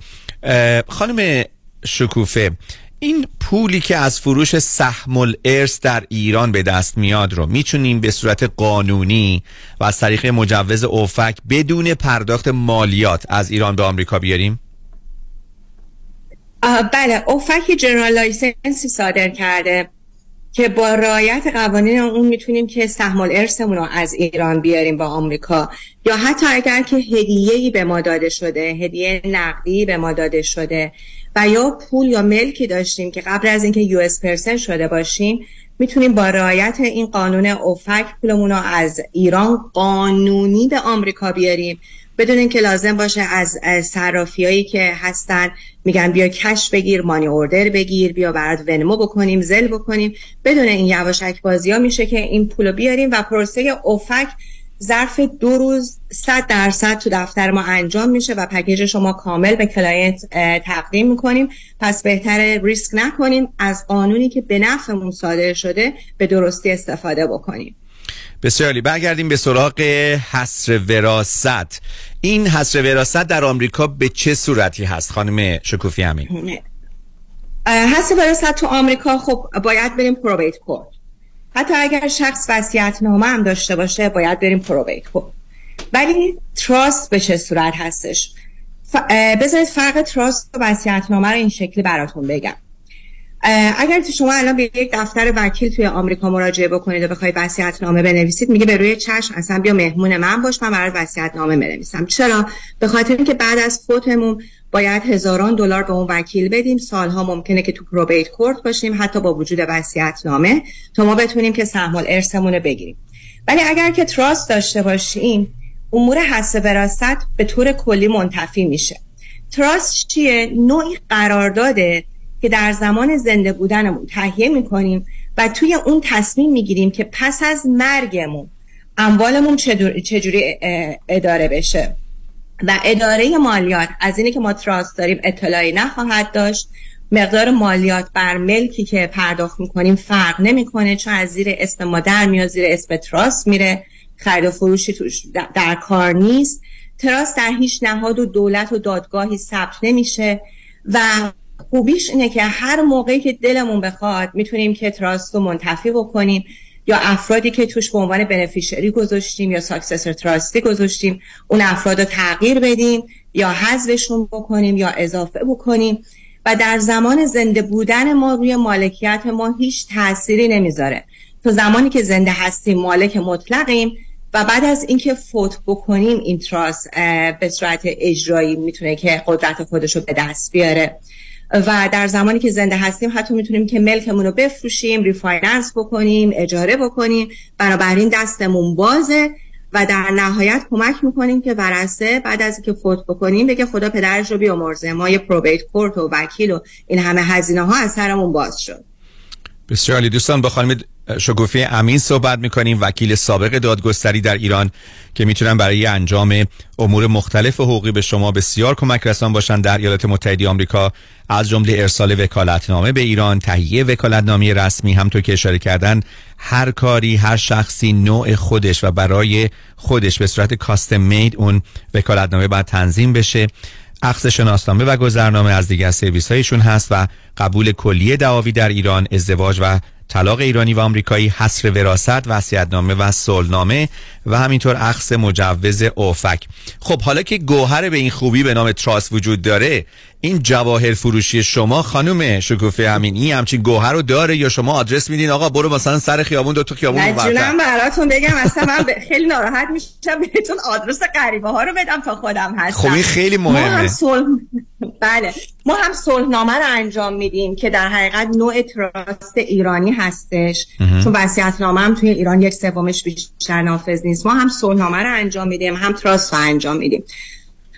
Speaker 35: خانم شکوفه این پولی که از فروش سهم الارث در ایران به دست میاد رو می‌تونیم به صورت قانونی و از طریق مجوز اوفک بدون پرداخت مالیات از ایران به آمریکا بیاریم؟
Speaker 36: بله OFAC general license ی صادر کرده که با رعایت قوانین اون می‌تونیم که سهم ارثمون رو از ایران بیاریم به آمریکا. یا حتی اگر که هدیه‌ای به ما داده شده هدیه نقدی به ما داده شده و یا پول یا ملکی داشتیم که قبل از اینکه US person شده باشیم می‌تونیم با رعایت این قانون OFAC پولمون رو از ایران قانونی به آمریکا بیاریم. بدون اینکه لازم باشه از, صرافیایی که هستن میگن بیا cash بگیر money order بگیر بیا برات Venmo بکنیم Zelle بکنیم. بدون این یواشکی بازی ها میشه که این پولو بیاریم و پروسه OFAC ظرف دو روز صد درصد تو دفتر ما انجام میشه و package شما کامل به client تقدیم می‌کنیم. پس بهتر ریسک نکنیم از قانونی که به نفعمون صادر شده به درستی استفاده بکنیم.
Speaker 35: بسیاری برگردیم به سراغ حصر وراثت این حصر وراثت در آمریکا به چه صورتی هست؟ خانم شکوفی همین
Speaker 36: حصر وراثت تو آمریکا خب باید بریم probate court حتی اگر شخص وصیت نامه هم داشته باشه باید بریم probate court ولی trust به چه صورت هستش؟ ف... بذارید فرق trust و وصیت نامه رو این شکلی براتون بگم. اگر تو شما الان به یک دفتر وکیل توی آمریکا مراجعه بکنید و بخواید وصیت نامه بنویسید میگه به روی چشم اصلا بیا مهمون من باش من برات وصیت نامه بنویسم. چرا؟ به خاطر اینکه بعد از فوتمون باید هزاران دلار به اون وکیل بدیم. سالها ممکنه که تو probate court باشیم حتی با وجود وصیت نامه تا ما بتونیم که سهم ارثمون بگیریم. ولی اگر که trust داشته باشیم امور حصر وراثت به طور کلی منتفی میشه. trust چیه؟ نوعی قرارداده که در زمان زنده بودنمون تهیه می‌کنیم و توی اون تصمیم می‌گیریم که پس از مرگمون اموالمون چجوری اداره بشه. و اداره مالیات از اینه که ما trust داریم اطلاعی نخواهد داشت. مقدار مالیات بر ملکی که پرداخت می‌کنیم فرق نمی‌کنه. چون از زیر اسم ما در میاد زیر اسم trust میره. خرید و فروشی توش در کار نیست. trust در هیچ نهاد و دولت و دادگاهی ثبت نمیشه. و خوبیش اینه که هر موقعی که دلمون بخواد می‌تونیم که trust رو منتفی بکنیم یا افرادی که توش به عنوان beneficiary گذاشتیم یا successor trustee گذاشتیم اون افراد رو تغییر بدیم یا حذفشون بکنیم یا اضافه بکنیم و در زمان زنده بودن ما روی مالکیت ما هیچ تأثیری نمی‌ذاره. تو زمانی که زنده هستیم مالک مطلقیم و بعد از اینکه فوت بکنیم این trust به صورت اجرایی می‌تونه که قدرت خودش رو به دست بیاره. و در زمانی که زنده هستیم حتی می‌تونیم که ملکمون رو بفروشیم refinance بکنیم اجاره بکنیم. بنابراین دستمون بازه و در نهایت کمک می‌کنیم که ورسه بعد از اینکه فوت بکنیم بگه خدا پدرش رو بیامرزه. ما یه پروبیت کورت و وکیل و این همه هزینه ها از سرمون باز شد.
Speaker 35: بسیار دوستان با خانم شگوفی امین صحبت می‌کنیم وکیل سابق دادگستری در ایران که می‌تونن برای انجام امور مختلف حقوقی به شما بسیار کمک رسان باشن در ایالات متحده آمریکا از جمله ارسال وکالتنامه به ایران تهیه وکالتنامه رسمی همطور که اشاره کردن هر کاری هر شخصی نوع خودش و برای خودش به صورت کاستم مید اون وکالتنامه باید تنظیم بشه. اخذ شناسنامه و گذرنامه از دیگر سرویس هایشون هست و قبول کلیه دعاوی در ایران ازدواج و طلاق ایرانی و آمریکایی حصر وراست وصیت‌نامه و صلحنامه و همینطور اخذ مجوز اوفک. خب حالا که گوهر به این خوبی به نام تراس وجود داره این جواهر فروشی شما خانم شکوفه همین این همچین گوهر رو داره یا شما آدرس میدین؟ آقا برو مثلا سر خیابون دو تا خیابون
Speaker 36: نه براتون بگم اصلا من خیلی ناراحت میشم بهتون آدرس غریبه ها رو بدم تا خودم هستم.
Speaker 35: خب این خیلی مهمه.
Speaker 36: بله. ما هم صلحنامه رو انجام میدیم که در حقیقت نوع trust ایرانی هستش. چون وصیت نامه هم توی ایران یک سومش بیشتر نافذ نیست. ما هم صلحنامه رو انجام میدیم هم trust رو انجام میدیم.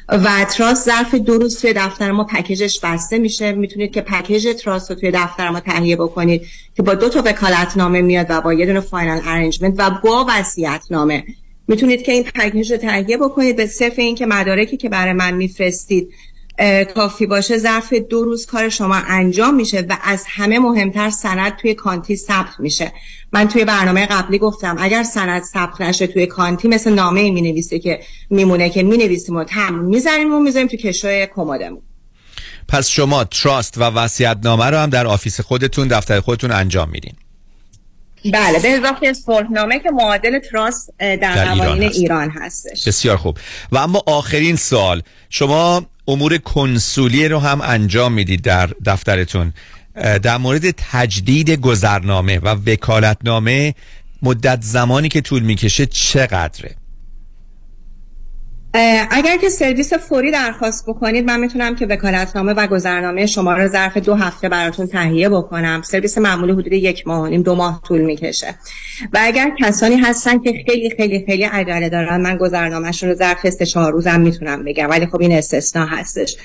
Speaker 36: و trust ظرف دو روز توی دفتر ما package ش بسته میشه. می‌تونید که package trust رو توی دفتر ما تهیه بکنید که با دو تا وکالت نامه میاد و با یه دونه final arrangement و با وصیت نامه می‌تونید که این package رو تهیه بکنید به صرف اینکه مدارکی که برای من میفرستید کافی باشه ظرف دو روز کار شما انجام میشه و از همه مهمتر سند توی county ثبت میشه. من توی برنامه قبلی گفتم اگر سند ثبت نشه توی county مثل نامه می نویسه که میمونه که می نویسیم و تمبر می‌زنیم و می‌ذاریم توی کشوی کمدمون.
Speaker 35: پس شما trust و وصیت نامه رو هم در office خودتون دفتر خودتون انجام میدین.
Speaker 36: بله به اضافه صلحنامه که معادل trust در, در قوانین ایران, ایران هستش.
Speaker 35: بسیار خوب. و اما آخرین سوال. شما امور کنسولی رو هم انجام می‌دید در دفترتون. در مورد تجدید گذرنامه و وکالتنامه مدت زمانی که طول می‌کشه چقدره؟
Speaker 36: اگر که سرویس فوری درخواست بکنید من می‌تونم که وکالتنامه و گذرنامه شما رو ظرف دو هفته براتون تهیه بکنم. سرویس معمولی حدود یک ماه نیم دو ماه طول می‌کشه. و اگر کسانی هستن که خیلی خیلی خیلی عجله دارن من گذرنامهشون رو ظرف سه چهار روزم می‌تونم بگم ولی خب این استثنا هستش.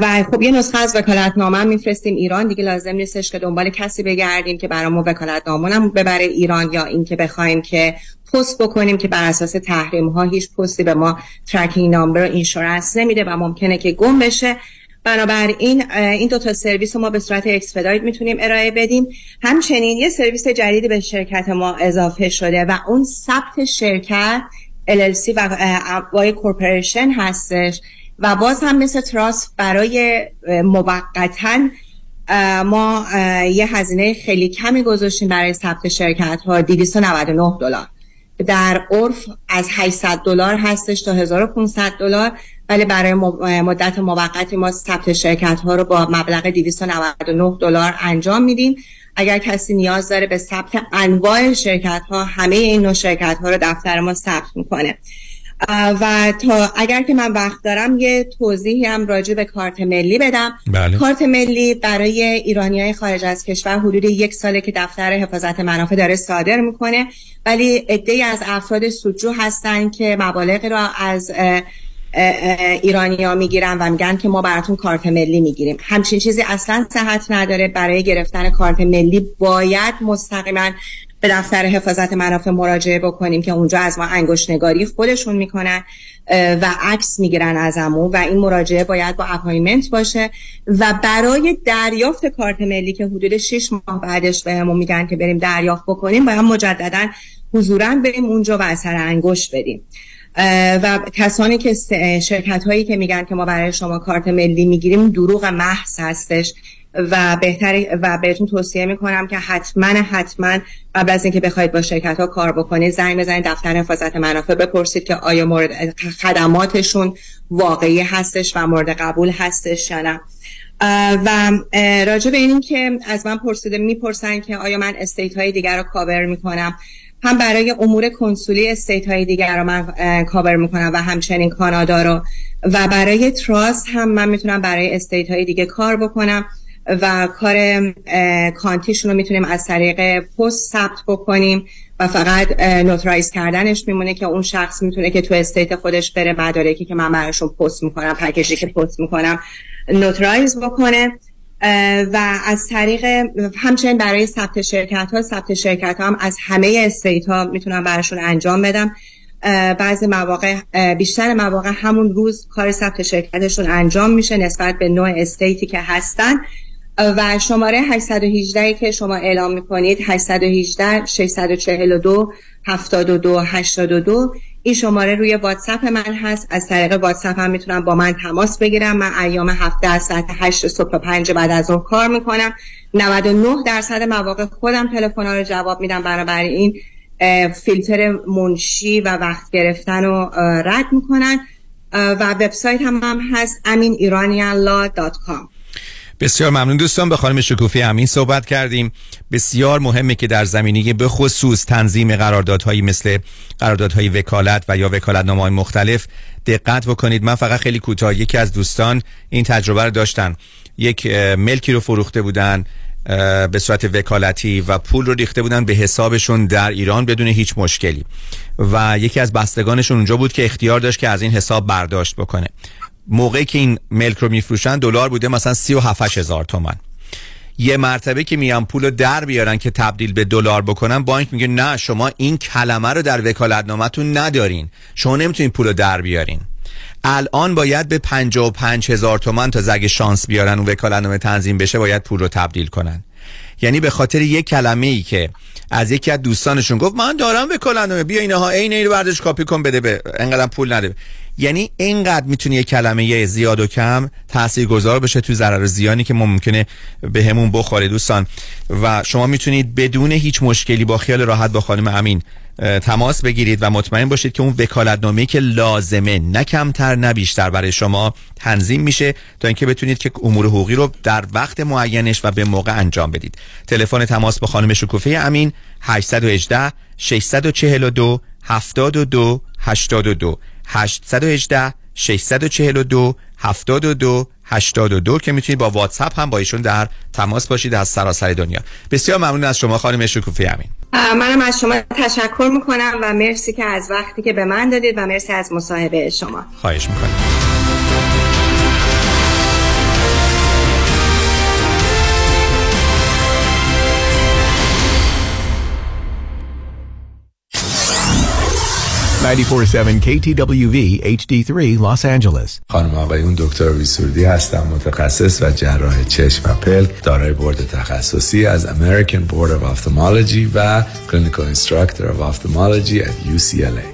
Speaker 36: و خب یه نسخه از وکالتنامه میفرستیم ایران. دیگه لازم نیستش که دنبال کسی بگردیم که برامون وکالتنامه ببره ایران یا اینکه بخوایم که پست بکنیم که بر اساس تحریم ها هیچ پستی به ما tracking number و insurance نمیده و ممکنه که گم بشه. بنابراین این دو تا سرویس رو ما به صورت expedite می‌تونیم ارائه بدیم. همچنین یه سرویس جدیدی به شرکت ما اضافه شده و اون ثبت شرکت LLC و و یا corporation هستش. و باز هم مثل trust برای موقتا ما یه هزینه خیلی کمی گذاشتیم برای ثبت شرکت ها 299 دلار. در عرف از 800 دلار هستش تا 1500 دلار ولی برای مدت موقتی ما ثبت شرکت ها رو با مبلغ 299 دلار انجام میدیم. اگر کسی نیاز داره به ثبت انواع شرکت ها همه این نوع شرکت ها رو دفتر ما ثبت می‌کنه. و تا اگر که من وقت دارم یه توضیحی هم راجع به کارت ملی بدم.
Speaker 35: بله.
Speaker 36: کارت ملی برای ایرانی های خارج از کشور حدود یک ساله که دفتر حفاظت منافع داره صادر می‌کنه. ولی عده از افراد سودجو هستن که مبالغ را از ایرانی ها می‌گیرن و میگن که ما براتون کارت ملی می‌گیریم. همچین چیزی اصلا صحت نداره. برای گرفتن کارت ملی باید مستقیما به دفتر حفاظت منافع مراجعه بکنیم که اونجا از ما انگشت نگاری خودشون می‌کنن و عکس می‌گیرن ازمون و این مراجعه باید با اپایمنت باشه. و برای دریافت کارت ملی که حدود 6 ماه بعدش بهمون میگن که بریم دریافت بکنیم باید مجددا حضورا بریم اونجا و اثر انگشت بدیم. و کسانی که شرکت هایی که میگن که ما برای شما کارت ملی می‌گیریم دروغ محض هستش. و بهتر و بهتون توصیه می‌کنم که حتما حتما قبل از اینکه بخواید با شرکت ها کار بکنید زنگ بزنید دفتر حفاظت منافع بپرسید که آیا مورد خدماتشون واقعی هستش و مورد قبول هستش یا نه. و راجع به این که از من پرسیده می‌پرسن که آیا من استیت های دیگر رو کاور می‌کنم. هم برای امور کنسولی state های دیگر رو من کاور می‌کنم و همچنین کانادا رو. و برای trust هم من می‌تونم برای state های دیگه کار بکنم. و کار county شون رو می‌تونیم از طریق پست ثبت بکنیم و فقط notarize کردنش میمونه که اون شخص می‌تونه که تو state خودش بره مدارکی که من براشون پست می‌کنم پکیجی که پست می‌کنم notarize بکنه. و از طریق همچنین برای ثبت شرکت ها ثبت شرکت ها هم از همه state ها می‌تونم براشون انجام بدم. بعضی مواقع بیشتر مواقع همون روز کار ثبت شرکتشون انجام میشه نسبت به نوع state ی که هستن. و شماره 818 که شما اعلام می‌کنید 818 642 72 82 این شماره روی واتساپ من هست. از طریق واتساپ هم می‌تونن با من تماس بگیرم. من ایام هفته از ساعت 8 صبح تا 5 بعد از اون کار می‌کنم. 99 درصد مواقع خودم تلفن رو جواب میدم. بنابراین فیلتر منشی و وقت گرفتن رو رد می‌کنن. و وبسایت هم, هم هست aminiranianlaw.com
Speaker 35: بسیار ممنون دوستان به خانم شکوفی امین صحبت کردیم. بسیار مهمه که در زمینه به خصوص تنظیم قراردادهایی مثل قراردادهای وکالت و یا وکالتنامه‌های مختلف دقت بکنید. من فقط خیلی کوتاه یکی از دوستان این تجربه رو داشتن. یک ملکی رو فروخته بودن به صورت وکالتی و پول رو ریخته بودن. به حسابشون در ایران بدون هیچ مشکلی. و یکی از بستگانشون اونجا بود که اختیار داشت که از این حساب برداشت بکنه. موقعی که این ملک رو میفروشن دلار بوده مثلا 37 هزار تومن یه مرتبه که میان پول رو در بیارن که تبدیل به دلار بکنن بانک میگه نه شما این کلمه رو در وکالتنامه‌تون ندارین. شما نمی‌تونین پول رو در بیارین. الان باید به 55 هزار تومن تا زگ شانس بیارن اون وکالتنامه تنظیم بشه باید پول رو تبدیل کنن. یعنی به خاطر یک کلمه ای که از یکی از دوستانشون گفت من دارم وکالتنامه بیا اینها عین این رو برداشت کاپی کن بده به انقدر پول نده. یعنی اینقدر می‌تونه یک کلمه زیاد و کم تاثیرگذار بشه تو ضرر و زیانی که ممکنه به همون بخوره دوستان. و شما می‌تونید بدون هیچ مشکلی با خیال راحت با خانم امین تماس بگیرید و مطمئن باشید که اون وکالتنامه که لازمه نه کمتر نه بیشتر برای شما تنظیم میشه تا اینکه بتونید که امور حقوقی رو در وقت معینش و به موقع انجام بدید. تلفن تماس با خانم شکوفه امین 818 642 72 82 818 642 72 82 که می‌تونید با واتساپ هم با ایشون در تماس باشید از سراسر دنیا. بسیار ممنون از شما خانم شکوفی امین.
Speaker 36: منم از شما تشکر می‌کنم و مرسی که از وقتی که به من دادید و مرسی از مصاحبه شما.
Speaker 35: خواهش می‌کنم.
Speaker 31: KTWV HD3 Los Angeles
Speaker 37: خانم آقایون دکتر ویسوردی هستم متخصص و جراح چشم و پلک دارای بورد تخصصی از American Board of Ophthalmology و Clinical Instructor of Ophthalmology at UCLA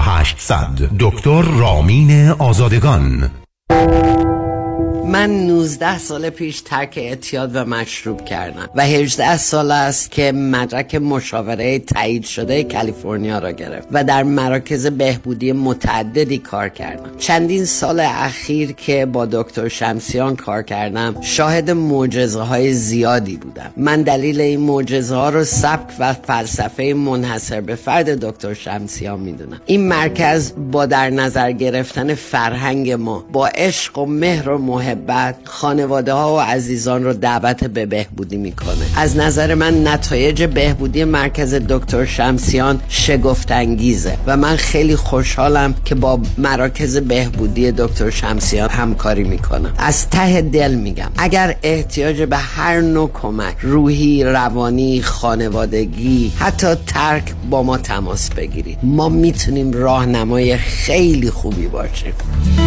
Speaker 31: 4800 دکتر رامین آزادگان.
Speaker 38: من 19 سال پیش ترک اعتیاد و مشروب کردم و 18 سال است که مدرک مشاوره تایید شده کالیفرنیا را گرفت و در مراکز بهبودی متعددی کار کردم. چندین سال اخیر که با دکتر شمسیان کار کردم شاهد معجزه های زیادی بودم. من دلیل این معجزه ها رو سبک و فلسفه منحصر به فرد دکتر شمسیان می‌دونم. این مرکز با در نظر گرفتن فرهنگ ما با عشق و مهر و محبت خانواده ها و عزیزان رو دعوت به بهبودی می‌کنه. از نظر من نتایج بهبودی مرکز دکتر شمسیان شگفت انگیزه و من خیلی خوشحالم که با مراکز بهبودی دکتر شمسیان همکاری می‌کنم. از ته دل میگم اگر احتیاج به هر نوع کمک روحی روانی خانوادگی حتی ترک با ما تماس بگیرید. ما می‌تونیم راهنمای خیلی خوبی باشیم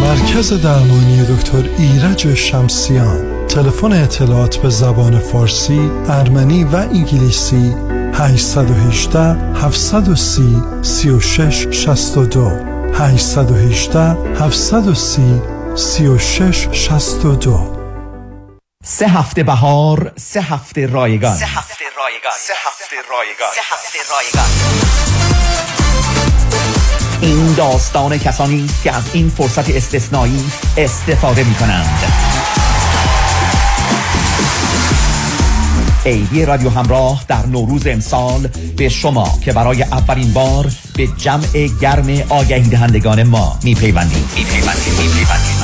Speaker 39: مرکز درمانی دکتر ایرج شمسیان. تلفن اطلاعات به زبان فارسی، ارمنی و انگلیسی 818 730 36 62 818 730 36 62
Speaker 29: سه هفته بهار سه هفته رایگان.
Speaker 40: سه هفته رایگان. سه هفته رایگان. سه هفته رایگان.
Speaker 29: این داستان کسانی که از این فرصت استثنایی استفاده می کنند ایدی رادیو همراه در نوروز امسال به شما که برای اولین بار به جمع گرم آگهی دهندگان ما می پیوندیم می پیوندیم می پیوندیم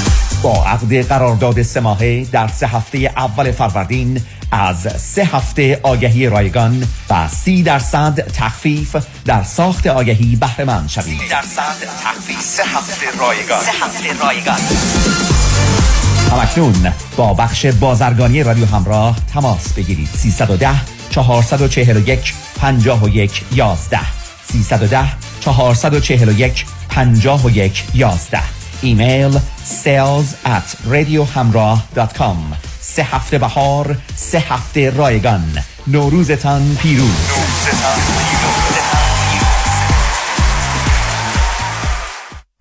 Speaker 29: با عقد قرارداد سه ماهه در سه هفته اول فروردین از سه هفته آگهی رایگان و سی درصد تخفیف در ساخت آگهی بهره مند شوید
Speaker 40: درصد تخفیف سه هفته رایگان. سه هفته رایگان.
Speaker 29: همکنون با بخش بازرگانی رادیو همراه تماس بگیرید. 310 441 51 11 310 441 51 11 ایمیل sales at radiohamrاه.com سه هفته بهار سه هفته رایگان. نوروزتان پیروز.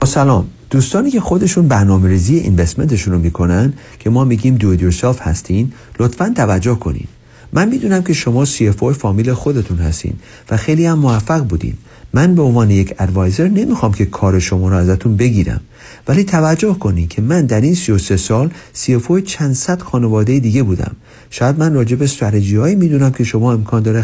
Speaker 41: سلام. دوستانی که خودشون برنامه ریزی اینوستمنتشون رو می‌کنن که ما میگیم دو یورسلف هستین لطفا توجه کنین. من می‌دونم که شما سی فامیل خودتون هستین و خیلی هم موفق بودین. من به عنوان یک ادوایزر نمی‌خوام که کار شما رو ازتون بگیرم. ولی توجه کنین که من در این 33 سال سی چند صد خانواده دیگه بودم. شاید من راجع به استراتژی هایی می‌دونم که شما امکان داره